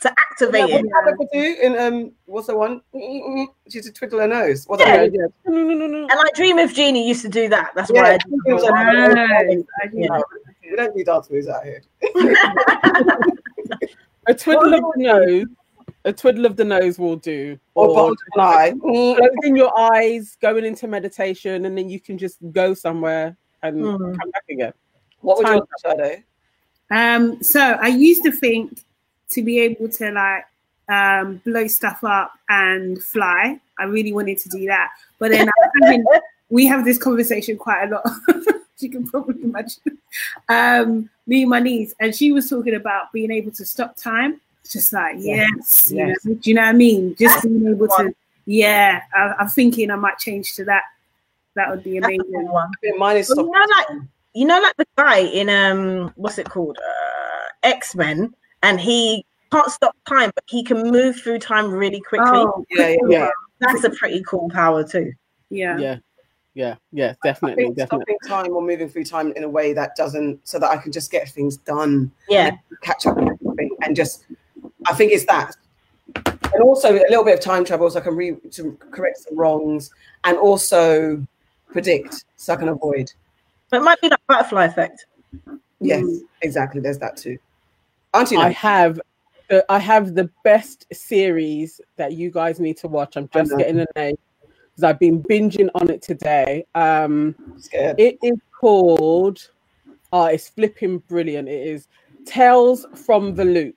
to activate what it. did do in um? What's the one? She used to twiddle her nose. What's Yeah. that? Yeah, yeah. No, no, no, no. And I Dream of Jeannie used to do that. That's Yeah, why I it was do. a- Nice. I Yeah. We don't do dance moves out here. A twiddle of the nose. A twiddle of the nose will do. Or Or bottom of eye. Closing your eyes, going into meditation, and then you can just go somewhere and Mm. come back again. What would you Time- want, Shadow? Um, so I used to think to be able to like um, blow stuff up and fly. I really wanted to do that, but then I'm having, we have this conversation quite a lot. you can probably imagine. Um, me and my niece, and she was talking about being able to stop time. It's Just like yes, you know, do you know what I mean? Just being able to, yeah. I, I'm thinking I might change to that. That would be amazing. one. Mine is Well, you know, like you know, like the guy in um, what's it called, uh, X Men, and he can't stop time, but he can move through time really quickly. Oh, yeah, yeah, Yeah, That's a pretty cool power too. yeah. yeah, yeah, yeah. I Definitely, think definitely. stopping time or moving through time in a way that doesn't, so that I can just get things done, Yeah, catch up with everything, and just, I think it's that. And also a little bit of time travel so I can re to correct some wrongs and also predict so I can avoid. but it might be that butterfly effect. Yes, Mm. exactly. There's that too. I have, uh, I have the best series that you guys need to watch. I'm just getting the name because I've been binging on it today. Um. It is called. Oh, it's flipping brilliant. It is Tales from the Loop.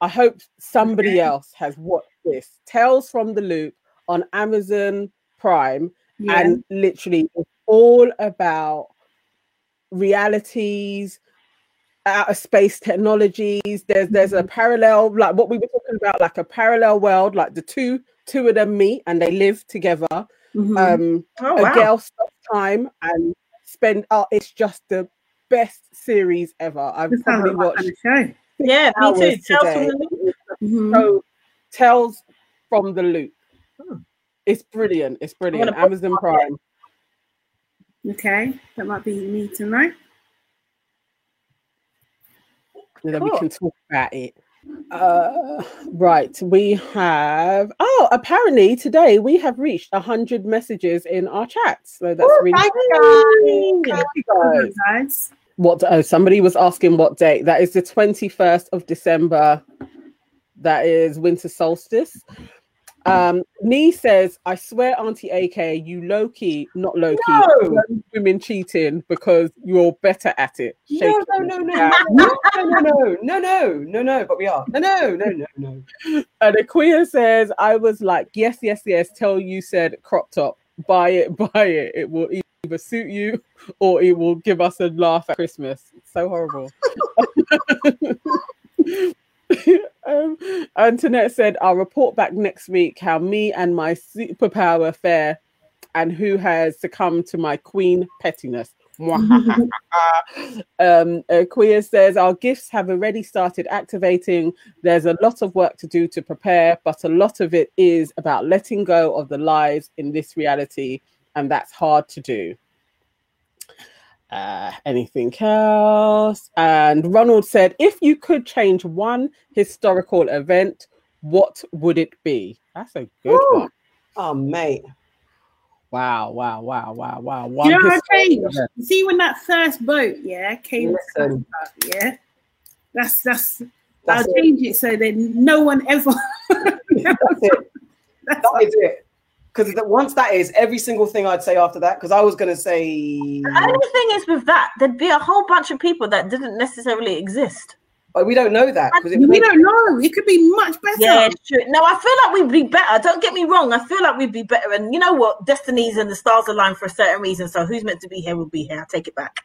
I hope somebody else has watched this. Tales from the Loop on Amazon Prime, Yeah. and literally it's all about realities, outer space technologies. There's there's a parallel, like what we were talking about, like a parallel world, like the two two of them meet and they live together. Mhm. Um, Oh a wow! girl stops time and spend oh it's just the best series ever i've This probably watched kind of show. yeah, me too. Tales from the Loop. Mhm. so tales from the loop Hmm. it's brilliant it's brilliant amazon prime Okay, that might be me tonight. And then we can talk about it uh right we have oh apparently today we have reached a 100 messages in our chat so that's Ooh, really thank cool. you. Thank you, Come guys. guys. What? Oh, somebody was asking what date. That is the twenty first of December. That is winter solstice. Um, Nee says, "I swear, Auntie AK, you low key, not low key, No. women cheating because you're better at it." No, no, no, no, no, no, no, no, no, no, no, no, but we are. No, no, no, no, no. And Aquia says, "I was like, yes, yes, yes. Till you said crop top, buy it, buy it. It will either suit you or it will give us a laugh at Christmas. It's so horrible." um, Antoinette said, I'll report back next week how me and my superpower fare and who has succumbed to my queen pettiness. um, uh, Queer says our gifts have already started activating. There's a lot of work to do to prepare, but a lot of it is about letting go of the lies in this reality, and that's hard to do. Uh, anything else? And Ronald said, if you could change one historical event, what would it be? That's a good Woo. one. Oh, mate. Wow, wow, wow, wow, wow. You know what I changed? You See when that first boat, yeah, came Listen. Africa, yeah. That's that's. That's I'll it. change it so then no one ever. That's it. That is it. Because once that is, every single thing I'd say after that, because I was going to say, The only thing is with that, there'd be a whole bunch of people that didn't necessarily exist. but we don't know that. Because it we makes- don't know. It could be much better. Yeah, it's true. No, I feel like we'd be better. Don't get me wrong. I feel like we'd be better. And you know what? Destinies and the stars align for a certain reason. So who's meant to be here will be here. I take it back.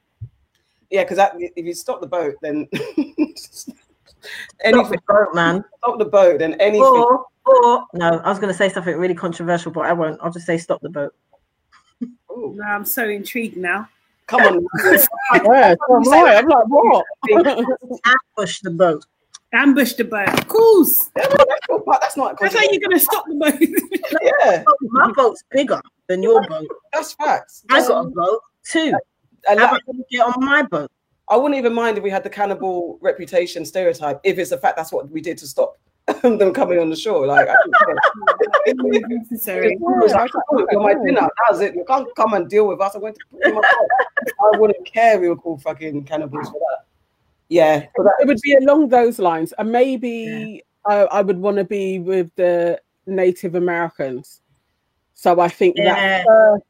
yeah, because if you stop the boat, then anything. Stop anything, the boat, man. stop the boat, then anything. Or, or no, I was going to say something really controversial, but I won't. I'll just say stop the boat. Ooh, No, I'm so intrigued now. come on. Yeah, so am I. I'm like, what? Ambush the boat. Ambush the boat. Of course. Yeah, no, that's, not, part- that's not. That's how you're gonna stop the boat. Yeah, My boat's bigger than your boat. that's facts. I got a um, boat too. And How that- about you get on my boat? I wouldn't even mind if we had the cannibal reputation stereotype if it's the fact that's what we did to stop them coming on the show. Like, I don't care. necessary. Was like, "Oh, you're my dinner. That was it. You can't come and deal with us. I went to put my. I wouldn't care. We were called fucking cannibals for that. Yeah, so that, it would be along those lines, and maybe uh, I would want to be with the Native Americans. So I think Yeah. that first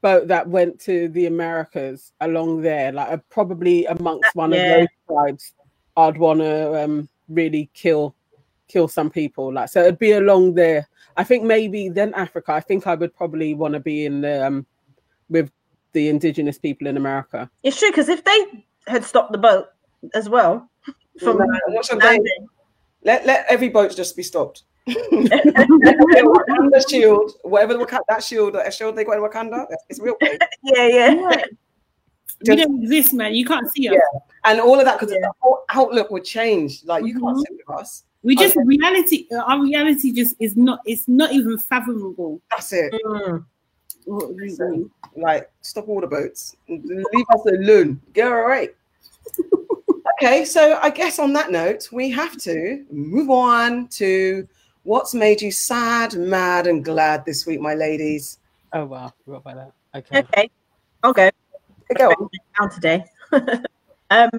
boat that went to the Americas along there, like uh, probably amongst one Yeah. of those tribes, I'd want to um, really kill kill some people. Like so, it'd be along there. I think maybe then Africa. I think I would probably want to be in the um, with the indigenous people in America. It's true because if they had stopped the boat as well from No, what's landing, let let every boat just be stopped. Wakanda shield, whatever the Waka- that shield, that shield they got in Wakanda, it's real. place. yeah, yeah, We don't exist, man. You can't see us. Yeah. And all of that because the whole outlook would change. Like you can't Mhm. sit with us. We just reality. uh, Our reality just is not. It's not even fathomable. That's it. Mm. What. Like stop all the boats. Leave us alone. Get all right. okay, so I guess on that note, we have to move on to what's made you sad, mad, and glad this week, my ladies. Oh wow, forgot about that. Okay. Okay, I'll go. Go on. down today. um,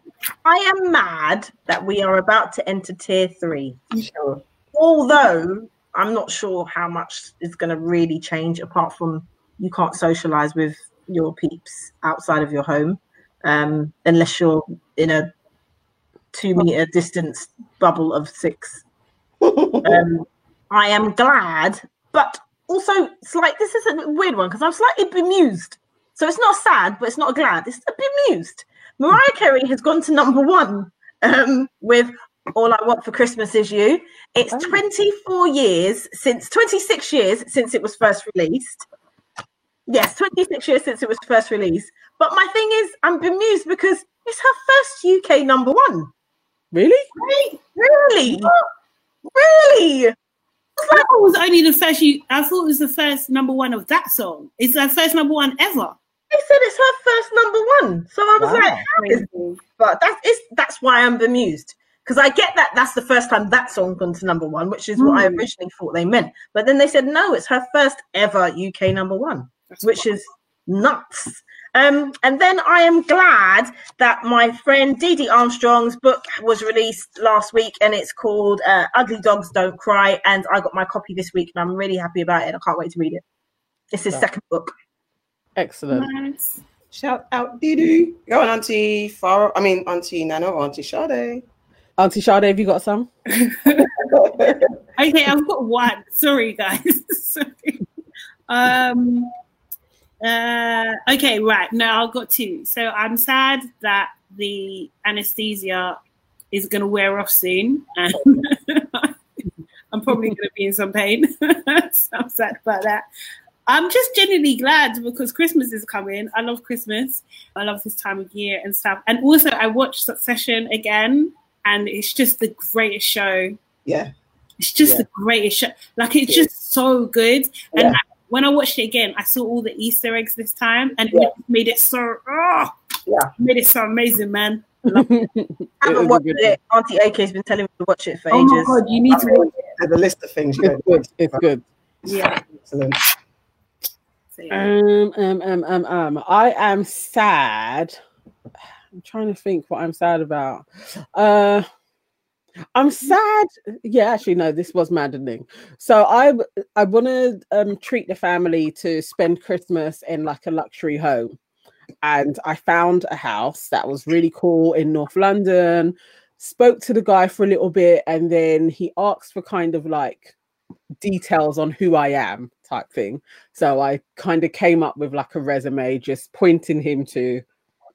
I am mad that we are about to enter tier three. Sure. Although I'm not sure how much is going to really change, apart from you can't socialize with your peeps outside of your home, um, unless you're in a two meter distance bubble of six. Um, I am glad, but also it's like this is a weird one because I'm slightly bemused. So it's not sad, but it's not glad. It's a bemused. Mariah Carey has gone to number one um, with "All I Want for Christmas Is You." It's Oh. 24 years since 26 years since it was first released. Yes, 26 years since it was first released. But my thing is, I'm bemused because it's her first UK number one. Really? Really? Really? I thought it was only the first. You, I thought it was the first number one of that song. It's the first number one ever. They said it's her first number one. So I was Wow. like, how is but that's it's, that's why I'm bemused because I get that that's the first time that song gone to number one, which is what I Mm. originally thought they meant. But then they said no, it's her first ever UK number one, That's which wild. is nuts. Um, and then I am glad that my friend Dee Dee Armstrong's book was released last week, and it's called uh, "Ugly Dogs Don't Cry." And I got my copy this week, and I'm really happy about it. I can't wait to read it. It's his Yeah. second book. Excellent. Nice. Shout out Didi. Go on, Auntie Farah. I mean, Auntie Nana or Auntie Sade. Auntie Sade, have you got some? Okay, I've got one. Sorry, guys. Sorry. Um. Uh. Okay. Right. Now I've got two. So I'm sad that the anesthesia is going to wear off soon, and I'm probably going to be in some pain. so I'm sad about that. I'm just genuinely glad because Christmas is coming. I love Christmas. I love this time of year and stuff. And also, I watched Succession again, and it's just the greatest show. Yeah. It's just Yeah. the greatest show. Like it's Yeah. just so good. And Yeah. I- when I watched it again, I saw all the Easter eggs this time, and Yeah. it made it so. Oh, Yeah. made it so amazing, man. I haven't a watched good it. Auntie AK's been telling me to watch it for Oh my ages. god, you need I to mean, watch it. There's a list of things It's don't good. It's good. Yeah. Excellent. Um, um, um, um, um. I am sad. I'm trying to think what I'm sad about. Uh, I'm sad. Yeah, actually, no. This was maddening. So I, I want to um treat the family to spend Christmas in like a luxury home, and I found a house that was really cool in North London. Spoke to the guy for a little bit, and then he asked for kind of like details on who I am, type thing. So I kind of came up with like a resume, just pointing him to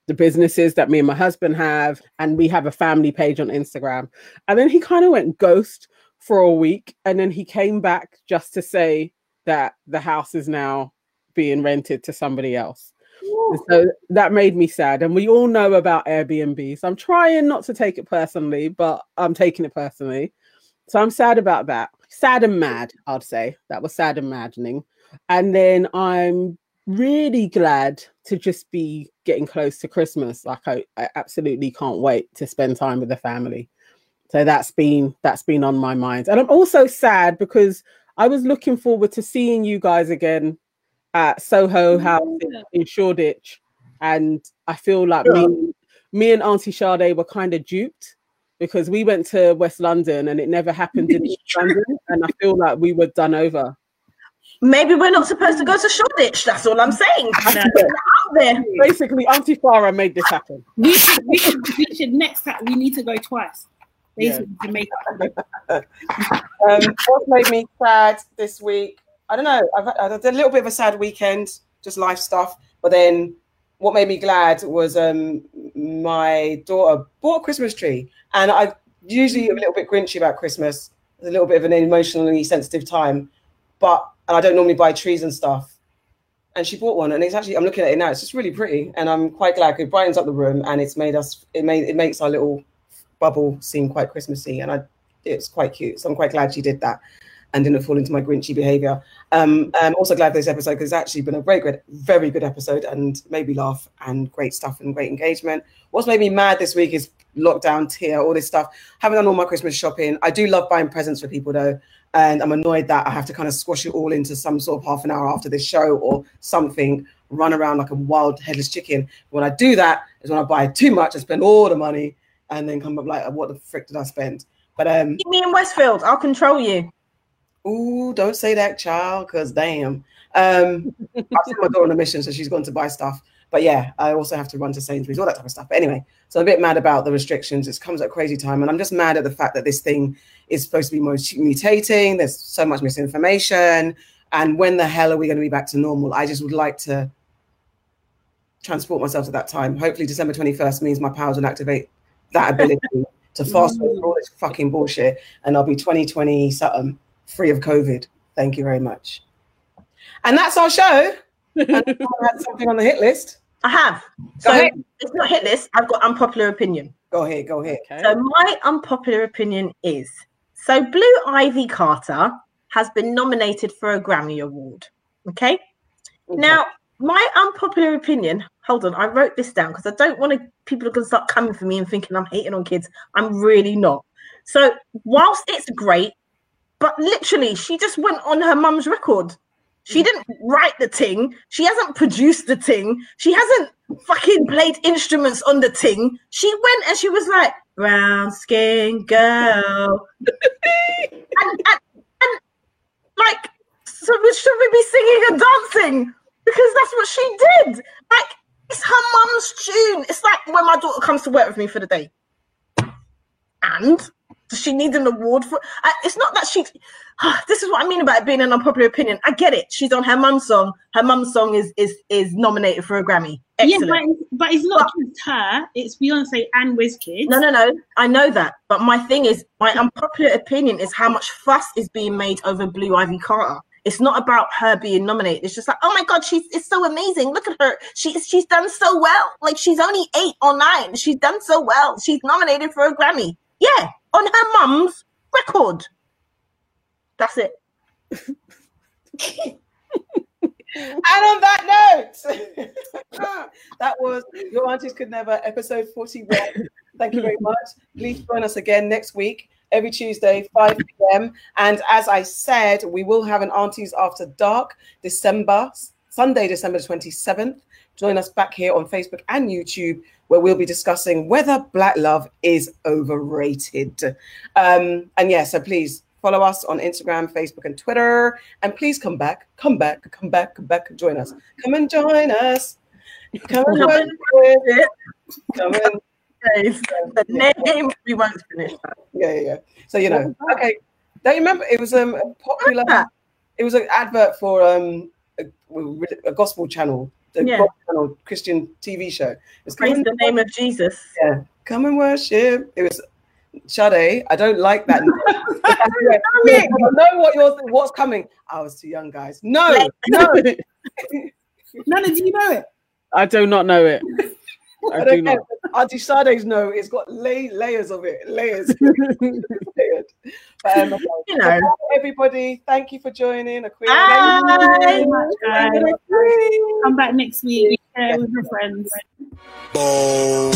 the businesses that me and my husband have, and we have a family page on Instagram. And then he kind of went ghost for a week, and then he came back just to say that the house is now being rented to somebody else. And So that made me sad. And we all know about Airbnb. So I'm trying not to take it personally, but I'm taking it personally. So I'm sad about that. Sad and mad, I'd say. That was sad and maddening. And then I'm really glad to just be getting close to Christmas. Like I, I absolutely can't wait to spend time with the family. So that's been that's been on my mind. And I'm also sad because I was looking forward to seeing you guys again at Soho House in, in Shoreditch. And I feel like me, me and Auntie Sade were kind of duped because we went to West London and it never happened in East London. And I feel like we were done over. Maybe we're not supposed to go to Shoreditch. That's all I'm saying. No. Out there. Basically, Auntie Farah made this happen. We should, we should, we should next time we need to go twice. Yeah. Basically, to make up. Um, what made me sad this week? I don't know. I've had, I had a little bit of a sad weekend, just life stuff. But then, what made me glad was um, my daughter bought a Christmas tree, and I usually am a little bit grinchy about Christmas. It's a little bit of an emotionally sensitive time, but and I don't normally buy trees and stuff. And she bought one, and it's actually I'm looking at it now. It's just really pretty, and I'm quite glad. It brightens up the room, and it's made us. It made it makes our little bubble seem quite Christmassy, and I it's quite cute. So I'm quite glad she did that and didn't fall into my grinchy behavior. Um, I'm also glad for this episode because it's actually been a very good, very good episode and made me laugh and great stuff and great engagement. What's made me mad this week is lockdown, tier, all this stuff. Haven't done all my Christmas shopping. I do love buying presents for people though. And I'm annoyed that I have to kind of squash it all into some sort of half an hour after this show or something, run around like a wild headless chicken. When I do that is when I buy too much I spend all the money and then come up like, what the frick did I spend? But um, Meet me in Westfield. I'll control you. Ooh, don't say that, child, because damn. Um, I've sent my daughter on a mission, so she's gone to buy stuff. But yeah, I also have to run to Sainsbury's, all that type of stuff. But anyway, so I'm a bit mad about the restrictions. It comes at a crazy time, and I'm just mad at the fact that this thing is supposed to be most mutating. There's so much misinformation, and when the hell are we going to be back to normal? I just would like to transport myself to that time. Hopefully, December 21st means my powers will activate that ability to fast forward through all this fucking bullshit, and I'll be 2020 something free of COVID. Thank you very much. And that's our show. I had something on the hit list. I have. Go So ahead. it's not hit list. I've got unpopular opinion. Go ahead, go ahead. Okay. So my unpopular opinion is so Blue Ivy Carter has been nominated for a Grammy Award. Okay. Now, my unpopular opinion, hold on, I wrote this down because I don't want to people are gonna start coming for me and thinking I'm hating on kids. I'm really not. So whilst it's great, but literally she just went on her mum's record. She didn't write the ting. She hasn't produced the ting. She hasn't fucking played instruments on the ting. She went and she was like, brown skin girl. and, and, and like, so we- should we be singing and dancing? Because that's what she did. Like, it's her mum's tune. It's like when my daughter comes to work with me for the day. And does she need an award for uh, it's not that she this is what I mean about it being an unpopular opinion. I get it. She's on her mum's song. Her mum's song is is is nominated for a Grammy. Yeah, but, it's- but it's not just her. It's Beyonce and Wizkid. No, no, no. I know that. But my thing is, my unpopular opinion is how much fuss is being made over Blue Ivy Carter. It's not about her being nominated. It's just like, oh my god, she's it's so amazing. Look at her. She's she's done so well. Like she's only eight or nine. She's done so well. She's nominated for a Grammy. Yeah, on her mum's record. That's it. And on that note, that was Your Aunties Could Never, episode 41. Thank you very much. Please join us again next week, every Tuesday, 5 p.m. And as I said, we will have an Aunties After Dark, December, Sunday, December 27th. Join us back here on Facebook and YouTube, where we'll be discussing whether Black love is overrated. Um, and yeah, so please follow us on Instagram, Facebook, and Twitter. And please come back, come back, come back, come back, join us. Come and join us. Come and join us. Come and the name we won't finish that. yeah, yeah, yeah. So you know, okay. Don't you remember? It was um a popular. It was an advert for um a, a gospel channel, Yeah. gospel channel Christian TV show. It's Praise the and, name of Jesus. yeah, come and worship. It was Sade. I don't like that. I know what yours, what's coming. I was too young, guys. No, no, Nana, do you know it? I do not know it. I I don't do care. not. Auntie Sade's no. It's got lay, layers of it, layers. But, um, okay. You know. everybody, thank you for joining. A queer Bye. Thank you very much, guys. Come back next week. Share with your friends. Boom.